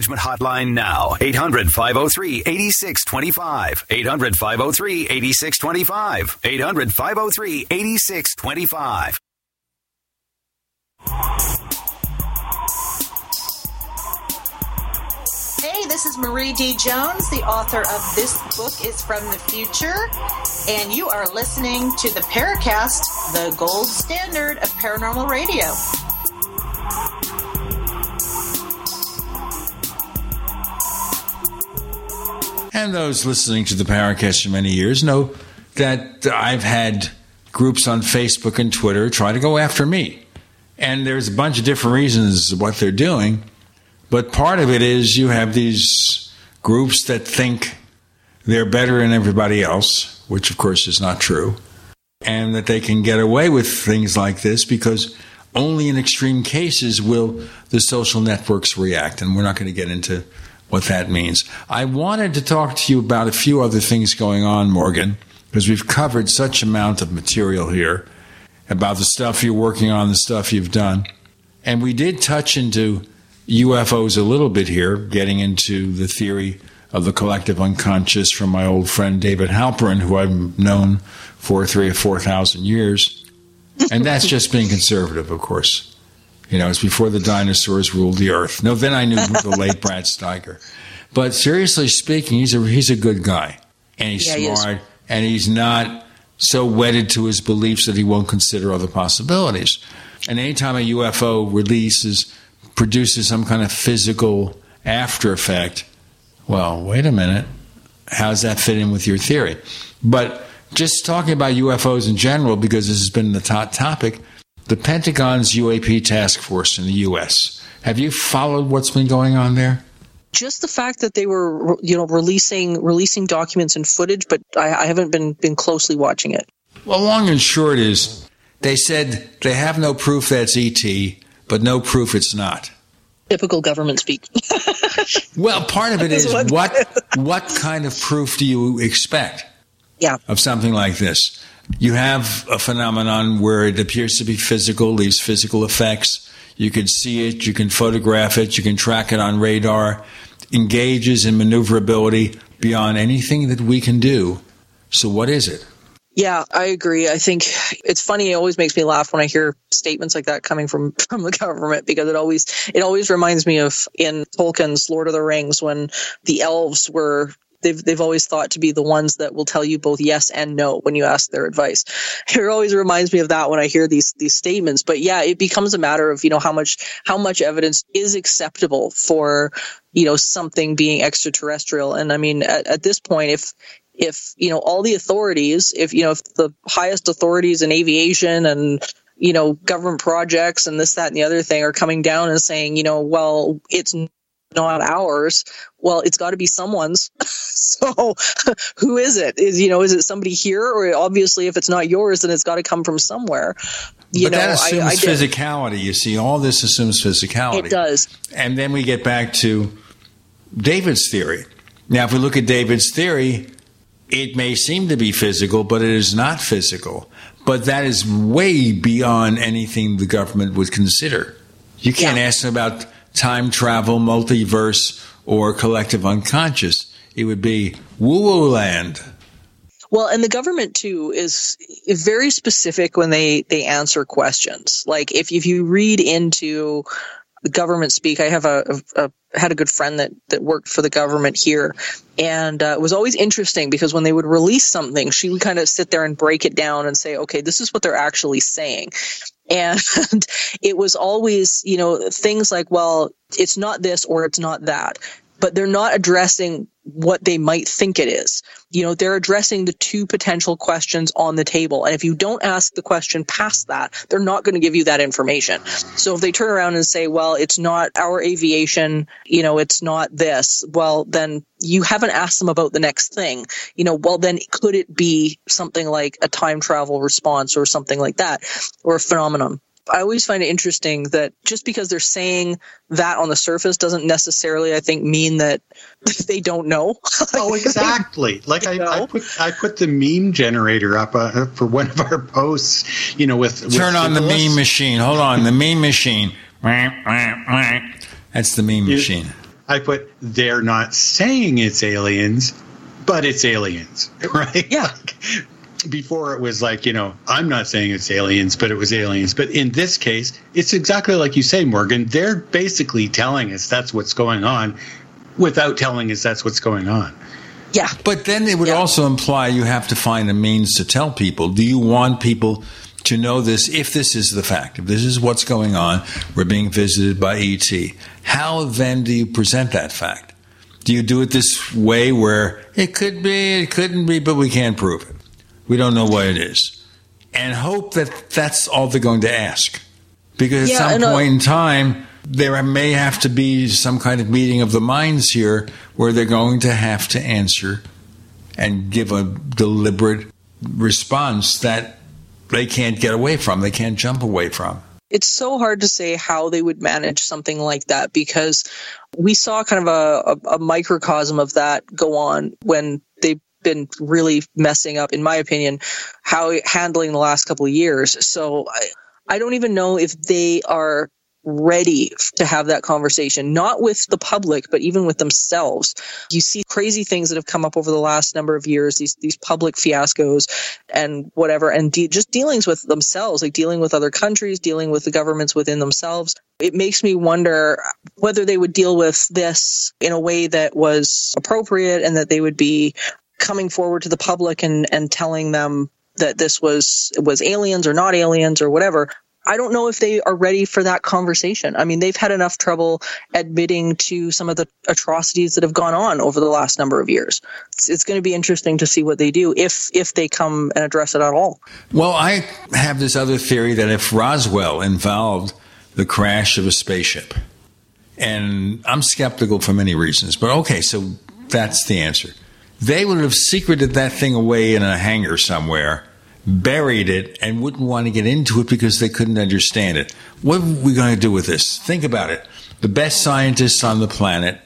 Hotline now. 800 503 8625. 800 503 8625. 800 503 8625. Hey, this is Marie D. Jones, the author of This Book is from the Future, and you are listening to the Paracast, the gold standard of paranormal radio. And those listening to the Paracast for many years know that I've had groups on Facebook and Twitter try to go after me. And there's a bunch of different reasons what they're doing. But part of it is you have these groups that think they're better than everybody else, which of course is not true, and that they can get away with things like this because only in extreme cases will the social networks react. And we're not going to get into what that means. I wanted to talk to you about a few other things going on, Morgan, because we've covered such amount of material here about the stuff you're working on, the stuff you've done. And we did touch into UFOs a little bit here, getting into the theory of the collective unconscious from my old friend David Halperin, who I've known for three or four thousand years. And that's just being conservative, of course. You know, it's before the dinosaurs ruled the earth. No, then I knew the late Brad Steiger. But seriously speaking, he's a he's a good guy, and he's Yeah, he smart, and he's not so wedded to his beliefs that he won't consider other possibilities. And anytime a UFO releases produces some kind of physical after effect, well, wait a minute, how does that fit in with your theory? But just talking about UFOs in general, because this has been the top topic, the Pentagon's UAP task force in the U.S. Have you followed what's been going on there? just the fact that they were you know releasing releasing documents and footage but i, I haven't been been closely watching it Well, long and short is they said they have no proof that's ET, but no proof it's not. typical government speak Well, part of it is what- what what kind of proof do you expect? Yeah. Of something like this. You have a phenomenon where it appears to be physical, leaves physical effects. You can see it, you can photograph it, you can track it on radar, engages in maneuverability beyond anything that we can do. So what is it? Yeah, I agree. I think it's funny. It always makes me laugh when I hear statements like that coming from from the government because it always it always reminds me of in Tolkien's Lord of the Rings when the elves were they've they've always thought to be the ones that will tell you both yes and no when you ask their advice. It always reminds me of that when I hear these these statements. But yeah, it becomes a matter of you know how much how much evidence is acceptable for you know something being extraterrestrial. And I mean at, at this point, if if you know all the authorities if you know if the highest authorities in aviation and you know government projects and this that and the other thing are coming down and saying you know well it's not ours well it's got to be someone's so who is it is you know is it somebody here or obviously if it's not yours then it's got to come from somewhere you but know that assumes I, I physicality. You see, all this assumes physicality. it does And then we get back to David's theory. Now, if we look at David's theory, it may seem to be physical, but it is not physical. But that is way beyond anything the government would consider. You can't ask them about time travel, multiverse, or collective unconscious. It would be woo woo land. Well, and the government too is very specific when they they answer questions. Like if if you read into the government speak, I have a, a, a had a good friend that that worked for the government here, and uh, it was always interesting because when they would release something, she would kind of sit there and break it down and say, okay, this is what they're actually saying. And it was always, you know, things like, well, it's not this or it's not that but they're not addressing what they might think it is. You know, they're addressing the two potential questions on the table. And if you don't ask the question past that, they're not going to give you that information. So if they turn around and say, well, it's not our aviation, you know, it's not this, well, then you haven't asked them about the next thing. You know, well, then could it be something like a time travel response or something like that or a phenomenon? I always find it interesting that just because they're saying that on the surface doesn't necessarily, I think, mean that they don't know. oh, exactly. Like I, I, put I put the meme generator up uh, for one of our posts. You know, with, with turn on the meme machine. Hold on, the meme machine. That's the meme machine. I put they're not saying it's aliens, but it's aliens, right? Yeah. Like, before it was like you know i'm not saying it's aliens but it was aliens. But in this case it's exactly like you say morgan. They're basically telling us that's what's going on without telling us that's what's going on. Yeah. But then it would yeah. also imply you have to find a means to tell people. Do you want people to know this if this is the fact if this is what's going on we're being visited by et how then do you present that fact? Do you do it this way where it could be it couldn't be but we can't prove it we don't know what it is. And hope that that's all they're going to ask. Because at yeah, some uh, point in time, there may have to be some kind of meeting of the minds here where they're going to have to answer and give a deliberate response that they can't get away from, they can't jump away from. It's so hard to say how they would manage something like that because we saw kind of a, a, a microcosm of that go on when been really messing up, in my opinion, how handling the last couple of years. So I, I don't even know if they are ready to have that conversation, not with the public, but even with themselves. You see crazy things that have come up over the last number of years, these, these public fiascos and whatever, and de- just dealings with themselves, like dealing with other countries, dealing with the governments within themselves. It makes me wonder whether they would deal with this in a way that was appropriate and that they would be coming forward to the public and, and telling them that this was was aliens or not aliens or whatever. I don't know if they are ready for that conversation. I mean, they've had enough trouble admitting to some of the atrocities that have gone on over the last number of years. It's, it's, going to be interesting to see what they do if if they come and address it at all. Well, I have this other theory that if Roswell involved the crash of a spaceship, and I'm skeptical for many reasons, but okay, so that's the answer. They would have secreted that thing away in a hangar somewhere, buried it, and wouldn't want to get into it because they couldn't understand it. What are we going to do with this? Think about it. The best scientists on the planet,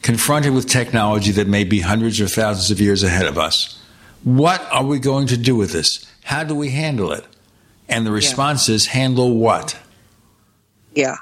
confronted with technology that may be hundreds or thousands of years ahead of us. What are we going to do with this? How do we handle it? And the response yeah. is handle what? Yeah.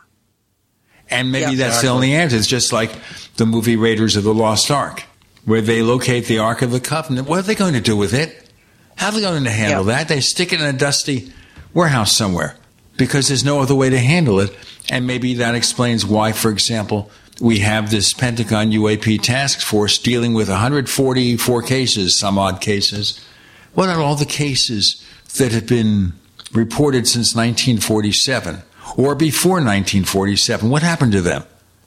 And maybe yeah, that's exactly. the only answer. It's just like the movie Raiders of the Lost Ark where they locate the Ark of the Covenant. What are they going to do with it? How are they going to handle yeah. that? They stick it in a dusty warehouse somewhere because there's no other way to handle it. And maybe that explains why, for example, we have this Pentagon UAP task force dealing with 144 cases, some odd cases. What are all the cases that have been reported since 1947 or before 1947? What happened to them?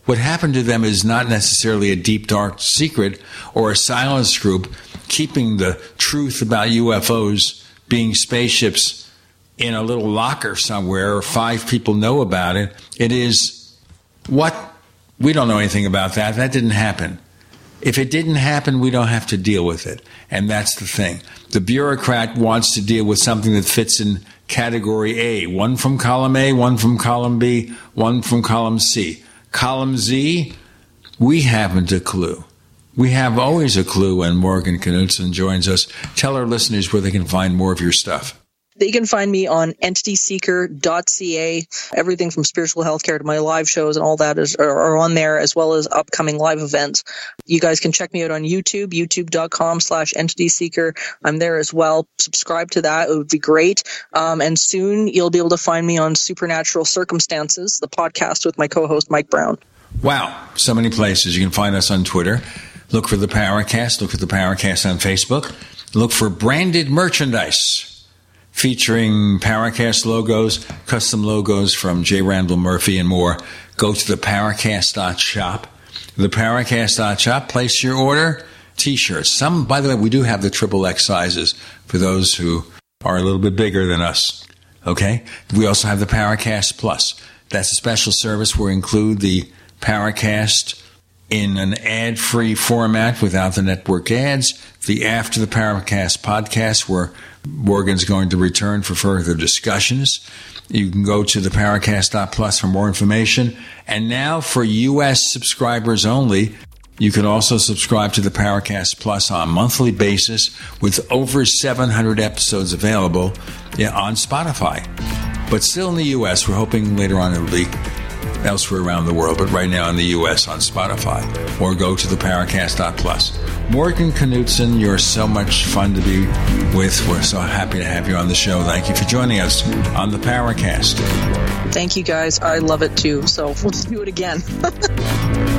What happened to them is not necessarily a deep, dark secret or a silence group keeping the truth about UFOs being spaceships in a little locker somewhere or five people know about it. It is what we don't know anything about that. That didn't happen. If it didn't happen, we don't have to deal with it. And that's the thing. The bureaucrat wants to deal with something that fits in category A one from column A, one from column B, one from column C. Column Z, we haven't a clue. We have always a clue when Morgan Knudsen joins us. Tell our listeners where they can find more of your stuff. They can find me on entityseeker.ca. Everything from spiritual healthcare to my live shows and all that is are, on there, as well as upcoming live events. You guys can check me out on YouTube, youtube.com slash entityseeker. I'm there as well. Subscribe to that. It would be great. Um, and soon you'll be able to find me on Supernatural Circumstances, the podcast with my co-host Mike Brown. Wow. So many places. You can find us on Twitter. Look for the Paracast. Look for the Paracast on Facebook. Look for branded merchandise featuring Paracast logos, custom logos from J. Randall Murphy, and more. Go to the Paracast.shop. The Paracast.shop, place your order. T-shirts. Some, by the way, we do have the triple X sizes for those who are a little bit bigger than us. Okay. We also have the Paracast Plus. That's a special service where we include the Paracast in an ad-free format without the network ads. The After the Paracast podcast, where Morgan's going to return for further discussions. You can go to the Paracast.plus for more information. And now for U.S. subscribers only, you can also subscribe to the Paracast Plus on a monthly basis with over 700 episodes available on Spotify. But still in the U.S., we're hoping later on it'll be elsewhere around the world, but right now in the U.S. on Spotify. Or go to the Paracast.plus. Morgan Knudsen, you're so much fun to be with. We're so happy to have you on the show. Thank you for joining us on the Paracast. Thank you guys. I love it too. So we'll do it again.